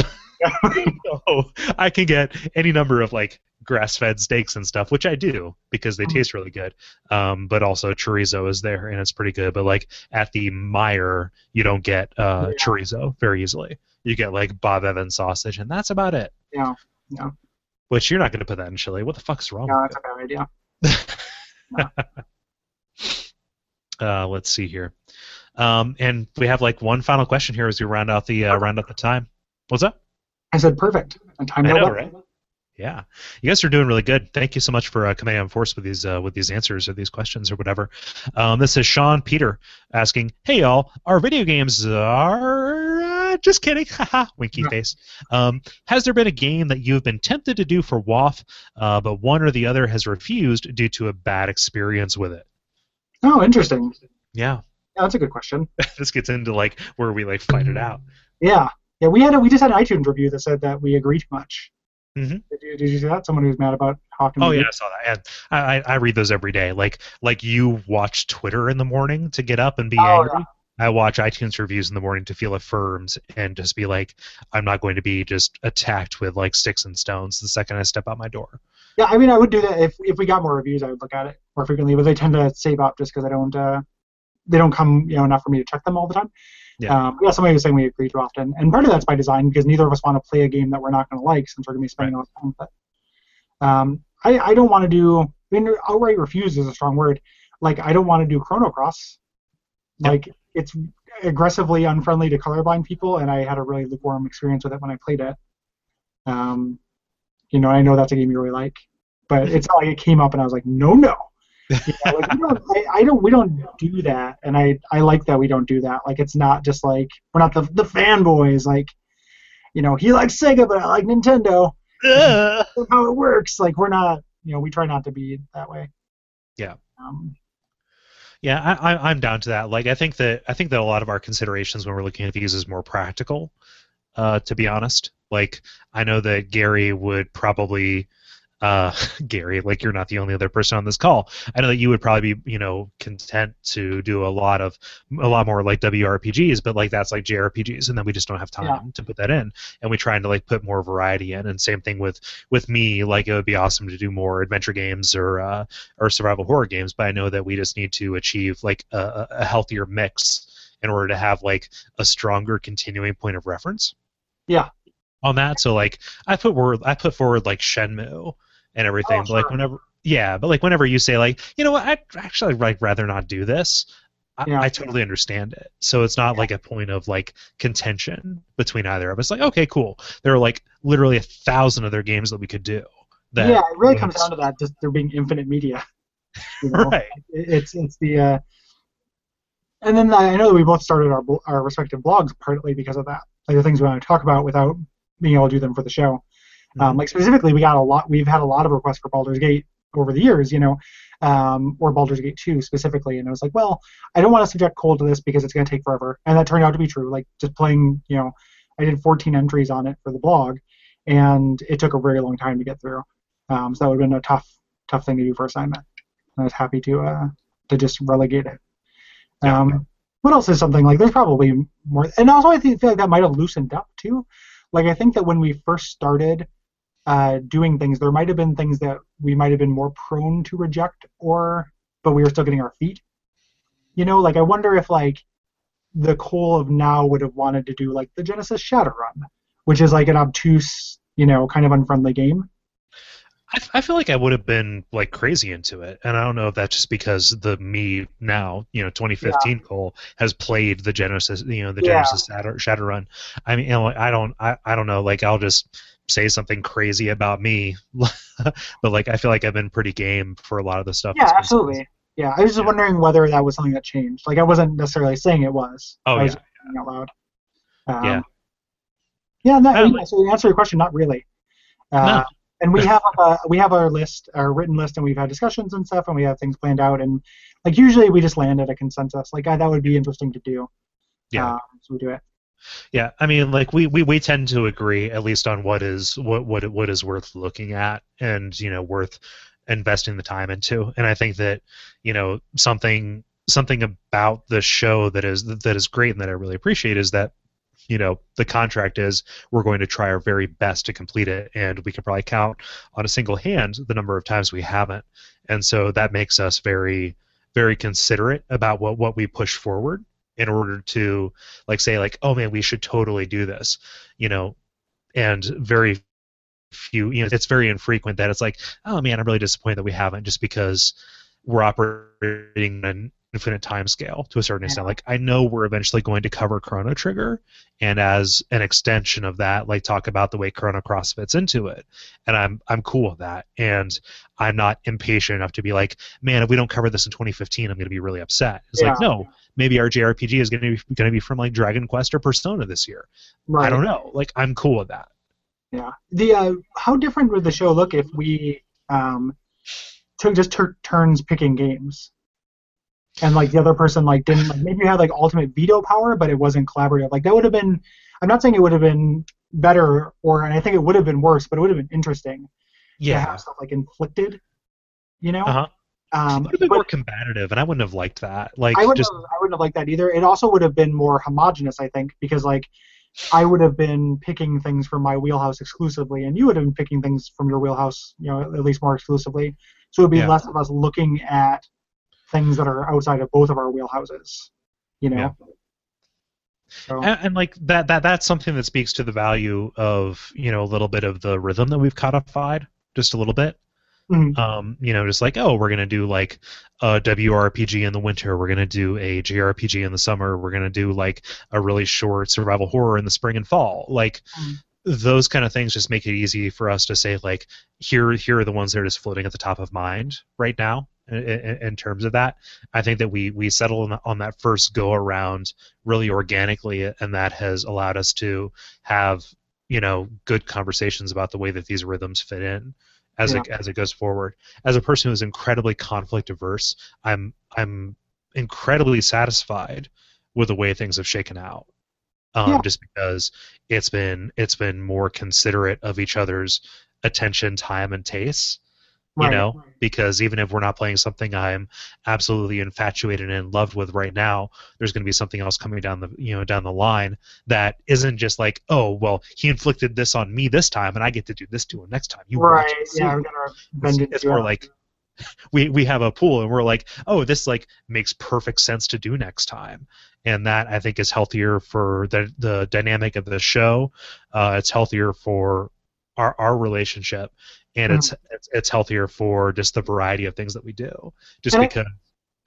So I can get any number of like grass-fed steaks and stuff, which I do because they Mhm. taste really good. Um, but also chorizo is there and it's pretty good. But like at the Meijer, you don't get uh, Yeah. chorizo very easily. You get like Bob Evans sausage, and that's about it. Yeah, yeah. Which you're not going to put that in chili. What the fuck's wrong? No, with that's a bad idea. it? Uh, let's see here. Um, and we have like one final question here as we round out the uh, round out the time. What's up? I said perfect. And time I know, done. right? Yeah, you guys are doing really good. Thank you so much for uh, coming on force with these uh, with these answers or these questions or whatever. Um, this is Sean Peter asking, "Hey y'all, our video games are uh, just kidding, haha, winky Yeah. face. Um, has there been a game that you've been tempted to do for WAF, uh, but one or the other has refused due to a bad experience with it?" Oh, interesting. Yeah, Yeah, that's a good question. this gets into like where we like fight it out. Yeah. Yeah, we had a, we just had an iTunes review that said that we agree too much. Mhm. Did, you, did you see that? Someone who's mad about how Oh yeah, I saw that. And I, I I read those every day. Like like you watch Twitter in the morning to get up and be Oh, angry. I watch iTunes reviews in the morning to feel affirmed and just be like, I'm not going to be just attacked with like sticks and stones the second I step out my door. Yeah, I mean, I would do that if if we got more reviews. I would look at it more frequently, but they tend to save up just because I don't uh, they don't come you know enough for me to check them all the time. Yeah. Um, yeah, somebody was saying we agree too often, and part of that's by design because neither of us want to play a game that we're not going to like since we're going to be spending all the time with it. Um, I I don't want to do. I mean, outright refuse is a strong word. Like I don't want to do Chrono Cross. Yep. Like it's aggressively unfriendly to colorblind people, and I had a really lukewarm experience with it when I played it. Um, you know, I know that's a game you really like, but it's not like it came up and I was like, no, no. You know, like, we don't, I, I don't, we don't do that, and I, I like that we don't do that. Like, it's not just like we're not the the fanboys. Like, you know, he likes Sega, but I like Nintendo. That's how it works. Like, we're not, you know, we try not to be that way. Yeah. Um, Yeah, I, I, I'm down to that. Like, I think that I think that a lot of our considerations when we're looking at these is more practical. Uh, to be honest, like I know that Gary would probably, uh, Gary, like you're not the only other person on this call. I know that you would probably be, you know, content to do a lot of a lot more like WRPGs, but like that's like JRPGs, and then we just don't have time Yeah. to put that in, and we're trying to like put more variety in. And same thing with with me, like it would be awesome to do more adventure games or uh, or survival horror games, but I know that we just need to achieve like a, a healthier mix in order to have like a stronger continuing point of reference. Yeah. On that, so like I put forward, I put forward like Shenmue and everything, Oh, but like sure. whenever, yeah, but like whenever you say like, you know what, I'd actually like rather not do this. I, Yeah. I totally understand it. So it's not like a point of like contention between either of us. Like, okay, cool. There are like literally a thousand other games that we could do. That yeah, it really comes down to that. Just there being infinite media. You know? right. It- It's it's the. Uh, and then I know that we both started our our respective blogs partly because of that. Like the things we want to talk about without being able to do them for the show. Um, like specifically, we got a lot. We've had a lot of requests for Baldur's Gate over the years, you know, um, or Baldur's Gate 2 specifically. And I was like, well, I don't want to subject Cole to this because it's going to take forever. And that turned out to be true. Like just playing, you know, I did 14 entries on it for the blog, and it took a very long time to get through. Um, so that would have been a tough, tough thing to do for assignment. And I was happy to uh, to just relegate it. Yeah. Um, what else is something like? There's probably more, and also I think, feel like that might have loosened up too. Like I think that when we first started uh, doing things, there might have been things that we might have been more prone to reject, or but we were still getting our feet. You know, like I wonder if like the Cole of now would have wanted to do like the Genesis Shadowrun, which is like an obtuse, you know, kind of unfriendly game. I, I feel like I would have been like crazy into it, and I don't know if that's just because the me now, you know, 2015 Cole has played the Genesis, you know, the Yeah. Genesis Shadow, Shadowrun. I mean, you know, I don't, I, I don't know, like I'll just say something crazy about me, but like I feel like I've been pretty game for a lot of the stuff. Yeah, absolutely. Yeah, I was just Yeah. wondering whether that was something that changed. Like I wasn't necessarily saying it was. Oh, I was yeah. just saying it out loud. Um, Yeah. Yeah, no, Um, yeah, so to answer your question, not really. Uh, No. And we have a, we have our list, our written list, and we've had discussions and stuff, and we have things planned out, and like usually we just land at a consensus. Like ah, that would be interesting to do. Yeah. Um, so we do it. Yeah, I mean, like we, we, we tend to agree at least on what is what what what is worth looking at and you know worth investing the time into. And I think that you know something something about the show that is that is great and that I really appreciate is that you know the contract is we're going to try our very best to complete it, and we can probably count on a single hand the number of times we haven't. And so that makes us very very considerate about what what we push forward in order to like say like oh man we should totally do this you know? And very few you know it's very infrequent that it's like oh man i'm really disappointed that we haven't just because we're operating in, infinite time scale to a certain extent. Yeah. Like I know we're eventually going to cover Chrono Trigger, and as an extension of that, like talk about the way Chrono Cross fits into it. And I'm I'm cool with that. And I'm not impatient enough to be like, man, if we don't cover this in 2015, I'm going to be really upset. It's like, no, maybe our JRPG is going to be going to be from like Dragon Quest or Persona this year. Right. I don't know. Like I'm cool with that. Yeah. The uh, how different would the show look if we um, took just tur- turns picking games, and like the other person like didn't like maybe you had like ultimate veto power, but it wasn't collaborative. Like that would have been. I'm not saying it would have been better, or and I think it would have been worse, but it would have been interesting Yeah, to have stuff like inflicted. You know. Uh-huh. Um, It would have been but more combative, and I wouldn't have liked that. Like I wouldn't just have, I wouldn't have liked that either. It also would have been more homogenous, I think, because like I would have been picking things from my wheelhouse exclusively, and you would have been picking things from your wheelhouse, you know, at least more exclusively. So it would be Yeah. less of us looking at things that are outside of both of our wheelhouses, you know. So, and, and like that that that's something that speaks to the value of you know a little bit of the rhythm that we've codified just a little bit mhm. um you know just like oh we're gonna do like a WRPG in the winter we're gonna do a JRPG in the summer we're gonna do like a really short survival horror in the spring and fall like Mhm. those kind of things just make it easy for us to say like here here are the ones that are just floating at the top of mind right now in, in, terms of that I think that we we settle on, on that first go around really organically, and that has allowed us to have you know good conversations about the way that these rhythms fit in as it as it goes forward. As a person who's incredibly conflict averse, I'm I'm incredibly satisfied with the way things have shaken out. Um, Yeah. Just because it's been it's been more considerate of each other's attention, time, and tastes you Right. know because even if we're not playing something i'm absolutely infatuated and in love with right now there's going to be something else coming down the you know down the line that isn't just like oh well he inflicted this on me this time and i get to do this to him next time you right. watch. Yeah, gonna it's, it's more like we we have a pool and we're like oh this like makes perfect sense to do next time and that i think is healthier for the the dynamic of the show uh, it's healthier for our our relationship and it's, it's it's healthier for just the variety of things that we do just And because.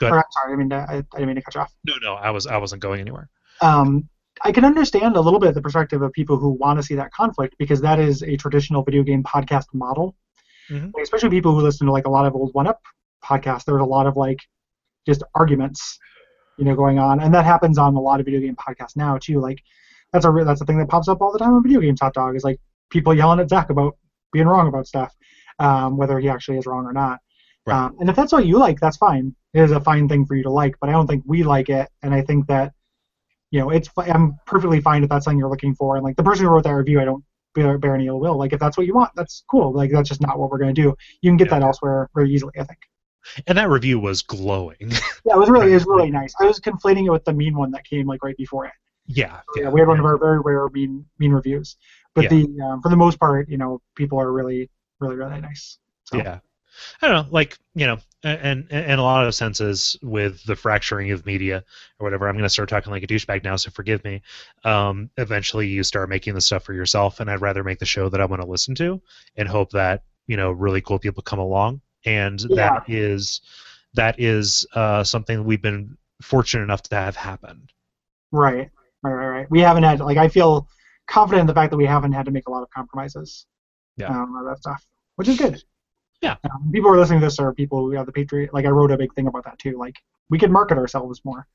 Or, sorry, I mean, I, I didn't mean to cut you off. no no i was i wasn't going anywhere um, I can understand a little bit the perspective of people who want to see that conflict because that is a traditional video game podcast model. Mhm. Like, especially people who listen to like a lot of old One Up podcasts. There's a lot of like just arguments, you know, going on, and that happens on a lot of video game podcasts now too. Like that's a re- that's a thing that pops up all the time on Video Games Hot Dog is like people yelling at Zach about being wrong about stuff, um, whether he actually is wrong or not. Right. Um, and if that's what you like, that's fine. It is a fine thing for you to like, but I don't think we like it, and I think that you know, it's I'm perfectly fine if that's something you're looking for. And like the person who wrote that review, I don't bear, bear any ill will. Like if that's what you want, that's cool. Like that's just not what we're gonna do. You can get Yeah. that elsewhere very easily, I think. and that review was glowing Yeah, it was really it was really nice. I was conflating it with the mean one that came like right before it. yeah Yeah, we had one of our very rare mean mean reviews. But Yeah. the um, for the most part, you know, people are really really really nice. So, Yeah. I don't know, like, you know, and, and in a lot of senses with the fracturing of media or whatever, I'm going to start talking like a douchebag now, so forgive me. Um, eventually you start making the stuff for yourself, and I'd rather make the show that I want to listen to and hope that, you know, really cool people come along. And that is that is uh, something we've been fortunate enough to have happen. Right, right, right, right. We haven't had like I feel confident in the fact that we haven't had to make a lot of compromises. Yeah. Um, that stuff, which is good. Yeah. Um, people who are listening to this are people who have the Patreon. Like I wrote a big thing about that too. Like we could market ourselves more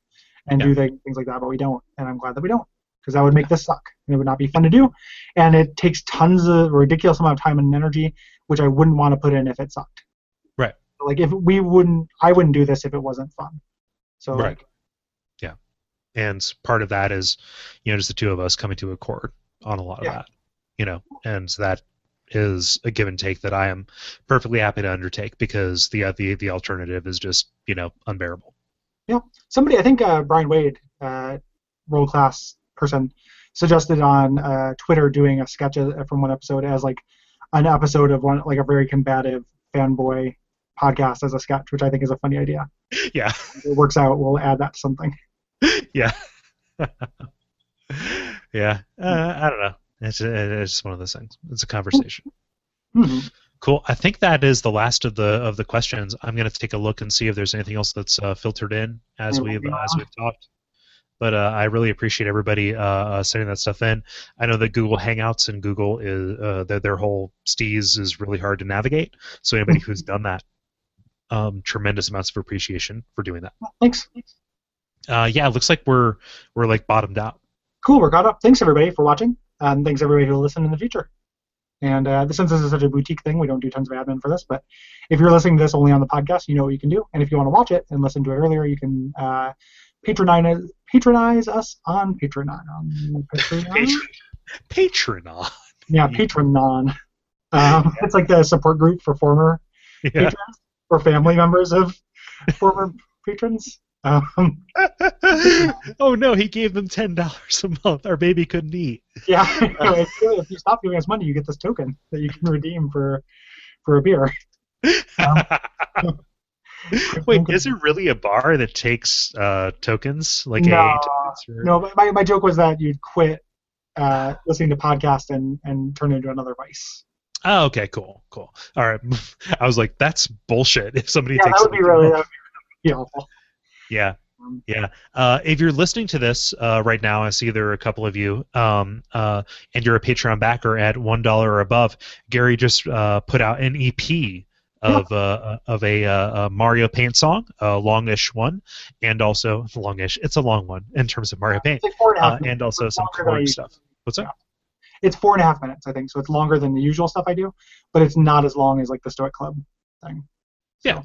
and Yeah. do things, things like that, but we don't, and I'm glad that we don't because that would make this suck and it would not be fun to do, and it takes tons of ridiculous amount of time and energy, which I wouldn't want to put in if it sucked. Right. Like if we wouldn't, I wouldn't do this if it wasn't fun. So Right. like, and part of that is you know just the two of us coming to accord on a lot of that you know and that is a give and take that i am perfectly happy to undertake because the uh, the the alternative is just you know unbearable. Yeah, somebody, I think uh, Brian Wade, uh, world class person, suggested on uh, Twitter doing a sketch from one episode as like an episode of one like a very combative fanboy podcast as a sketch, which I think is a funny idea. yeah. If it works out, we'll add that to something. yeah yeah uh, i don't know it's, it's just one of those things it's a conversation hmm Cool. I think that is the last of the of the questions. I'm going to take a look and see if there's anything else that's uh, filtered in as we've uh, as we've talked. But uh, I really appreciate everybody uh, uh, sending that stuff in. I know that Google Hangouts and Google is uh, their, their whole steez is really hard to navigate. So anybody who's done that, um, tremendous amounts of appreciation for doing that. Thanks. Uh, yeah, it looks like we're we're like bottomed out. Cool. We're caught up. Thanks everybody for watching, and thanks everybody who will listen in the future. And uh, since this is such a boutique thing, we don't do tons of admin for this. But if you're listening to this only on the podcast, you know what you can do. And if you want to watch it and listen to it earlier, you can uh, patronize patronize us on Patreon. On Patreon. Patreon. Yeah, Patreon. Um, it's like the support group for former Yeah. patrons or family members of former patrons. Um, oh no, he gave them ten dollars a month. Our baby couldn't eat. yeah, if you- stop giving us money, you get this token that you can redeem for for a beer. Wait, is there really a bar that takes uh, tokens like No, AA tokens? Or... No, my, my joke was that you'd quit uh, listening to podcast and and turn into another vice. Oh, okay, cool, cool. All right. I was like, that's bullshit. If somebody Yeah, takes that would be really that would be awful. Yeah. Um, Yeah. Uh, if you're listening to this uh, right now, I see there are a couple of you, um, uh, and you're a Patreon backer at one dollar or above. Gary just uh, put out an EP of uh, of a, uh, a Mario Paint song, a longish one, and also longish. It's a long one in terms of Mario Paint, It's like four and a half uh, and also It's some longer than I chord usually stuff. What's that? Yeah. It's four and a half minutes, I think, so it's longer than the usual stuff I do, but it's not as long as like the Stoic Club thing. So, Yeah.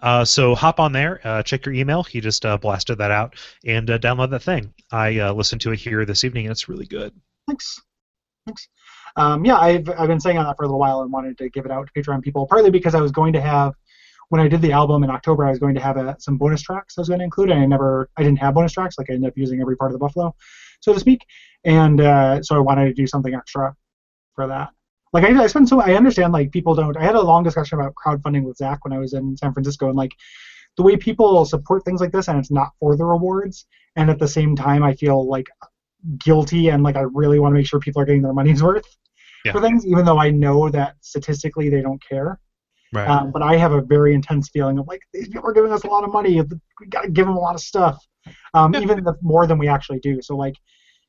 Uh, so hop on there, uh, check your email. He just uh, blasted that out and uh, download that thing. I uh, listened to it here this evening, and it's really good. Thanks. Thanks. Um, yeah, I've, I've been saying on that for a little while and wanted to give it out to Patreon people, partly because I was going to have, when I did the album in October, I was going to have a, some bonus tracks I was going to include, and I never, I didn't have bonus tracks, like I ended up using every part of the Buffalo, so to speak, and uh, so I wanted to do something extra for that. Like I, I spend so I understand like people don't. I had a long discussion about crowdfunding with Zach when I was in San Francisco, and like the way people support things like this, and it's not for the rewards, and at the same time I feel like guilty and like I really want to make sure people are getting their money's worth Yeah. for things, even though I know that statistically they don't care. Right. Um, but I have a very intense feeling of like these people are giving us a lot of money. We gotta give them a lot of stuff, um, even the, more than we actually do. So like,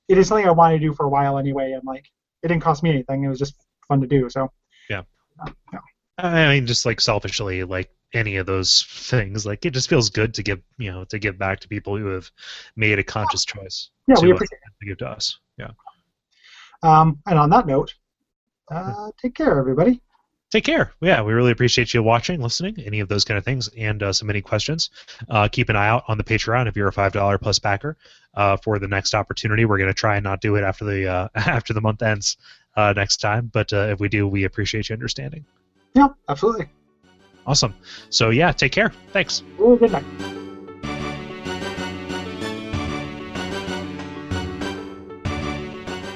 it is something I wanted to do for a while anyway, and like it didn't cost me anything. It was just fun to do. So Yeah. uh, yeah. I mean, just like selfishly, like any of those things, like it just feels good to give, you know, to give back to people who have made a conscious choice Yeah, to, we uh, appreciate to give to us. Yeah. Um, and on that note, uh, take care, everybody. Take care. Yeah, we really appreciate you watching, listening, any of those kind of things, and uh, submitting questions. Uh, keep an eye out on the Patreon if you're a five dollar plus backer uh, for the next opportunity. We're going to try and not do it after the uh, after the month ends uh, next time, but uh, if we do, we appreciate you understanding. Yeah, absolutely. Awesome. So yeah, take care. Thanks. Ooh, good night.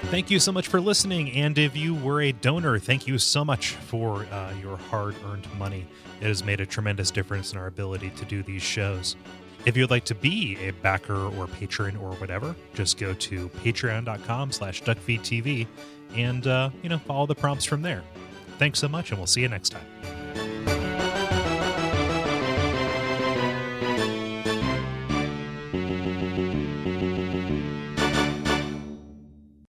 Thank you so much for listening. And if you were a donor, thank you so much for uh, your hard earned money. It has made a tremendous difference in our ability to do these shows. If you'd like to be a backer or patron or whatever, just go to patreon.com slash duckfeedtv and, uh, you know, follow the prompts from there. Thanks so much, and we'll see you next time.